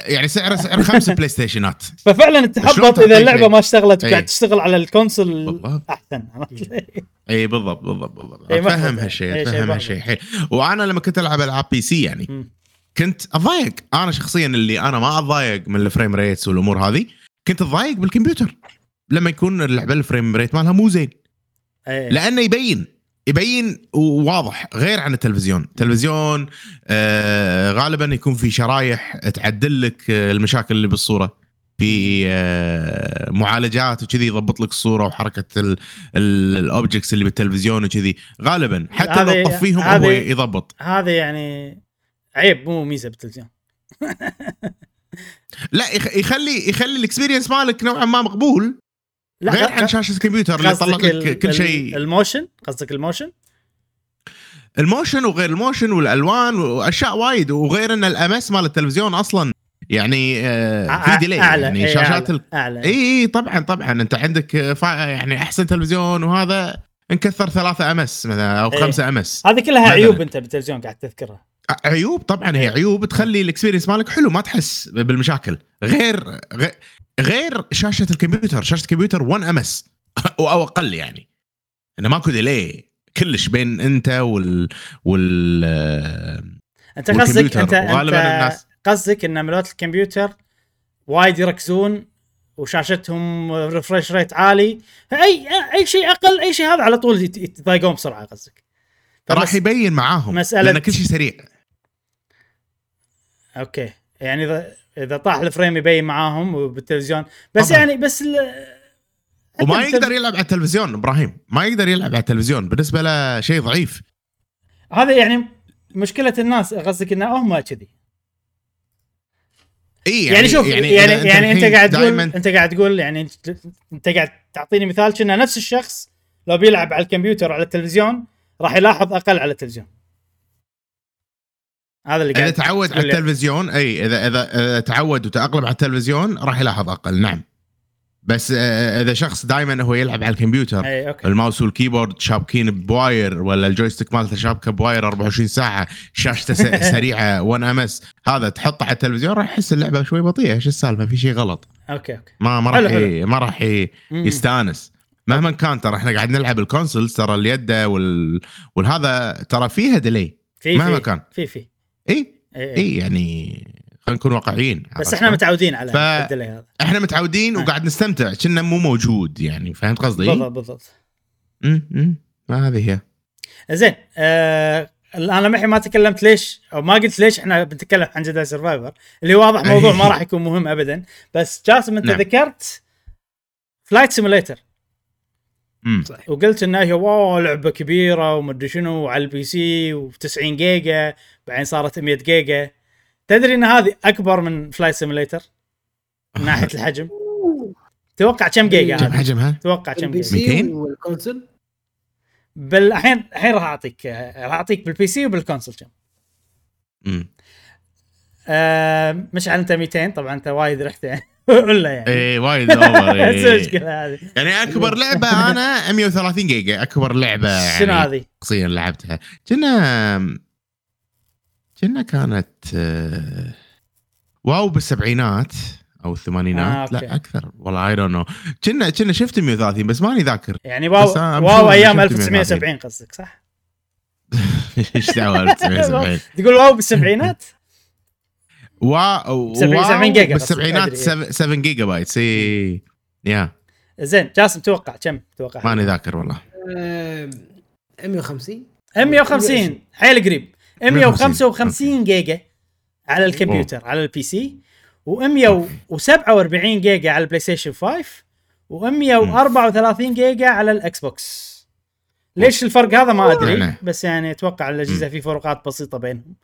يعني سعره سعر خمس بلاي ستيشنات ففعلا انت تحبط إذا اللعبة؟ ما اشتغلت إيه. وقاعد تشتغل على ال console بالضبط. أحسن؟ اي بالضبط بالضبط بالضبط محفوظ اتفهم يعني. هالشيء اتفهم. هالشيء حيل وأنا لما كنت ألعب العاب PC يعني. كنت أتضايق أنا شخصيا اللي أنا ما أتضايق من ال frame rates والأمور هذه كنت أتضايق بالكمبيوتر لما يكون اللعبة ال frame rate مالها مو زين إيه. لأنه يبين يبين وواضح غير عن التلفزيون. التلفزيون آه غالبا يكون في شرايح تعدل لك المشاكل اللي بالصورة. في آه معالجات وكذي يضبط لك الصورة وحركة ال objects اللي بالتلفزيون وكذي. غالبا. حتى اذا تطفيهم هو يضبط. هذا يعني عيب مو ميزة بالتلفزيون. لا يخ- يخلي يخلي ال experience مالك نوعا ما مقبول. غير غ- عن شاشة الكمبيوتر اللي يطلع لك كل شيء. الموشن؟ قصدك الموشن؟ الموشن وغير الموشن والألوان وأشياء وايد وغير إن ال ms مال التلفزيون أصلا يعني آه في delay يعني إيه، شاشات أعلى. ال... أعلى. اي اي طبعا طبعا. أنت عندك آه، يعني أحسن تلفزيون وهذا نكثر ثلاثة ms مثلا أو إيه. خمسة ms هذه كلها مثلاً. عيوب أنت بالتلفزيون قاعد تذكرها. عيوب طبعا هي عيوب تخلي ال experience مالك حلو ما تحس بالمشاكل. غير غير, غير شاشة الكمبيوتر شاشة الكمبيوتر 1 ms أو أو أقل يعني. انه ماكو delay كلش بين أنت وال وال أنت قصدك. انت وغالباً انت الناس- قصدك إن ملوت الكمبيوتر وايد يركزون وشاشتهم refresh rate عالي. اي أي شيء أقل أي شيء هذا على طول يت- يتضايقون بسرعة قصدك. راح يبين معاهم مسألة- لأن كل شيء سريع. okay. يعني إذا إذا طاح ال frame يبين معاهم بالتلفزيون. بس طبعاً. يعني بس ال- وما يقدر يلعب على التلفزيون إبراهيم. ما يقدر يلعب على التلفزيون. بالنسبة له شيء ضعيف. هذا يعني مشكلة الناس قصدك إن هم كذي. إي يعني, يعني شوف يعني يعني, إذا يعني أنت قاعد تقول أنت قاعد تقول يعني أنت قاعد تعطيني مثال كنا نفس الشخص لو بيلعب على الكمبيوتر على التلفزيون راح يلاحظ أقل على التلفزيون. هذا اللي إذا قاعد تعود على. التلفزيون أي إذا إذا تعود وتأقلم على التلفزيون راح يلاحظ أقل. نعم. بس آه، إذا شخص دائما هو يلعب على الكمبيوتر إي okay. ال mouse وال keyboard شابكين ب wire ولا ال joystick مالته شابكة ب wire 24 ساعة شاشته سريعة 1 ms هذا تحطه على التلفزيون راح يحس اللعبة شوي بطيئة. إيش السالفة؟ في شيء غلط. okay okay. ما ما راح ما راح. يستانس. مهما كان ترى إحنا قاعد نلعب ال consoles ترى اليد وال... والهذا ترى فيها delay في. مهما كان. في في. اي اي, اي. اي يعني خلينا نكون واقعيين بس إحنا؟ متعودين على ف- هذا إحنا متعودين آه. وقاعد نستمتع كنا مو موجود يعني فهمت قصدي؟ بالضبط بالضبط امم هذه هي زين آه أنا الحين ما تكلمت ليش أو ما قلت ليش إحنا بنتكلم عن Jedi Survivor اللي واضح موضوع ما راح يكون مهم ابدا بس جاسم أنت نعم. ذكرت Flight Simulator امم وقلت انها هي wow لعبة كبيرة ومدري شنو وعلى ال PC و90 جيجا بعدين صارت 100 جيجا. تدري إن هذه أكبر من Flight Simulator من ناحية الحجم. توقع كم جيجا كم حجمها؟ توقع كم جيجا. PC 200 وال console؟ بالحين الحين راح اعطيك راح أعطيك بال PC وبال console كم. امم آه مش على أنت 200 طبعا أنت وايد رحت. يعني ولا يعني اي وايد over إيه. المشكلة هذه يعني أكبر لعبة أنا 130 جيجا أكبر لعبة يعني شنو هذه؟ شخصيا لعبتها كنا كنا كانت آه، واو بالسبعينات أو الثمانينات آه،. لا أكثر والله اي دونت نو كنا كنا شفت 130 بس ماني ذاكر يعني واو واو أيام شفت 1970 قصدك صح؟ إيش دعوة 1970 تقول واو بالسبعينات؟ واو 70 واو جيجا قصدك، بالسبعينات أدري. 7 7 جيجا بايت اي يا. زين جاسم توقع كم؟ توقع؟ ماني ذاكر والله. آه، 150 150 حيل قريب. 155 جيجا على الكمبيوتر على ال PC و147 جيجا على ال PlayStation 5 و134 جيجا على ال Xbox ليش الفرق هذا ما أدري نعم. بس يعني أتوقع الأجهزة في فروقات بسيطة بينهم.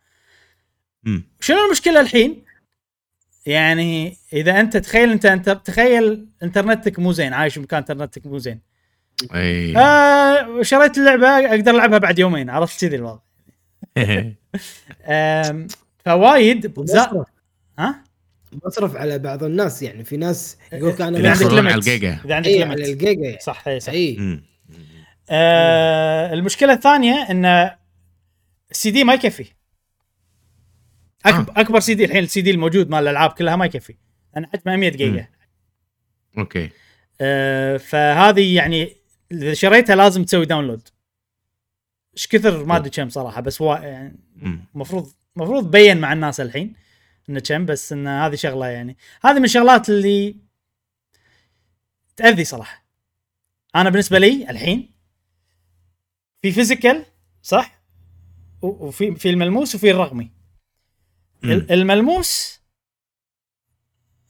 مم. شنو المشكلة الحين؟ يعني إذا أنت تخيل انت أنت تخيل إنترنتك مو زين عايش بمكان إنترنتك مو زين أي آه شريت اللعبة أقدر ألعبها بعد يومين عرفت كذي الوضع فوايد ها مصرف على بعض الناس يعني في ناس يقول لك أنا إذا عندك على الجيجا. إذا عندك اي على الجيجا يعني. صح اي صح اي مم. آه المشكلة الثانية إن السي دي ما يكفي أكبر, آه. أكبر سي دي الحين السي دي الموجود مال الألعاب كلها ما يكفي. أنا حجمه 100 جيجا. okay. آه فهذه يعني إذا شريتها لازم تسوي download إيش كثر ما أدري كم صراحة بس هو يعني. المفروض المفروض تبين مع الناس الحين إنه كم بس إن هذه شغلة يعني. هذه من الشغلات اللي تأذي صراحة. أنا بالنسبة لي الحين في physical صح؟ وفي في الملموس وفي الرقمي. الملموس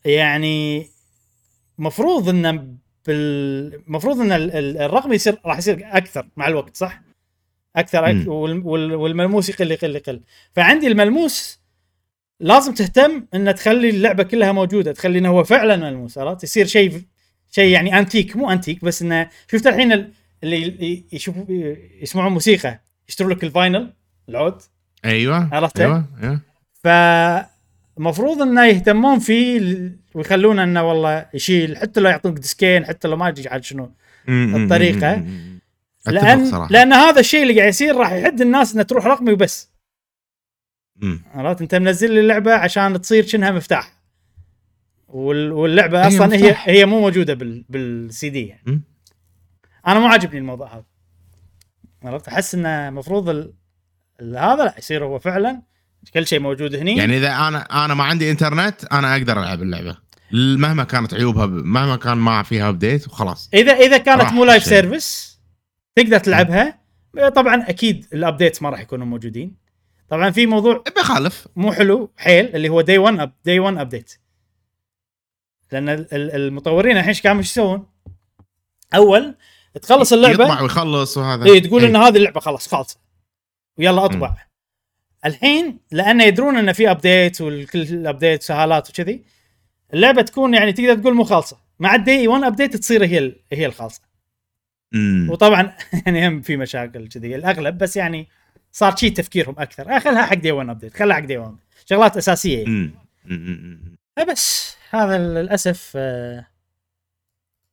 يعني مفروض إنه بالمفروض إن ال- ال- الرقمي يصير راح يصير أكثر مع الوقت صح؟ أكثر أك... والملموس يقل يقل يقل. فعندي الملموس لازم تهتم ان تخلي اللعبة كلها موجودة تخلي إنه هو فعلا ملموس عرفت؟ يصير شيء شيء يعني انتيك مو انتيك بس إنه شفت الحين ال- اللي ي- يشوفوا يسمعون موسيقى يشتروا لك ال vinyl العود. أيوه عرفته؟ أيوه أيوه. ف المفروض إنه يهتمون فيه ويخلونه إنه والله يشيل حتى لو يعطونك ديسكين حتى لو ما أدري عاد شنو. أتفق لأن صراحة. لأن هذا الشيء اللي قاعد يصير راح يحد الناس انها تروح رقمي وبس. عرفت أنت منزل لي اللعبة عشان تصير شنها مفتاح وال- واللعبة هي أصلا هي مفتاح. هي مو موجودة بال بالسي دي يعني. أنا مو عاجبني الموضوع هذا عرفت أحس إنه المفروض ال... ال- هذا لا يصير هو فعلا كل شيء موجود هني. يعني إذا أنا أنا ما عندي إنترنت أنا أقدر ألعب اللعبة. مهما كانت عيوبها مهما كان ما فيها ابديت وخلاص. اذا إذا كانت مو live. service تقدر تلعبها. طبعا أكيد ال updates ما راح يكونوا موجودين. طبعا في موضوع بخالف. مو حلو حيل اللي هو day 1 up day 1 update لأن ال- ال- المطورين الحين إيش قاموا إيش يسوون؟ أول تخلص اللعبة. يطبع ويخلص وهذا. اي تقول إيه. إن هذه اللعبة خلاص خالصة. ويلا أطبع. الحين لأن يدرون إن في update والكل ال update سهالات وكذي اللعبة تكون يعني تقدر تقول مو خالصة مع ال day 1 update تصير هي هي الخالصة مم. وطبعا يعني هم في مشاكل كذي الأغلب بس يعني صار شيء تفكيرهم أكثر خلها حق day 1 update خلها حق day 1 شغلات أساسية يعني. بس هذا للأسف آه،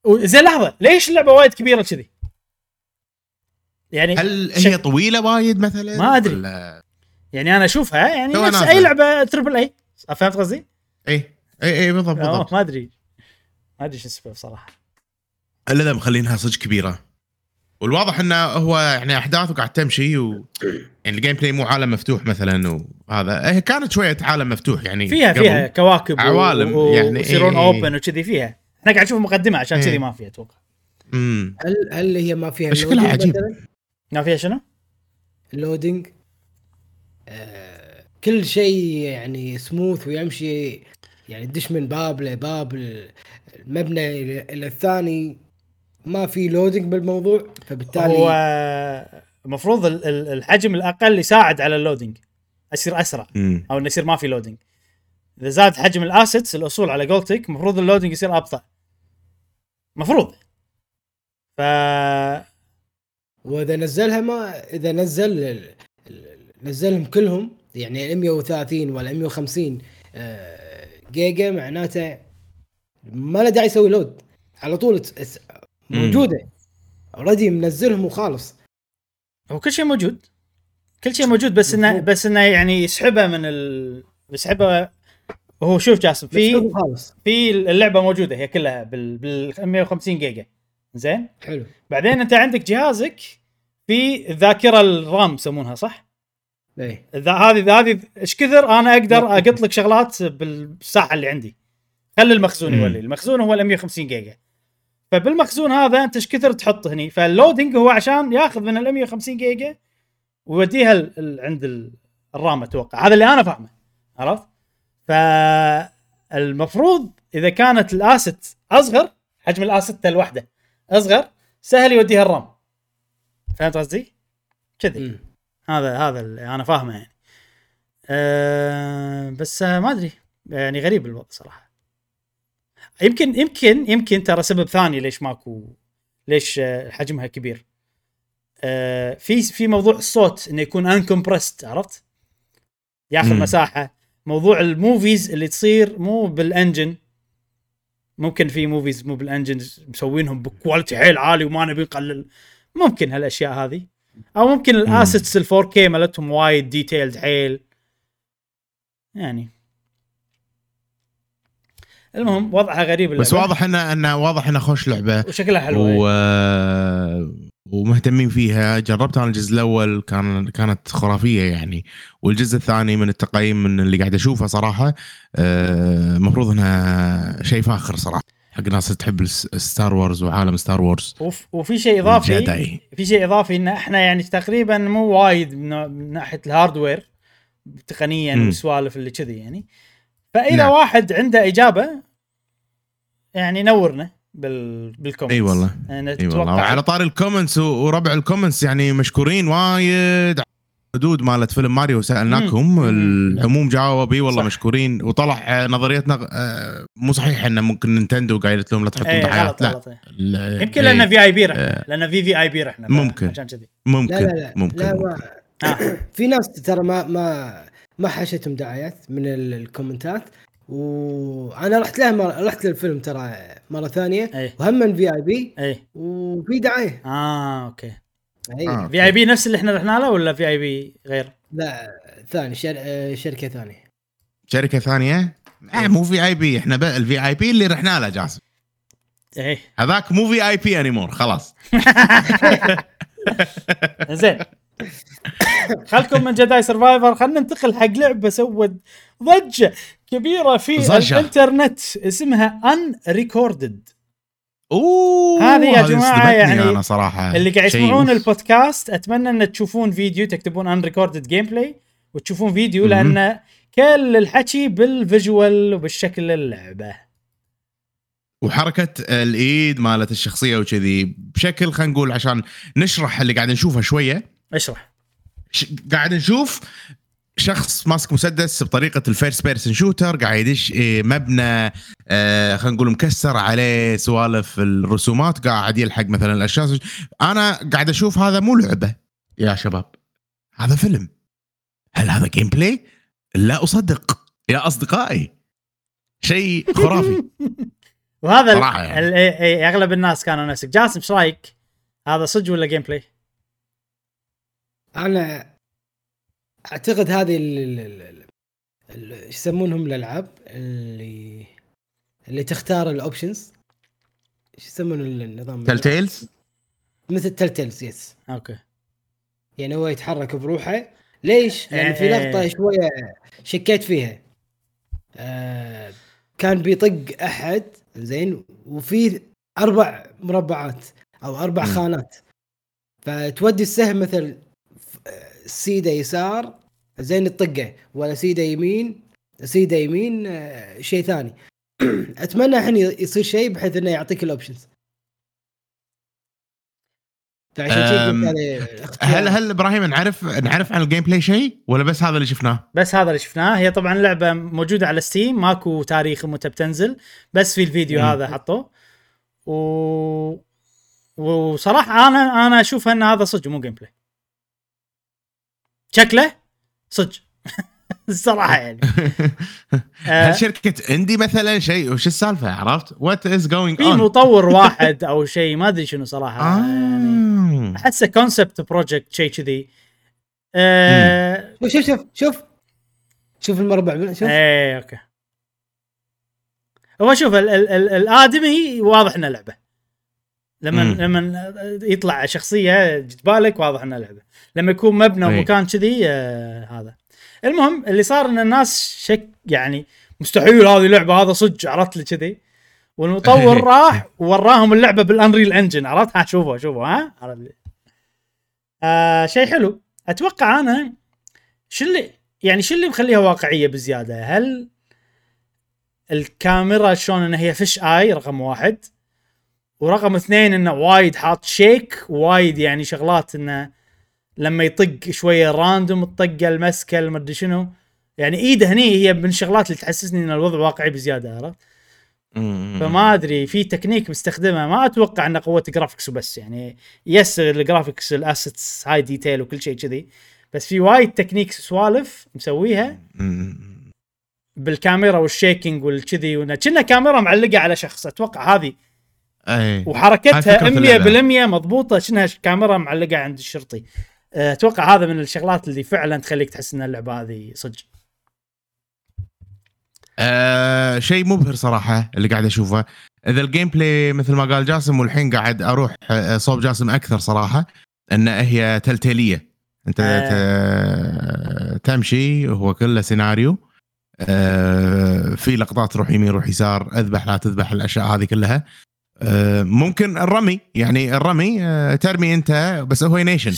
زين لحظة ليش اللعبة وايد كبيرة كذي؟ يعني هل شك- هي طويلة وايد مثلا؟ ما أدري. ولا- يعني أنا أشوفها يعني نفس نازلة. اي لعبة triple A فهمت قصدي؟ اي اي اي بالضبط بالضبط ما أدري ما أدري شو اسمه بصراحه إلا إذا مخلينها صدق كبيرة والواضح إنه هو يعني أحداثه قاعد تمشي و يعني ال gameplay مو عالم مفتوح مثلا وهذا هي كانت شوية عالم مفتوح يعني فيها. فيها كواكب عوالم و- يعني ويصيرون إيه. open وكذي فيها إحنا قاعد نشوف مقدمة عشان إيه. كذي ما فيها أتوقع هل هل هي ما فيها شكلها loading عجيب. مثلاً؟ ما فيها شنو؟ ال loading آه كل شيء يعني سموث ويمشي يعني تدش من باب لباب المبنى إلى إلى الثاني. ما في loading بالموضوع فبالتالي هو المفروض ال- ال- الحجم الأقل يساعد على ال loading يصير أسرع أو إنه يصير ما في loading إذا زاد حجم ال assets الأصول على قولتك المفروض ال loading يصير أبطأ. مفروض. ف وإذا نزلها ما إذا نزل نزلهم كلهم يعني ال 130 ولا 150 آه، جيجا معناته ما له داعي يسوي load على طول موجودة. already منزلهم وخالص. هو كل شيء موجود. كل شيء موجود بس انه. بس إنه يعني يسحبه من ال يسحبه هو شوف جاسم في في اللعبة موجودة هي كلها بال بال 150 جيجا. زين؟ حلو. بعدين أنت عندك جهازك في الذاكرة ال RAM يسمونها صح؟ إيه. إذا هذه هذه إيش كثر؟ أنا أقدر أقط لك شغلات بالساحة اللي عندي. خلي المخزون. يولي المخزون هو ال 150 جيجا. فبالمخزون هذا أنت إيش كثر تحط هني؟ فال loading هو عشان ياخذ من ال 150 جيجا ويوديها ال- ال- عند ال- ال RAM أتوقع. هذا اللي أنا فاهمه. عرفت؟ فالمفروض إذا كانت ال asset أصغر حجم ال asset الواحده أصغر سهل يوديها ال RAM. فهمت قصدي؟ كذي. هذا هذا اللي أنا فاهمه يعني. أه بس ما أدري. يعني غريب الوضع صراحة. يمكن يمكن يمكن ترى سبب ثاني ليش ماكو ليش حجمها كبير. أه في في موضوع الصوت إنه يكون uncompressed عرفت؟ ياخذ. مساحة. موضوع ال movies اللي تصير مو بال engine ممكن في movies مو بال engine مسوينهم ب quality حيل عالي وما نبي نقلل. ممكن هالأشياء هذه. أو ممكن ال assets ال 4K مالتهم وايد detailed حيل. يعني. المهم وضعها غريب بس اللعبة. واضح انه انه واضح إنه خوش لعبة. وشكلها حلو و... و... ومهتمين فيها. جربت أنا الجزء الأول كان كانت خرافية يعني. والجزء الثاني من التقييم من اللي قاعد أشوفه صراحة آه، المفروض إنها شيء فاخر صراحة. حق ناس تحب ستار وورز وعالم ستار وورز وف... وفي شيء إضافي. في شيء إضافي إن إحنا يعني تقريبا مو وايد من, ناحية ال hardware تقنيا. والسوالف اللي كذي يعني فإذا نعم. واحد عنده إجابة يعني نورنا بال بال comments إي والله أنا إي والله أتوقع- وعلى طار ال comments وربع ال comments يعني مشكورين وايد حدود مالت فيلم ماريو سألناكم. العموم جاوب اي والله صح. مشكورين. وطلع آه، نظريتنا آه، مو صحيح انه ممكن نينتندو قايلت لهم لا تحطون إيه دعايات غلط لا غلط إيه. لا، يمكن إيه، لأن في VIP رحنا آه. لأن في في VIP رحنا ممكن. عشان كذي. ممكن لا لا لا. ممكن, لا ممكن. ما. في ناس ترى ما ما ما حاشتهم دعايات من ال- ال commentات. وأنا رحت له مرة رحت للفيلم ترى مرة ثانية. إيه. وهم في VIP. إيه. وفي دعاية. آه okay. اي آه. في VIP نفس اللي إحنا رحنا له ولا في VIP غير؟ لا ثاني شر... شركة ثانية. شركة ثانية؟ آه مو VIP. إحنا ال VIP اللي رحنا له جاسم. إيه. هذاك مو VIP anymore خلاص. زين. خلكم من جداي survivor خلينا ننتقل حق لعبة سوت ضجة كبيرة في. الإنترنت اسمها Unrecorded أوه هذه يا صدمتني يعني أنا صراحة اللي قاعد يسمعون. البودكاست أتمنى أن تشوفون فيديو تكتبون Unrecorded gameplay وتشوفون فيديو. لأن كل الحكي بال visual وبالشكل اللعبة وحركة الإيد مالت الشخصية وكذي بشكل خلينا نقول عشان نشرح اللي قاعد نشوفه شوية اشرح. قاعد نشوف شخص ماسك مسدس بطريقة ال first person shooter قاعد يدش إيه، مبنى آه خلينا نقول مكسر عليه سوالف الرسومات قاعد يلحق مثلا الاشياء أنا قاعد أشوف هذا مو لعبة يا شباب هذا فيلم هل هذا gameplay؟ لا أصدق يا أصدقائي شيء خرافي وهذا يعني. إيه- إيه، أغلب الناس كانوا نفسك جاسم إيش رأيك؟ هذا صدق ولا جيم بلاي؟ أنا أعتقد هذه يسمونهم الألعاب اللي اللي تختار ال options؟ إيش يسمون النظام؟ Telltale's مثل Telltale's yes okay. يعني هو يتحرك بروحه. ليش؟ لأن في إيه. لقطة شوية شكيت فيها. آه كان بيطق أحد زين وفي أربع مربعات أو أربع. خانات. فتودي السهم مثل سيدة يسار زين تطقه ولا سيدة يمين سيدة يمين آه، شيء ثاني أتمنى الحين يصير شيء بحيث إنه يعطيك ال options. هل هل إبراهيم نعرف نعرف عن ال gameplay شيء ولا بس هذا اللي شفناه؟ بس هذا اللي شفناه هي طبعا لعبة موجودة على ستيم ماكو تاريخ متى بتنزل بس في الفيديو مم. هذا حطوه و... وصراحة أنا أنا أشوف إن هذا صدق مو gameplay شكله؟ صدق. الصراحه يعني. آه، هل شركة indie مثلا شيء؟ وش السالفة؟ عرفت؟ what is going في on؟ مطور واحد أو شيء ما أدري شنو صراحة. يعني آه. أحسه concept project شيء كذي. آه. شوف شوف شوف شوف. شوف المربع شوف. إيه okay. هو شوف ال ال ال الآدمي واضح إنه لعبة. لما مم. لما يطلع شخصية جبالك واضح إنها لعبة. لما يكون مبنى إيه. ومكان كذي آه هذا. المهم اللي صار إن الناس شك يعني مستحيل هذه لعبة هذا صدق عرفت لي كذي. والمطور راح ووراهم اللعبة بالأنريل انجن عرفت؟ ها شوفوا شوفوا ها. عرفت لي. آه شيء حلو. أتوقع أنا شو اللي يعني شو اللي مخليها واقعية بزيادة؟ هل الكاميرا شلون انها هي فيش آي رقم واحد؟ ورقم اثنين إنه وايد حاط شيك وايد يعني شغلات إنه لما يطق شوية random الطقه المسكه المدري شنو. يعني إيده هني هي من الشغلات اللي تحسسني إن الوضع واقعي بزيادة عرفت. فما أدري في تكنيك مستخدمة ما أتوقع انه قوة graphics وبس يعني. yes ال graphics ال assets high detail وكل شيء كذي. بس في وايد تكنيك سوالف مسويها. بالكاميرا وال shaking والكذي كنا كاميرا معلقه على شخص أتوقع هذه هاي وحركتها فكرة اللعبة. 100% مضبوطة شنها كاميرا معلقة عند الشرطي. أه، أتوقع هذا من الشغلات اللي فعلا تخليك تحس إن اللعبة هذه صدق. آه شيء مبهر صراحة اللي قاعد أشوفه. إذا ال gameplay مثل ما قال جاسم والحين قاعد أروح آه، صوب جاسم أكثر صراحة إن هي تلتيلية. أنت. ت- تمشي هو كله سيناريو. آه في لقطات روح يمين روح يسار أذبح لا تذبح الأشياء هذه كلها. ممكن الرمي يعني الرمي آه ترمي انت بس هو نيشن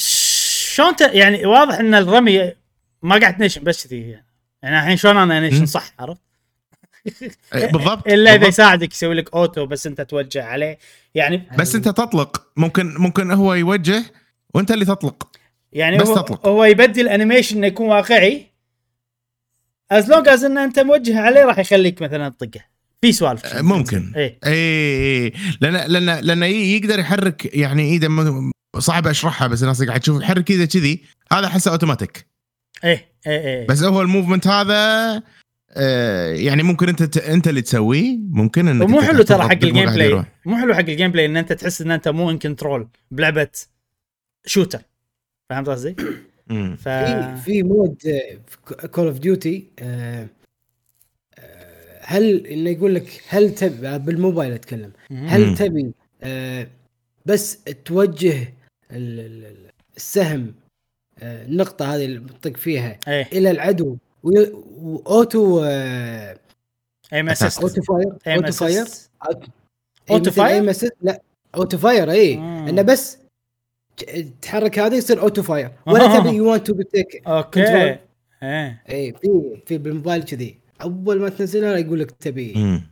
شلون يعني واضح إن الرمي ما قاعد نيشن بس كذي يعني الحين شلون أنا نيشن. صح عرفت؟ بالضبط إلا إذا. يساعدك يسوي لك auto بس أنت توجه عليه يعني بس أنت تطلق ممكن ممكن هو يوجه وأنت اللي تطلق يعني بس هو, تطلق. هو يبدي ال animation إنه يكون واقعي as long as إن أنت موجه عليه راح يخليك مثلا تطقه في سوالف آه، ممكن. إيه. اي اي لأن لأن لأن ي- يقدر يحرك يعني ايده م- صعب أشرحها بس الناس قاعد تشوف يحرك ايده كذي هذا أحسه اوتوماتيك إيه إيه إيه. بس هو ال movement هذا آه، يعني ممكن أنت ت- أنت اللي تسويه ممكن إنك ومو أنت حلو ترى حق الجيم بلاي. مو حلو حق ال gameplay إن أنت تحس إن أنت مو in control بلعبة shooter فهمت قصدي؟ ف في في mode Call of Duty آه، هل إنه يقول لك هل تبي بالموبايل أتكلم. هل تبي آه، بس توجه ال- ال- ال- السهم آه، النقطة هذه اللي بتطق فيها إيه. إلى العدو و auto آه، aim. assist auto fire auto fire. auto auto fire؟ لا auto fire اي. إنه بس تحرك هذا يصير auto fire. ولا. تبي you want to take okay. اي في في بالموبايل كذي. أول ما تنزلها يقول لك تبي. مم.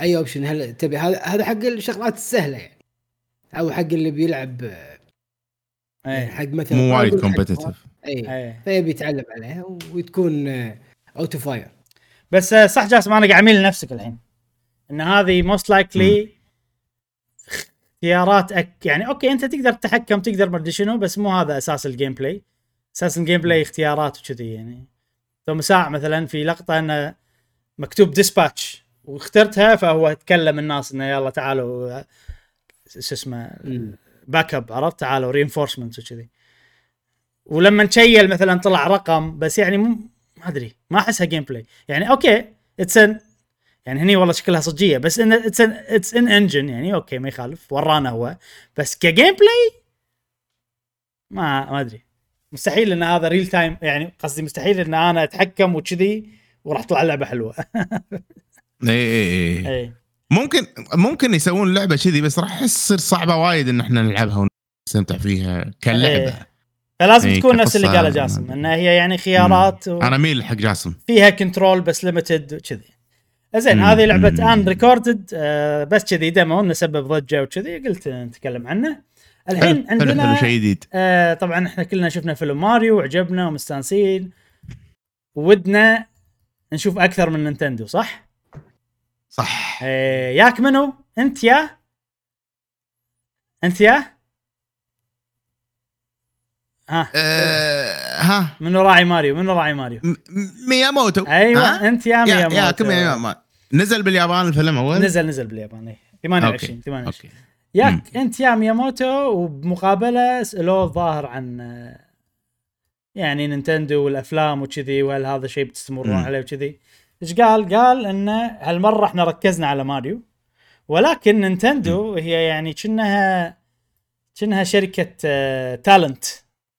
أي option هل تبي؟ هذا هذا حق الشغلات السهلة يعني. أو حق اللي بيلعب إيه. حق مثلا مو وايد competitive اي إيه. فيبي يتعلم عليها وتكون آه، auto fire بس آه، صح جاسم أنا قاعد أميل لنفسك الحين. إن هذه most likely اختيارات أك... يعني okay أنت تقدر تتحكم تقدر ما أدري شنو بس مو هذا أساس ال gameplay أساس ال gameplay اختيارات وكذي يعني. ثم ساعة مثلا في لقطة انه مكتوب dispatch واخترتها فهو تكلم الناس إنه يلا تعالوا شو اسمه backup عرفت؟ تعالوا reinforcement وكذي. ولما نشيل مثلا طلع رقم بس يعني مو ما أدري ما أحسها gameplay يعني okay it's in يعني هني والله شكلها صجية بس إن it's in it's in engine يعني okay ما يخالف ورانا هو. بس ك gameplay ما ما أدري. مستحيل إن هذا real time يعني قصدي مستحيل إن أنا أتحكم وكذي. وراح تطلع لعبة حلوة. اي اي اي ممكن ممكن يسوون لعبة كذي بس راح تصير صعبة وايد إن إحنا نلعبها ونستمتع فيها كلعبة. إيه. فلازم إي، تكون نفس اللي قاله جاسم انها هي يعني خيارات و... أنا اميل حق جاسم. فيها control بس limited وكذي. زين. هذه لعبة. Unrecorded آه بس كذي demo نسبب ضجة وكذي قلت نتكلم عنه. الحين حلو, عندنا حلو شيء جديد. آه طبعا إحنا كلنا شفنا فيلم ماريو وعجبنا ومستانسين. ودنا نشوف أكثر من نينتندو صح؟ صح آه ياك منو؟ أنت يا أنت يا ها آه ها منو راعي ماريو؟ منو راعي ماريو؟ مياموتو أيوه؟ أنت يا يا مياموتو يا كم يا نزل باليابان الفيلم أول نزل نزل باليابان إيه. 28 okay. 28 okay ياك أنت يا مياموتو وبمقابلة سألوه الظاهر عن آه، يعني نينتندو والأفلام وكذي وهل هذا شيء بتستمرون. عليه وكذي إيش قال؟ قال إنه هالمرة إحنا ركزنا على ماريو ولكن نينتندو هي يعني كأنها كأنها شركة آه، تالنت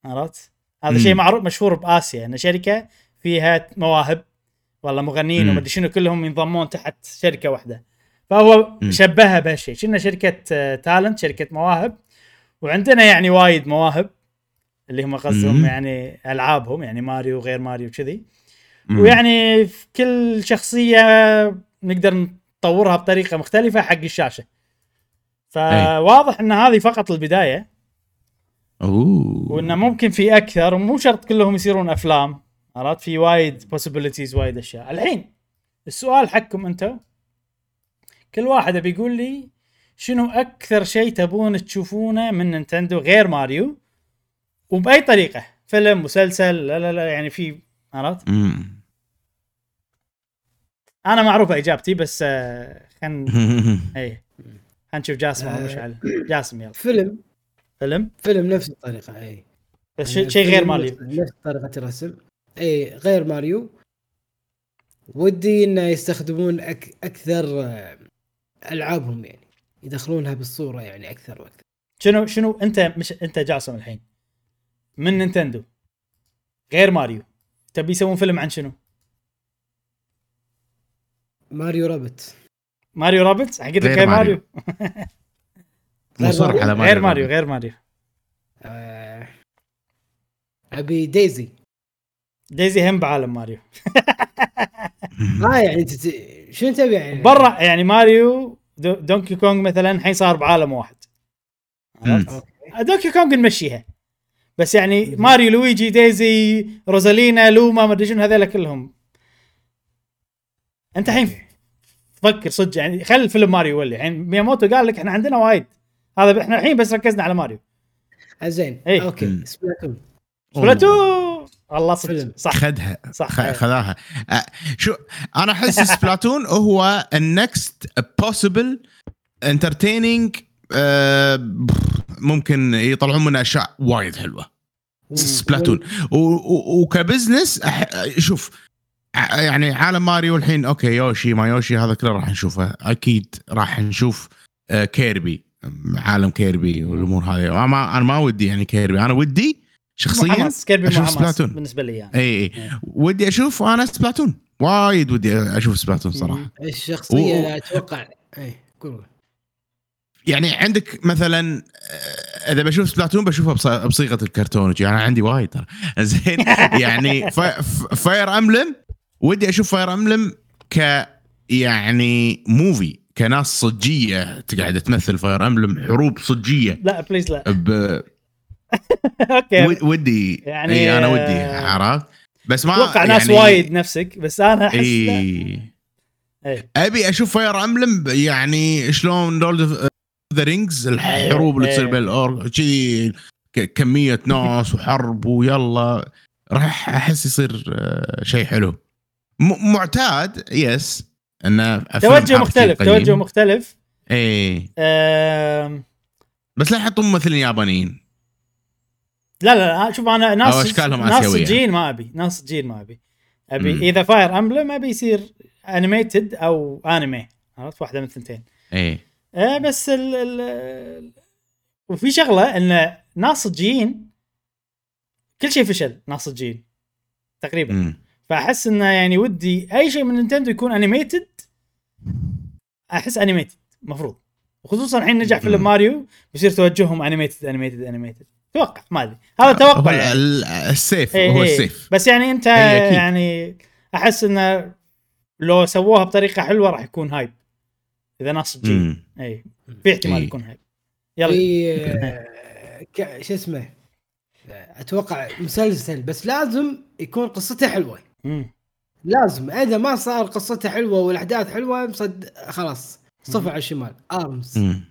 عرفت؟ هذا. شيء معروف مشهور بآسيا إن شركة فيها مواهب والله مغنيين. ومدري شنو كلهم ينضمون تحت شركة واحدة فهو مم. شبهها بهالشيء كنا شركة آه، تالنت شركة مواهب وعندنا يعني وايد مواهب اللي هم قصدهم. يعني ألعابهم يعني ماريو وغير ماريو كذي. ويعني في كل شخصية نقدر نطورها بطريقة مختلفة حق الشاشة. فواضح إن هذه فقط البداية. أوه. وإنه ممكن في أكثر ومو شرط كلهم يصيرون أفلام عرفت؟ في وايد possibilities وايد أشياء. الحين السؤال حقكم أنتم كل واحد بيقول لي شنو أكثر شيء تبون تشوفونه من نينتندو غير ماريو؟ وبأي طريقة فيلم مسلسل لا لا لا يعني في عرفت. أنا معروفه اجابتي بس آه، خن اي حنشوف جاسم أو آه. مشعل جاسم يلا. فيلم. فيلم؟ فيلم نفس الطريقة إي. بس يعني شيء شيء غير ماريو. نفس- نفس طريقة الرسم. إي غير ماريو. ودي إنه يستخدمون أك أكثر آه، ألعابهم يعني يدخلونها بالصورة يعني أكثر وأكثر. شنو شنو أنت مش أنت جاسم الحين. من نينتندو. غير ماريو. تبي يسوون فيلم عن شنو؟ ماريو رابت ماريو رابتس قلت لك غير ماريو. ماريو. مصر على ماريو غير ماريو غير ماريو. آه، أبي دايزي دايزي هم بعالم ماريو. ها يعني تت- شنو تبي يعني؟ برا يعني ماريو دو دونكي كونغ مثلا الحين صار بعالم واحد؟ okay. دونكي كونغ نمشيها. بس يعني ماريو لويجي دايزي روزالينا لوما ما أدري شنو هذول كلهم. أنت الحين فكر صدق يعني خل الفيلم ماريو يولي الحين مياموتو قال لك إحنا عندنا وايد. هذا إحنا الحين بس ركزنا على ماريو. زين. إيه. okay. سبلاتون. سبلاتون! والله. صدق. صح. خدها صح. خذاها. أه، شو أنا أحس سبلاتون هو ال next possible entertaining ممكن يطلعون منه أشياء وايد حلوة. سبلاتون. وك business شوف يعني عالم ماريو الحين okay يوشي ما يوشي هذا كله راح نشوفه. أكيد راح نشوف آه، كيربي. عالم كيربي والأمور هذه. أنا ما ودي يعني كيربي. أنا ودي شخصيا كيربي حماس سبلاتون. بالنسبة لي يعني. اي اي ودي أشوف أنا سبلاتون. وايد ودي أشوف سبلاتون صراحة. الشخصيه و- أتوقع اي قول. يعني عندك مثلا آه، إذا بشوف سبلاتون بشوفها بص- بصيغة الكرتون يعني أنا عندي وايد ترى. زين؟ يعني Fire Emblem ودي أشوف Fire Emblem ك يعني movie كناس صجية تقعد تمثل Fire Emblem حروب صجية. لا please لا. ب... okay. ود- ودي. يعني، يعني أنا ودي عرفت؟ بس ما أتوقع ناس يعني وايد نفسك بس أنا أحس لا. إيه. أبي أشوف Fire Emblem يعني شلون Lord the Rings الحروب اللي إيه. تصير بين ال orc كذي كمية ناس وحرب ويلا. راح أحس يصير آه، شيء حلو. معتاد yes إنه توجه مختلف توجه مختلف. اي آم، بس لا يحطون ممثلين يابانيين. لا لا لا شوف أنا ناس أو أشكالهم ناس. صجين ما أبي ناس صجين ما أبي. أبي مم. إذا Fire Emblem أبي يصير animated أو انمي عرفت؟ واحدة من الثنتين. اي آه بس ال ال وفي شغلة إن ناس صجيين كل شيء فشل ناس صجيين تقريبا مم. فأحس إنه يعني ودي أي شيء من نينتندو يكون animated أحس animated مفروض وخصوصا الحين نجح فيلم. ماريو بيصير توجههم animated animated animated توقع ما أدري هذا هو توقع يعني. ال- ال safe إيه هو إيه. ال safe بس يعني أنت هي. يعني أحس إنه لو سووها بطريقة حلوة راح يكون hype إذا صجيين مم. إي في احتمال. يكون هايب يلا في شو اسمه أتوقع مسلسل بس لازم يكون قصته حلوة مم. لازم إذا ما صار قصته حلوة والأحداث حلوة مصد خلاص صفر على الشمال Arms مم.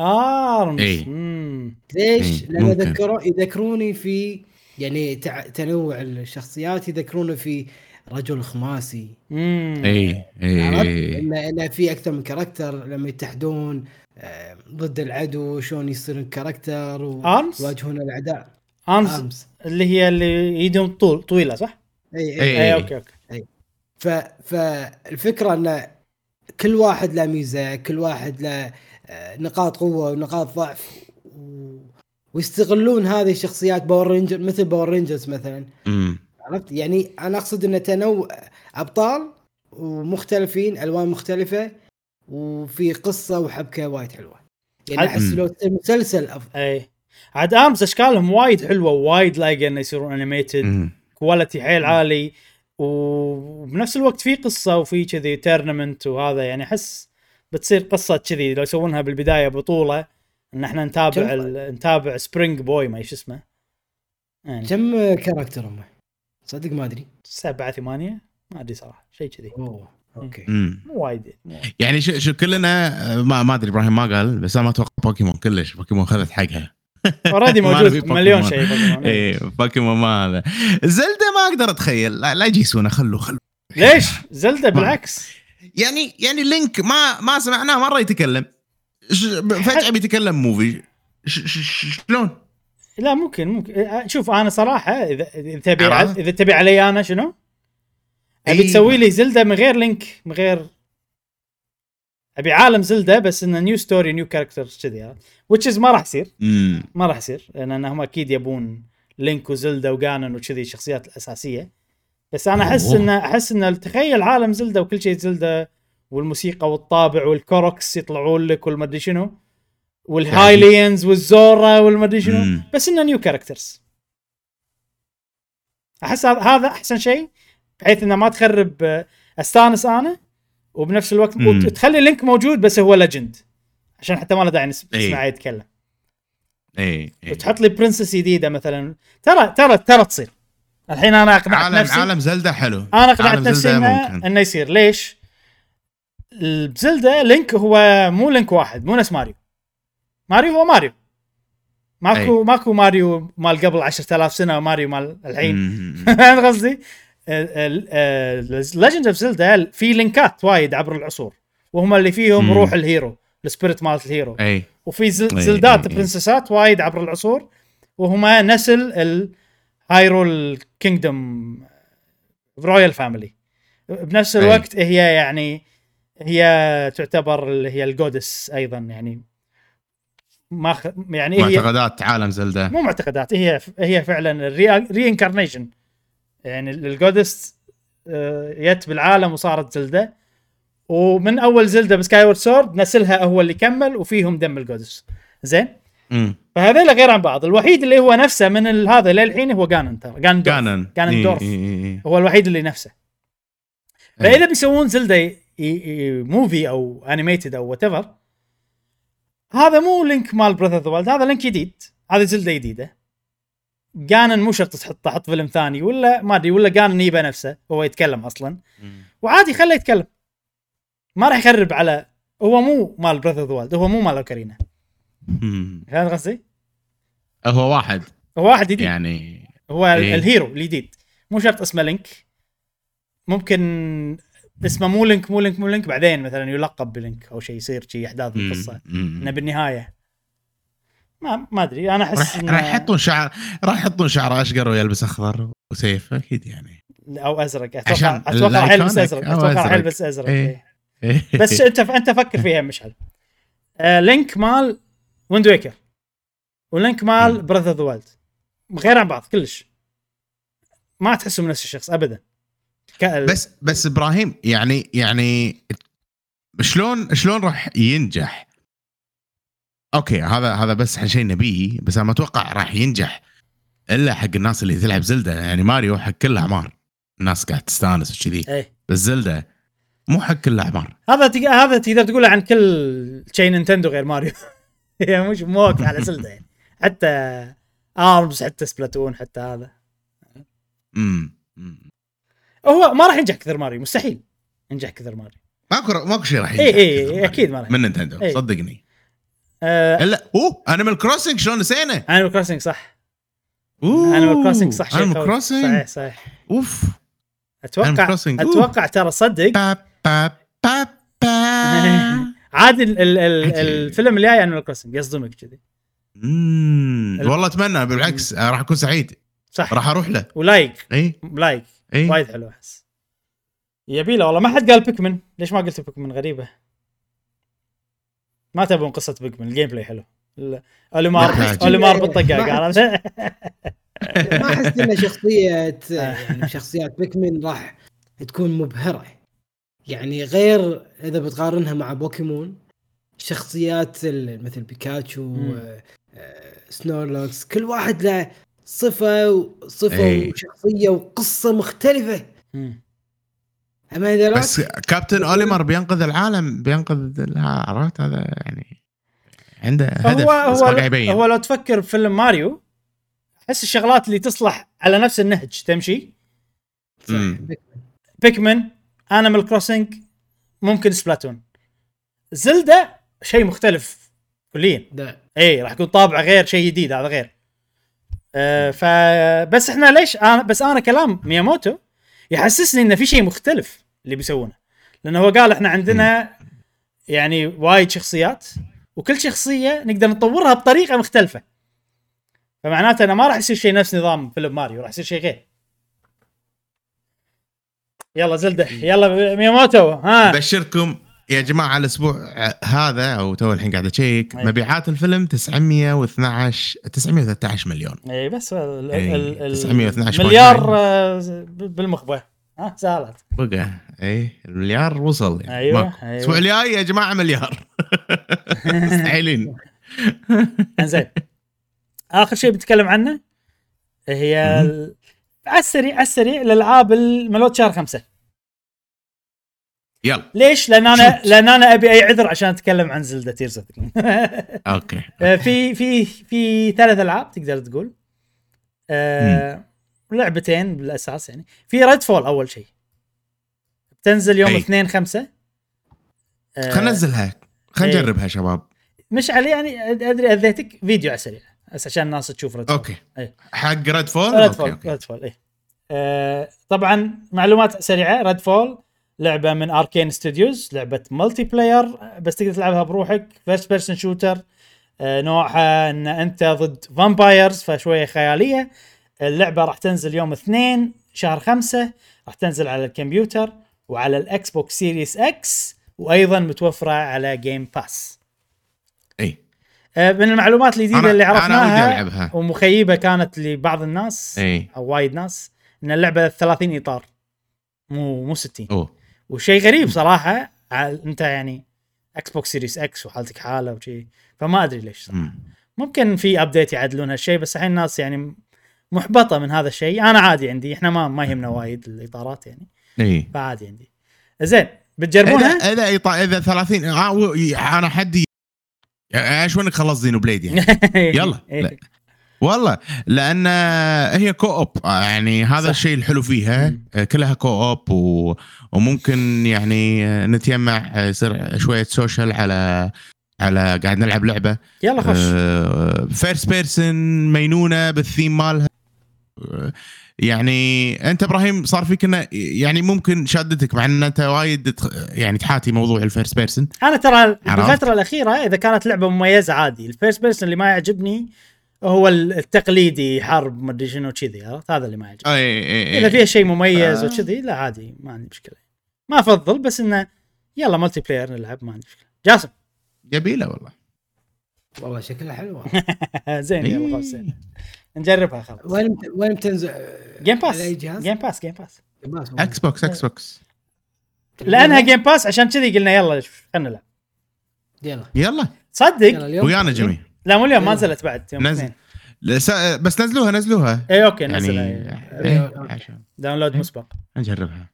Arms إيه. مم. ليش؟ إيه، لأن. يذكروا يذكروني في يعني تنوع الشخصيات يذكروني في رجل خماسي مم. اي؟ اي ان ان في أكثر من character لما يتحدون آه، ضد العدو شلون يصيرون character و- Arms يواجهون الأعداء Arms Arms اللي هي اللي ايدهم طول طويلة صح؟ إي إيه. إي إي okay okay ف فالفكرة إن كل واحد له ميزة كل واحد له آه، نقاط قوة ونقاط ضعف و... ويستغلون هذه الشخصيات Power Ranger مثل Power Rangers مثلا مم. عرفت يعني أنا أقصد انه تنوع أبطال ومختلفين ألوان مختلفة وفي قصة وحبكة وايد حلوة يعني عاد- أحس. لو مسلسل افضل اي عاد Arms أشكالهم وايد حلوة وايد لايقه انه يصيرون animated. quality حيل عالي وبنفس الوقت في قصة وفي كذي tournament وهذا يعني أحس بتصير قصة كذي لو يسوونها بالبداية بطولة إن إحنا نتابع. ال... نتابع Spring Boy ما إيش اسمه يعني كم character هم صدق ما أدري. سبعة ثمانية؟ ما أدري صراحة شيء كذي. أوه okay. مو وايد وايد. يعني شو, شو كلنا ما ما أدري إبراهيم ما قال بس أنا ما أتوقع بوكيمون كلش. بوكيمون خذت حقها. already موجود مليون. شيء بوكيمون. اي بوكيمون ما هذا. زلدة ما أقدر أتخيل. لا, لا يجيسونه خلوه خلوه ليش؟ زلدة بالعكس. يعني يعني لينك ما ما سمعناه مرة يتكلم. ش- فجأة بيتكلم movie. ش- ش- شلون؟ لا ممكن ممكن شوف أنا صراحة إذا إذا تبي عرفت؟ إذا تبي علي أنا شنو؟ أبي إي. تسوي لي زلدة من غير لينك من غير أبي عالم زلدة بس إنه new story new characters كذي which is ما راح يصير ما راح يصير لأن هم أكيد يبون لينك وزلدة وجانون وكذي الشخصيات الأساسية بس أنا أحس. انه أحس إنه تخيل عالم زلدة وكل شيء زلدة والموسيقى والطابع وال Koroks يطلعون لك والمدري شنو وال Hylians وال Zora والمدري شنو. بس إنه new characters أحس هذا- أحسن شيء بحيث إنه ما تخرب آه، أستانس أنا وبنفس الوقت مم. وتخلي اللينك موجود بس هو legend عشان حتى ما له داعي نس- إيه. نسمعه يتكلم اي إي. وتحط لي princess جديدة مثلا ترى ترى ترى تصير الحين أنا أقنعت عالم نفسي عالم زلدة حلو أنا أقنعت نفسي انه. إنه يصير ليش؟ بزلدة لينك هو مو لينك واحد مو نفس ماريو ماريو هو ماريو ماكو ماكو ماريو مال قبل 10000 سنة وماريو مال الحين. فهمت قصدي؟ Legend of Zelda في لينكات وايد عبر العصور وهم اللي فيهم مم. روح ال hero ال spirit مالت ال hero اي وفي زل- أي- زلدات أي- أي. princess ات وايد عبر العصور وهما نسل ال Hyrule Kingdom royal family بنفس أي. الوقت هي يعني هي تعتبر اللي هي ال goddess أيضا يعني ما خ... يعني هي معتقدات عالم زلدة. مو معتقدات هي هي فعلا ال reincarnation يعني ال goddess جت بالعالم وصارت زلدة. ومن أول زلدة ب Skyward Sword نسلها هو اللي كمل وفيهم دم ال goddess زين. فهذول غير عن بعض. الوحيد اللي هو نفسه من هذا للحين هو جانن ترى جانن Ganondorf. هو الوحيد اللي نفسه. إي. فإذا بيسوون ي- movie أو animated أو whatever هذا مو لينك مال Breath of the Wild هذا لينك جديد. هذا زلدة جديدة. جانن مو شرط تحط تحط فيلم ثاني ولا ما أدري ولا جانن يبه نفسه هو يتكلم أصلا. وعادي خله يتكلم. ما راح يخرب على هو مو مال Breath of the Wild هو مو مال أوكارينا. فهمت قصدي؟ هو واحد. هو واحد جديد. يعني هو إيه. ال hero الجديد. مو شرط اسمه لينك. ممكن اسمه مو لينك مو لينك مو لينك بعدين مثلا يلقب بلينك أو شيء يصير شيء أحداث مم. القصة مم. إنه بالنهاية ما ما أدري أنا أحس راح راح يحطون شعر راح يحطون شعر أشقر ويلبس أخضر وسيف أكيد يعني أو أزرق أتوقع عشان أتوقع راح يلبس ال iconic ازرق أتوقع راح أزرق. يلبس أزرق إيه. إيه. بس أنت أنت فكر فيها مشعل آه لينك مال Wind Waker ولينك مال. Breath of the Wild غير عن بعض كلش ما تحسهم نفس الشخص ابدا بس بس إبراهيم يعني يعني شلون شلون راح ينجح؟ okay هذا هذا بس شيء نبيه بس أنا ما أتوقع راح ينجح إلا حق الناس اللي تلعب زلدة يعني ماريو حق كل الأعمار. الناس قاعد تستانس وكذي. إيه. بس زلدة مو حق كل الأعمار. هذا تق... هذا تقدر تقوله عن كل شيء Nintendo غير ماريو. هي مش مو واقف على زلدة يعني. حتى Arms حتى Splatoon حتى هذا. امم. هو ما راح ينجح كثر ماريو مستحيل ينجح كثر ماريو. ماكو ماكو شيء راح اي ينجح اي إي أكيد ما راح من Nintendo إي. صدقني. آه الا أوه Animal Crossing شلون نسينا؟ Animal Crossing صح. أوه Animal Crossing صح Animal. Crossing صحيح صحيح. أوف. أتوقع. أتوقع ترى صدق با با با با عادي ال- ال- ال-. الفيلم الجاي Animal Crossing يصدمك كذي. والله أتمنى بالعكس راح أكون سعيد. صح. راح أروح له. ولايق اي لايق اي وايد حلو أحس. يبي له والله. ما حد قال Pikmin. ليش ما قلت Pikmin؟ غريبة. ما تبون قصة Pikmin. ال gameplay حلو Olimar. Olimar بالطقاق ما احس ان شخصية يعني شخصيات Pikmin راح تكون مبهرة. يعني غير إذا بتقارنها مع بوكيمون شخصيات ال- مثل بيكاتشو. آه، آه، Snorlax كل واحد له صفة وصفه إي. وشخصية وقصة مختلفة مم. أما إذا بس Captain Olimar بينقذ العالم بينقذ عرفت هذا يعني عنده هدف هو بس هو ما قاعد يبين هو لو تفكر بفيلم ماريو أحس الشغلات اللي تصلح على نفس النهج تمشي. Pikmin. Animal Crossing ممكن Splatoon زلدا شيء مختلف كليا ده اي راح يكون طابع غير شيء جديد هذا غير آه فبس إحنا ليش أنا بس أنا كلام مياموتو يحسسني انه في شيء مختلف اللي بيسوونه. لأنه هو قال إحنا عندنا يعني وايد شخصيات وكل شخصية نقدر نطورها بطريقة مختلفة. فمعناته انه ما راح يصير شيء نفس نظام فيلم ماريو راح يصير شيء غير. يلا زلدة يلا مياموتو ها. بشركم يا جماعة الأسبوع هذا أو تو الحين قاعد أشيك أي. مبيعات الفيلم 912 913 مليون. أي بس ال- إي، ال- ال- 912 مليار آه، بالمخبه ها سهلت. بقى. أي المليار وصل يعني. أيوة، ماكو. أيوة. الأسبوع الجاي يا جماعة مليار. مستحيلين. إنزين. آخر شيء بنتكلم عنه هي على السريع على السريع الألعاب اللي نزلت شهر خمسة. يلا. ليش؟ لأن أنا شوت. لأن أنا أبي أي عذر عشان أتكلم عن Zelda Tears of okay. في في في ثلاث ألعاب تقدر تقول. آه لعبتين بالأساس يعني. في Redfall أول شيء. بتنزل يوم أي. 2 5 آه خلينا ننزلها. خلينا إيه. نجربها شباب. مشعل يعني أدري أذيتك فيديو على السريع. بس عشان الناس تشوف Red okay. إيه. حق Redfall Redfall Redfall إيه. آه، طبعا معلومات سريعة. Redfall لعبة من Arkane Studios لعبة multiplayer بس تقدر تلعبها بروحك first person shooter نوعها إن أنت ضد vampires فشوية خيالية. اللعبة راح تنزل يوم 2 شهر 5 راح تنزل على الكمبيوتر وعلى ال Xbox Series X وأيضا متوفرة على Game Pass أي. آه، من المعلومات الجديدة اللي عرفناها. ومخيبة كانت لبعض الناس أي. أو وايد ناس إن اللعبة 30 إطار مو مو 60 أوه. وشيء غريب صراحة أنت يعني Xbox Series X وحالتك حالة وشي فما أدري ليش صراحة. مم. ممكن في update يعدلون هالشيء بس الحين الناس يعني محبطة من هذا الشيء أنا عادي عندي إحنا ما ما يهمنا وايد الإطارات يعني اي فعادي عندي زين بتجربونها؟ اذا إذا إذا 30 آه، أنا حدي إيش وينك خلص زينو بليد يعني يلا. والله لأن هي co-op يعني هذا صح. الشيء الحلو فيها مم. كلها co-op و... وممكن يعني نتجمع يصير شوية social على على قاعد نلعب لعبة يلا خش first person مينونه بالثيم مالها آه، يعني أنت إبراهيم صار فيك إنه يعني ممكن شادتك مع إن أنت وايد يعني تحاتي موضوع ال first person أنا ترى عرفت؟ بالفترة الأخيرة إذا كانت لعبة مميزة عادي ال first person اللي ما يعجبني هو التقليدي حرب مدري شنو كذي عرفت؟ هذا اللي ما يعجبني. أي إذا فيها شيء مميز آه. وكذي لا عادي ما عندي مشكلة. ما أفضل بس إنه يلا multiplayer نلعب ما عندي مشكلة. جاسم. جميلة والله. والله شكلها حلوة. زين يلا إيه. خلاص زين. نجربها خلاص. وين وين بتنزل Game Pass على أي جهاز؟ Game Pass جيم باس باس إكس بوكس إكس بوكس لانها جيم باس عشان كذي قلنا يلا خلينا نلعب. يلا. يلا. صدق؟ ويانا جميع لا مو اليوم ما يلا. نزلت بعد يوم نزل. اثنين. لس- بس نزلوها نزلوها. اي okay يعني نزل. إيه، download مسبق. نجربها.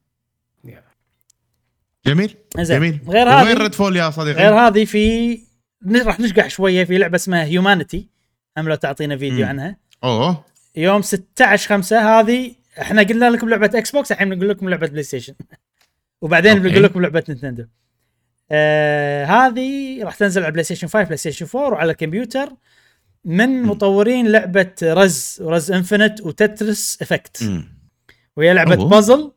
جميل. زين جميل. غير وين هذه Redfall يا صديقي؟ غير هذه في راح نشقح شوية في لعبة اسمها Humanity هم لو تعطينا فيديو مم. عنها. أوه. يوم 16 5 هذه إحنا قلنا لكم لعبة Xbox الحين بنقول لكم لعبة PlayStation وبعدين. بنقول لكم لعبة Nintendo آه هذه راح تنزل على PlayStation 5 PlayStation 4 وعلى الكمبيوتر من مطورين لعبة Rez و Rez Infinite و Tetris Effect. وهي لعبة. بازل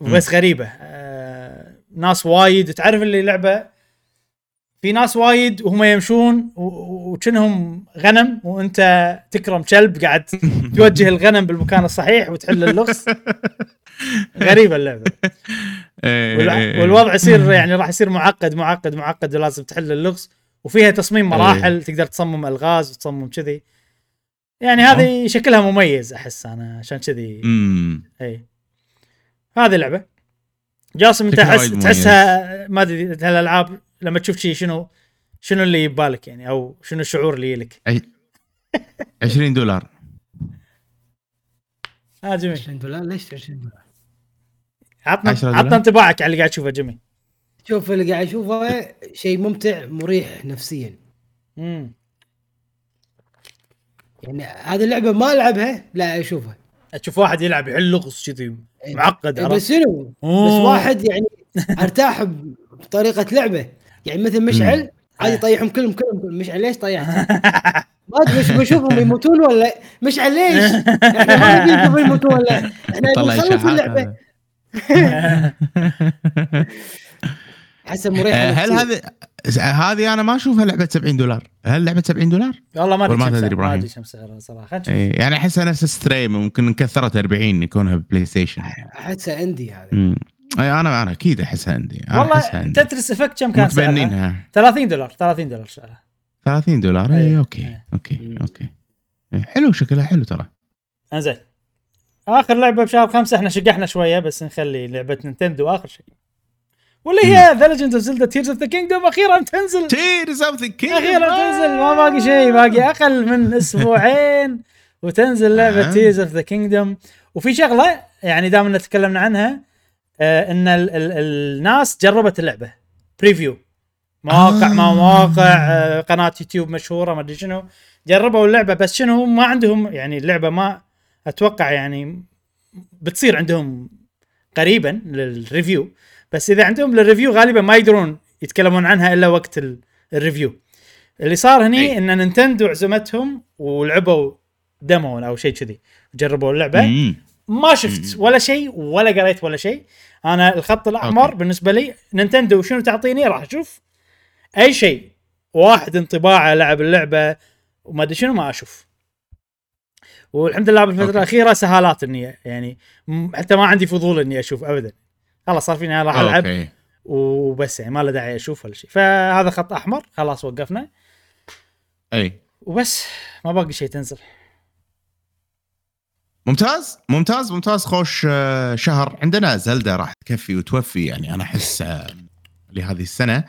بس غريبة. آه ناس وايد تعرف اللي لعبة؟ في ناس وايد وهم يمشون و- و- وكأنهم غنم وأنت تكرم كلب قاعد توجه الغنم بالمكان الصحيح وتحل اللغز. غريبة اللعبة. إيه، والع- إيه، والوضع يصير يعني راح يصير معقد معقد معقد ولازم تحل اللغز. وفيها تصميم مراحل تقدر تصمم ألغاز وتصمم كذي. يعني هذه شكلها مميز أحس أنا عشان كذي. اي هذه لعبه جاسم أنت تحس. تحسها ما أدري هالألعاب لما تشوف شيء شنو شنو اللي يبالك يعني أو شنو الشعور اللي يلك 20 دولار. آه جميل. 20 دولار؟ ليش 20 دولار؟ عطنا 10 دولار. عطنا انطباعك على اللي قاعد تشوفه جميل شوف اللي قاعد اشوفه شيء ممتع مريح نفسيا امم يعني هذه اللعبة ما ألعبها لا أشوفها تشوف واحد يلعب يحل لغز كذي معقد إيه، عرفت؟ بس شنو؟ بس. واحد يعني أرتاح بطريقة لعبة يعني مثل مشعل عادي يطيحهم كلهم كلهم. مشعل ليش طيحت؟ ما أدري مش بشوفهم يموتون ولا مشعل ليش؟ إحنا ما نبي نشوفهم يموتون ولا إحنا نخلص اللعبة احسها مريحه آه، هل. هذه هذه أنا ما أشوفها لعبة 70 دولار هل لعبة 70 دولار؟ والله ما أدري ما تدري ما؟ أدري كم سعرها صراحة إيه، يعني أحسها نفس ستريم ممكن كثرت 40 يكونها بلاي ستيشن أحسها اندي هذه أي أنا أنا أكيد أحسها عندي أنا أحسها والله عندي. تترس إفكت كم كان سعرها؟ متبنينها 30 دولار 30 دولار سعرها 30 دولار إيه، اي أوكي إيه. أوكي مم. أوكي إيه، حلو شكلها حلو ترى إنزين آخر لعبة بشهر خمسة إحنا شقحنا شوية بس نخلي لعبة نينتندو آخر شيء. واللي هي The Legend of Zelda Tears of the Kingdom أخيرا تنزل. Tears of the King أخيرا تنزل ما باقي شيء باقي أقل من أسبوعين وتنزل لعبة. Tears of the Kingdom وفي شغلة يعني دام ان تكلمنا عنها آه إن ال ال الناس جربت اللعبة. preview مواقع آه. ما مواقع آه قناة يوتيوب مشهورة ما أدري شنو. جربوا اللعبة بس شنو ما عندهم يعني اللعبة ما أتوقع يعني بتصير عندهم قريبا لل review بس إذا عندهم لل review غالبا ما يقدرون يتكلمون عنها إلا وقت ال- ال review. اللي صار هني إي. إن نينتندو عزمتهم ولعبوا demo أو شيء كذي جربوا اللعبة. مم. ما شفت ولا شيء ولا قريت ولا شيء. أنا الخط الأحمر okay. بالنسبة لي نينتندو شنو تعطيني؟ راح أشوف أي شيء. واحد انطباعه لعب اللعبة وما أدري شنو ما أشوف. والحمد لله بالفترة okay. الأخيرة سهالات إني يعني حتى ما عندي فضول إني أشوف ابدا. خلاص صار فيني راح ألعب okay. وبس يعني ما له داعي أشوف ولا شيء. فهذا خط أحمر خلاص وقفنا. أي. وبس ما باقي شيء تنزل. ممتاز ممتاز ممتاز. خوش آه، شهر. عندنا زلدة راح تكفي وتوفي يعني أنا أحس آه، لهذه السنة.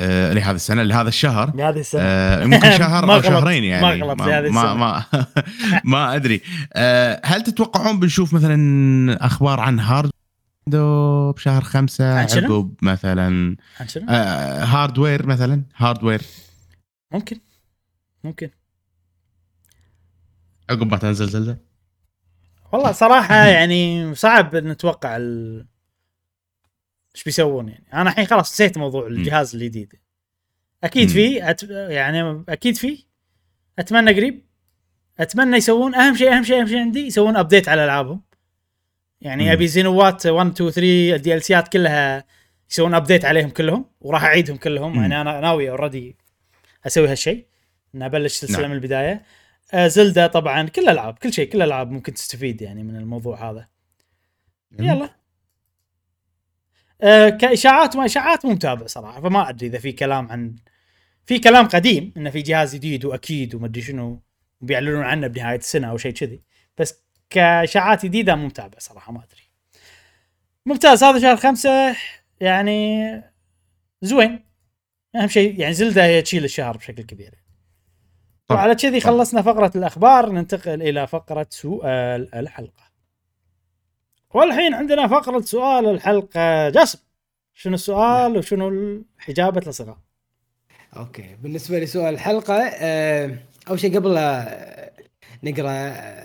آه، لهذه السنة لهذا الشهر. لهذه السنة. آه، ممكن شهر ما أو شهرين يعني. ما هذه ما ما, ما أدري. آه، هل تتوقعون بنشوف مثلا أخبار عن hard بشهر خمسة؟ عقب مثلا؟ آه، hardware مثلا. hardware. ممكن. ممكن. عقب ما تنزل زلدة. والله صراحة يعني صعب نتوقع ال... إيش بيسوون يعني؟ أنا الحين خلاص نسيت موضوع الجهاز الجديد. أكيد مم. في أت... يعني أكيد في. أتمنى قريب. أتمنى يسوون أهم شيء أهم شيء أهم شيء عندي يسوون update على ألعابهم. يعني مم. أبي Xenoblade 1 2 3 ال DLC ات كلها يسوون update عليهم كلهم وراح أعيدهم كلهم. مم. يعني أنا ناوي already أسوي هالشيء. ان أبلش سلسله نعم. من البداية. آه زلدا طبعا كل الالعاب كل شيء كل الالعاب ممكن تستفيد يعني من الموضوع هذا. يلا. آه كإشاعات ما إشاعات مو متابع صراحة فما أدري إذا في كلام عن في كلام قديم إنه في جهاز جديد وأكيد وما أدري شنو بيعلنون عنه بنهاية السنة أو شيء كذي بس كإشاعات جديدة مو متابع صراحة ما أدري. ممتاز هذا شهر خمسة يعني زوين. أهم شيء يعني زلدة هي تشيل الشهر بشكل كبير. وعلى كذي خلصنا فقرة الأخبار ننتقل إلى فقرة سؤال الحلقة. والحين عندنا فقرة سؤال الحلقة. جاسم شنو السؤال وشنو الإجابة الأصدقاء okay بالنسبة لسؤال الحلقة آه، أول شيء قبل لا نقرأ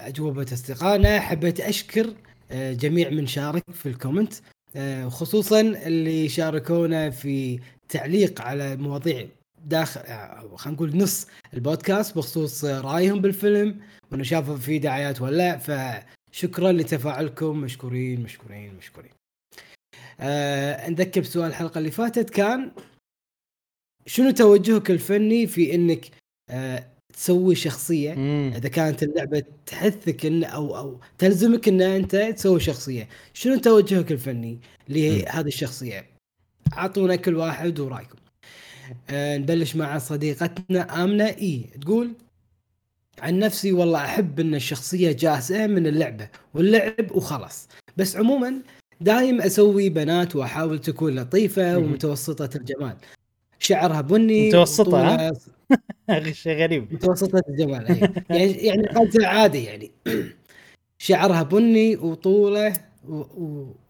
أجوبة أصدقائنا حبيت أشكر آه، جميع من شارك في ال comment آه، وخصوصا اللي شاركونا في تعليق على مواضيع داخل آه، خلينا نقول نص البودكاست بخصوص آه، رأيهم بالفيلم وإنه شافوا فيه دعايات ولا لا فشكرا لتفاعلكم. مشكورين مشكورين مشكورين. آه نذكر بسؤال الحلقة اللي فاتت كان شنو توجهك الفني في إنك آه تسوي شخصية؟ إذا كانت اللعبة تحثك إن أو أو تلزمك إن أنت تسوي شخصية شنو توجهك الفني لهذه الشخصية؟ أعطونا كل واحد ورأيكم. آه نبلش مع صديقتنا آمنة. إي تقول؟ عن نفسي والله أحب إن الشخصية جاهزه من اللعبة واللعب وخلاص بس عموما دايم أسوي بنات وأحاول تكون لطيفة. ومتوسطة الجمال شعرها بني؟ وطولها شيء غريب متوسطة الجمال. يعني يعني عادي يعني شعرها بني وطوله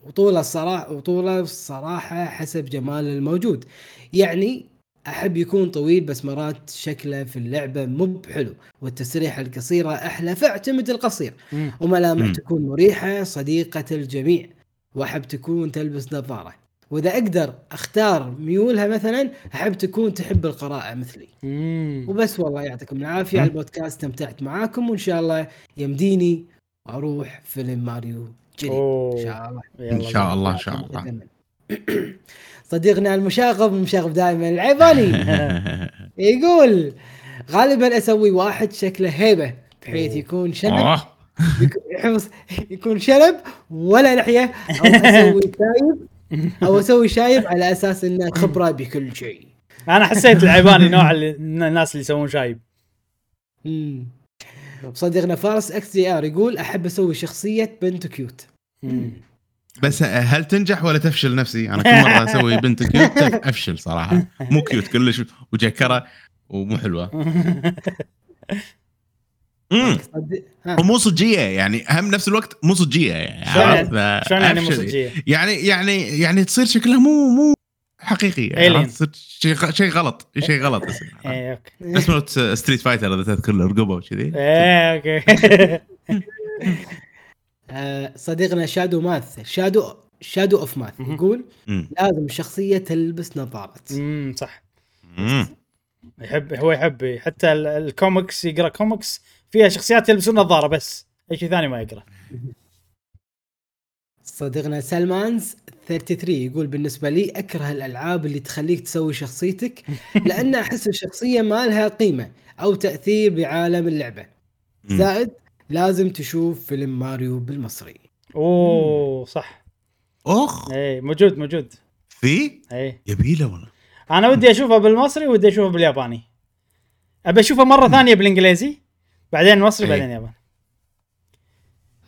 وطوله الصراحة وطوله الصراحة حسب جمال الموجود يعني أحب يكون طويل بس مرات شكله في اللعبة مو بحلو والتسريحة القصيرة أحلى فاعتمد القصير. وملامح. تكون مريحة صديقة الجميع وأحب تكون تلبس نظارة وإذا أقدر أختار ميولها مثلا أحب تكون تحب القراءة مثلي. وبس والله يعطيكم العافية. على البودكاست استمتعت معاكم وإن شاء الله يمديني أروح فيلم ماريو جديد إن. شاء الله إن شاء الله إن شاء الله. صديقنا المشاغب المشاغب دائما العيباني يقول غالبا أسوي واحد شكله هيبة بحيث. يكون شنب. يكون- شنب ولا لحية أو أسوي شايب أو أسوي شايب على أساس إنه خبرة بكل شيء أنا حسيت العيباني نوع اللي- الناس اللي يسوون شايب. صديقنا فارس XDR يقول أحب أسوي شخصية بنت cute. بس هل تنجح ولا تفشل نفسي؟ أنا كل مرة أسوي بنت cute أفشل صراحة. مو cute كلش وجكرة ومو حلوة. امم. ومو صجية يعني هم نفس الوقت مو صجية يعني شلون؟ يعني- يعني مو. صجية؟ يعني يعني يعني تصير شكلها مو مو حقيقي يعني شيء شيء غلط شيء غلط إيه okay. نفس Street Fighter إذا تذكر الرقبه وكذي. إيه okay. آه، صديقنا Shadow Math Shadow Shadow of Math. يقول. لازم الشخصيه تلبس نظارات امم صح. يحب هو يحب حتى ال- الكوميكس يقرأ كوميكس فيها شخصيات يلبسون نظارة بس أي شيء ثاني ما يقرأ صديقنا سلمانز 33 يقول بالنسبة لي أكره الألعاب اللي تخليك تسوي شخصيتك لأن أحس الشخصية ما لها قيمة أو تأثير بعالم اللعبة. زائد لازم تشوف فيلم ماريو بالمصري. أوه صح. أخ. اي موجود موجود. في؟ اي يبيله والله. أنا ودي أشوفه بالمصري ودي أشوفه بالياباني. أبي أشوفه مرة ثانية بالإنجليزي بعدين مصري إي. بعدين ياباني.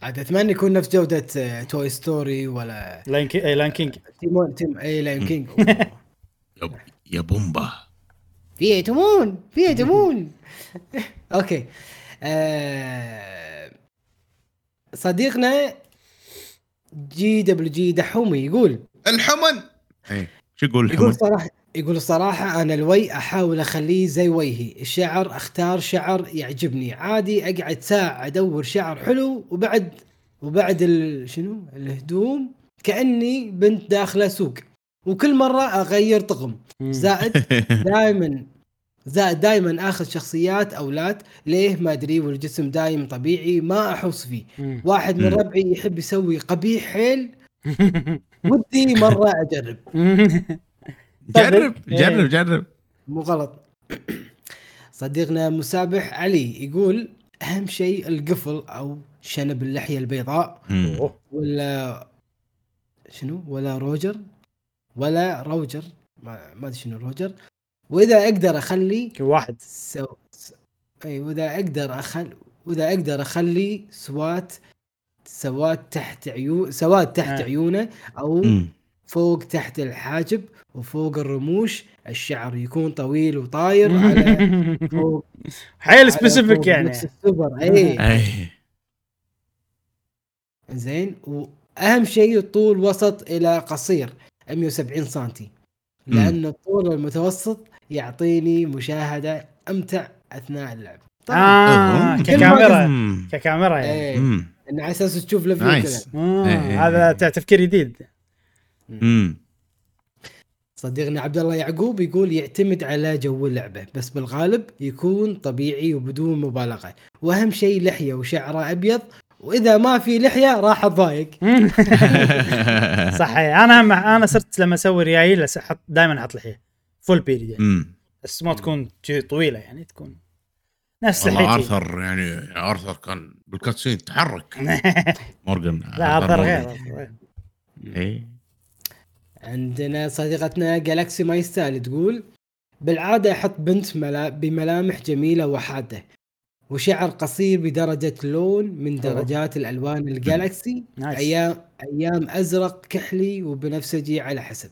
عاد أتمنى يكون نفس جودة آه، Toy Story ولا Lion Ki... اي Lion King تيمون تيم اي Lion King يا, بومبا. في تيمون في تيمون okay. آه، صديقنا GWG دحومي يقول الحمن. اي شو يقول يقول الحمن؟ صراحة يقول الصراحة أنا الويه أحاول أخليه زي ويهي. الشعر أختار شعر يعجبني. عادي أقعد ساعة أدور شعر حلو وبعد وبعد ال... شنو؟ الهدوم كأني بنت داخلة سوق. وكل مرة أغير طقم. زائد دائما زائد دائما آخذ شخصيات أولاد ليه؟ ما أدري والجسم دايم طبيعي ما احس فيه. واحد من. ربعي يحب يسوي قبيح حيل. ودي مرة أجرب. جرب إيه. جرب جرب. مو غلط. صديقنا مسابح علي يقول أهم شيء القفل أو شنب اللحية البيضاء. ولا شنو؟ ولا روجر؟ ولا روجر. ما ما أدري شنو روجر. وإذا أقدر أخلي كل واحد. سو... س... اي وإذا أقدر اخل وإذا أقدر أخلي سوات سواد تحت عيون سواد تحت آه. عيونه أو مم. فوق تحت الحاجب وفوق الرموش الشعر يكون طويل وطاير على فوق حيل سبيسيفيك يعني. نفس السوبر اي اي زين وأهم شيء الطول وسط إلى قصير 170 سنتي. لأن الطول المتوسط يعطيني مشاهدة أمتع أثناء اللعب آه أوه. ككاميرا. ككاميرا يعني إيه مم. ان على أساس تشوف ال view nice. كذا آه، إيه. هذا ت- تفكير جديد. صديقنا عبد الله يعقوب يقول يعتمد على جو اللعبة بس بالغالب يكون طبيعي وبدون مبالغة وأهم شيء لحية وشعره أبيض وإذا ما في لحية راح أتضايق صح إيه. أنا أنا صرت لما أسوي ريايل أحط دائما أحط لحية full beard يعني. بس ما تكون طويلة يعني تكون نفس والله آرثر يعني آرثر كان بال cutscene تحرك مورجان لا آرثر غير. اي عندنا صديقتنا جالكسي ما يستاهل تقول بالعادة أحط بنت ملا بملامح جميلة وحاده وشعر قصير بدرجة لون من درجات الألوان ال galaxy. أيام أيام أزرق كحلي وبنفسجي على حسب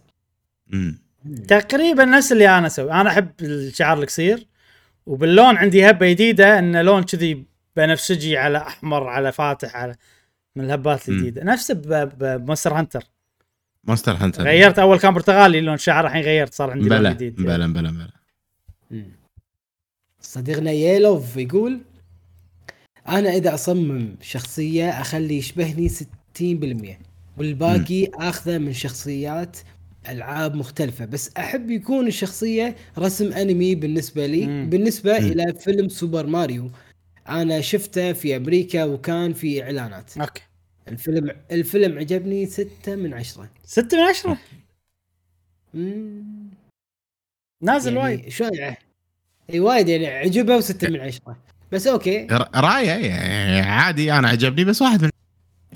مم. تقريبا نفس اللي أنا أسوي. أنا أحب الشعر القصير وباللون عندي هبة جديدة ان لون كذي بنفسجي على أحمر على فاتح على من الهبات. الجديدة. نفسه ب- ب Monster Hunter. Monster Hunter. غيرت أول كان برتغالي لون شعر الحين غيرت صار عندي لون جديد. بلا بلا بلا صديقنا ييلوف يقول أنا إذا أصمم شخصية أخلي يشبهني 60% والباقي آخذه من شخصيات ألعاب مختلفة بس أحب يكون الشخصية رسم أنمي بالنسبة لي مم. بالنسبة مم. إلى فيلم سوبر ماريو. أنا شفته في أمريكا وكان في إعلانات. أوكي. الفيلم الفيلم عجبني ستة من عشرة. 6 من 10 مم. نازل يعني وايد. شوي إي وايد يعني عجبه وستة من عشرة. بس أوكي. رأيه يعني عادي أنا عجبني بس واحد من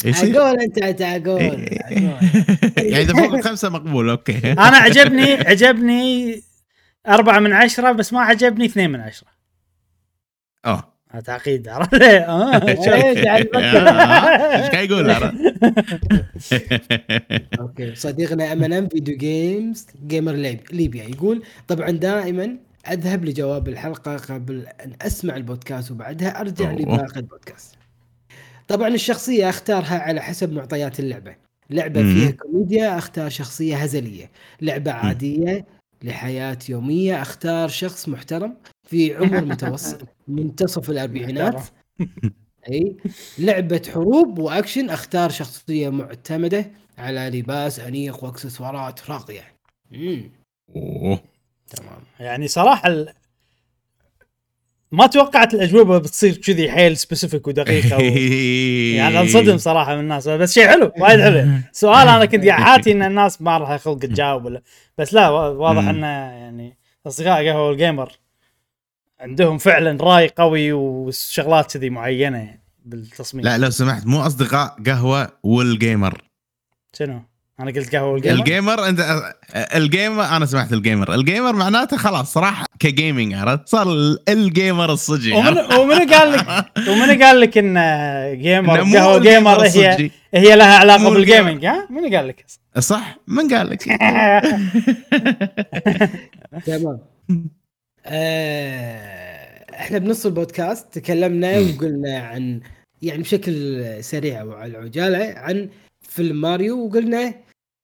يصير عقول أنت عقول إيه. يعني إذا فوق الخمسة مقبول أوكي أنا عجبني عجبني أربعة من عشرة بس ما عجبني اثنين من عشرة آه تعقيد عرفت آه. إيه، تعال نفكر. آه، إيش قاعد يقول؟ أوكي صديقنا MNM video games gamer ليب- ليبيا يقول طبعا دائما أذهب لجواب الحلقة قبل أن أسمع البودكاست وبعدها أرجع. لباقي البودكاست. طبعا الشخصية أختارها على حسب معطيات اللعبة. لعبة مم. فيها كوميديا أختار شخصية هزلية، لعبة عادية لحياة يومية أختار شخص محترم في عمر متوسط منتصف الأربعينات. أي. لعبة حروب وأكشن أختار شخصية معتمدة على لباس أنيق وأكسسوارات راقية. امم أوه. تمام. يعني صراحة ال- ما توقعت الأجوبة بتصير كذي حيل specific ودقيقة و... يعني انصدم صراحة من الناس بس شيء حلو وايد حلو سؤال أنا كنت قاعد حاتي إن الناس ما لها خلق تجاوب ولا بس لا وا- واضح. إنه يعني أصدقاء قهوة ال gamer عندهم فعلا رأي قوي وشغلات كذي معينة يعني بالتصميم لا لو سمحت مو أصدقاء قهوة وال gamer شنو؟ أنا قلت قهوة ال gamer الجيمر أنت الجيمر أنا سمعت الجيمر الجيمر معناته خلاص صراحة ك gaming عرفت صار ال- ال gamer الصجي ومنو عرفت؟ ومنو قال لك ومنو قال لك إن gamer قهوة gamer هي. هي لها علاقة بال gaming ها؟ منو قال لك؟ صح من قال لك تمام آه، إحنا بنص البودكاست تكلمنا وقلنا عن يعني بشكل سريع وعلى العجاله عن فيلم ماريو وقلنا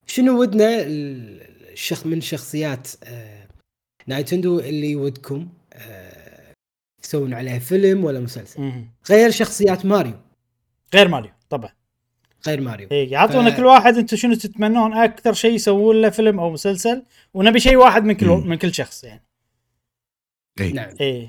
شنو ودنا الشخص من شخصيات آه، Nintendo اللي ودكم آه، يسوون عليها فيلم ولا مسلسل. غير شخصيات ماريو غير ماريو طبعا غير ماريو اي يعطونا ف- كل واحد أنتم شنو تتمنون أكثر شيء يسوون له فيلم أو مسلسل ونبي شيء واحد من كل مم. من كل شخص يعني إي. نعم اي.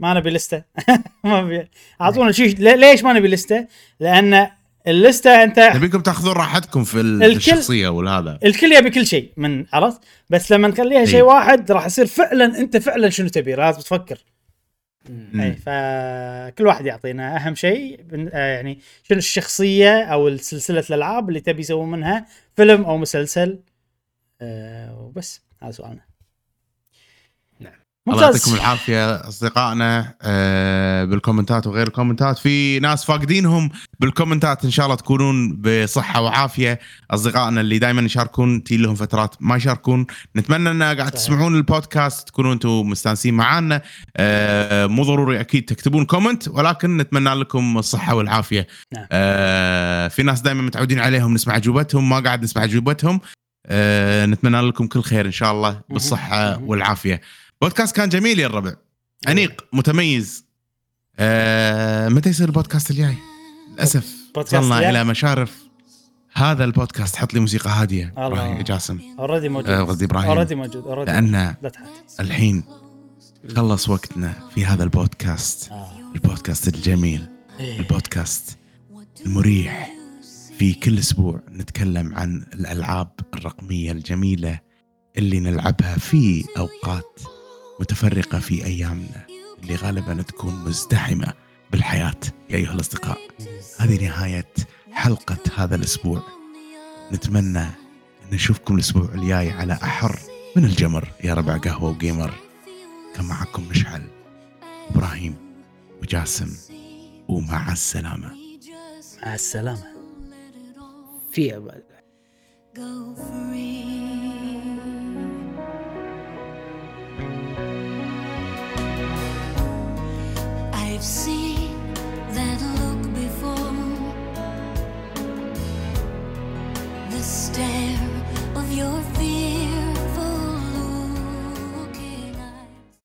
ما نبي لسته ما نبي أعطونا شيء لي- ليش ما نبي لسته؟ لأن اللستة أنت نبيكم تاخذون راحتكم في ال- الكل- الشخصية والهذا. الكل يبي كل شيء من عرفت؟ بس لما نخليها شيء إي. واحد راح يصير فعلا أنت فعلا شنو تبي؟ لازم تفكر. اي فكل واحد يعطينا أهم شيء آه يعني شنو الشخصية أو سلسلة الألعاب اللي تبي يسوون منها فيلم أو مسلسل. آه وبس هذا سؤالنا. نعم. الله يعطيكم ممتاز العافية أصدقائنا آه، بالكومنتات وغير الكومنتات في ناس فاقدينهم بالكومنتات إن شاء الله تكونون بصحة وعافية أصدقائنا اللي دائما يشاركون تيي لهم فترات ما يشاركون نتمنى إن قاعد. تسمعون البودكاست تكونوا أنتم مستانسين معانا آه، مو ضروري أكيد تكتبون comment ولكن نتمنى لكم الصحة والعافية نعم. آه، في ناس دائما متعودين عليهم نسمع اجوبتهم ما قاعد نسمع اجوبتهم نتمنى لكم كل خير إن شاء الله بالصحة. والعافية بودكاست كان جميل يا الربع. أنيق متميز. آه متى يصير البودكاست الجاي؟ للأسف. وصلنا؟ إلى مشارف. هذا البودكاست حط لي موسيقى هادية. الله. إبراهيم يا جاسم. already موجود. آه، قصدي إبراهيم. already موجود already. لأن الحين خلص وقتنا في هذا البودكاست. آه. البودكاست الجميل. إيه. البودكاست المريح. في كل أسبوع نتكلم عن الألعاب الرقمية الجميلة اللي نلعبها في أوقات متفرقة في أيامنا اللي غالبا تكون مزدحمة بالحياة. يا أيها الأصدقاء هذه نهاية حلقة هذا الأسبوع. نتمنى أن نشوفكم الأسبوع الجاي على أحر من الجمر. يا ربع قهوة وجيمر كان معكم مشعل إبراهيم وجاسم ومع السلامة. مع السلامة. في free. your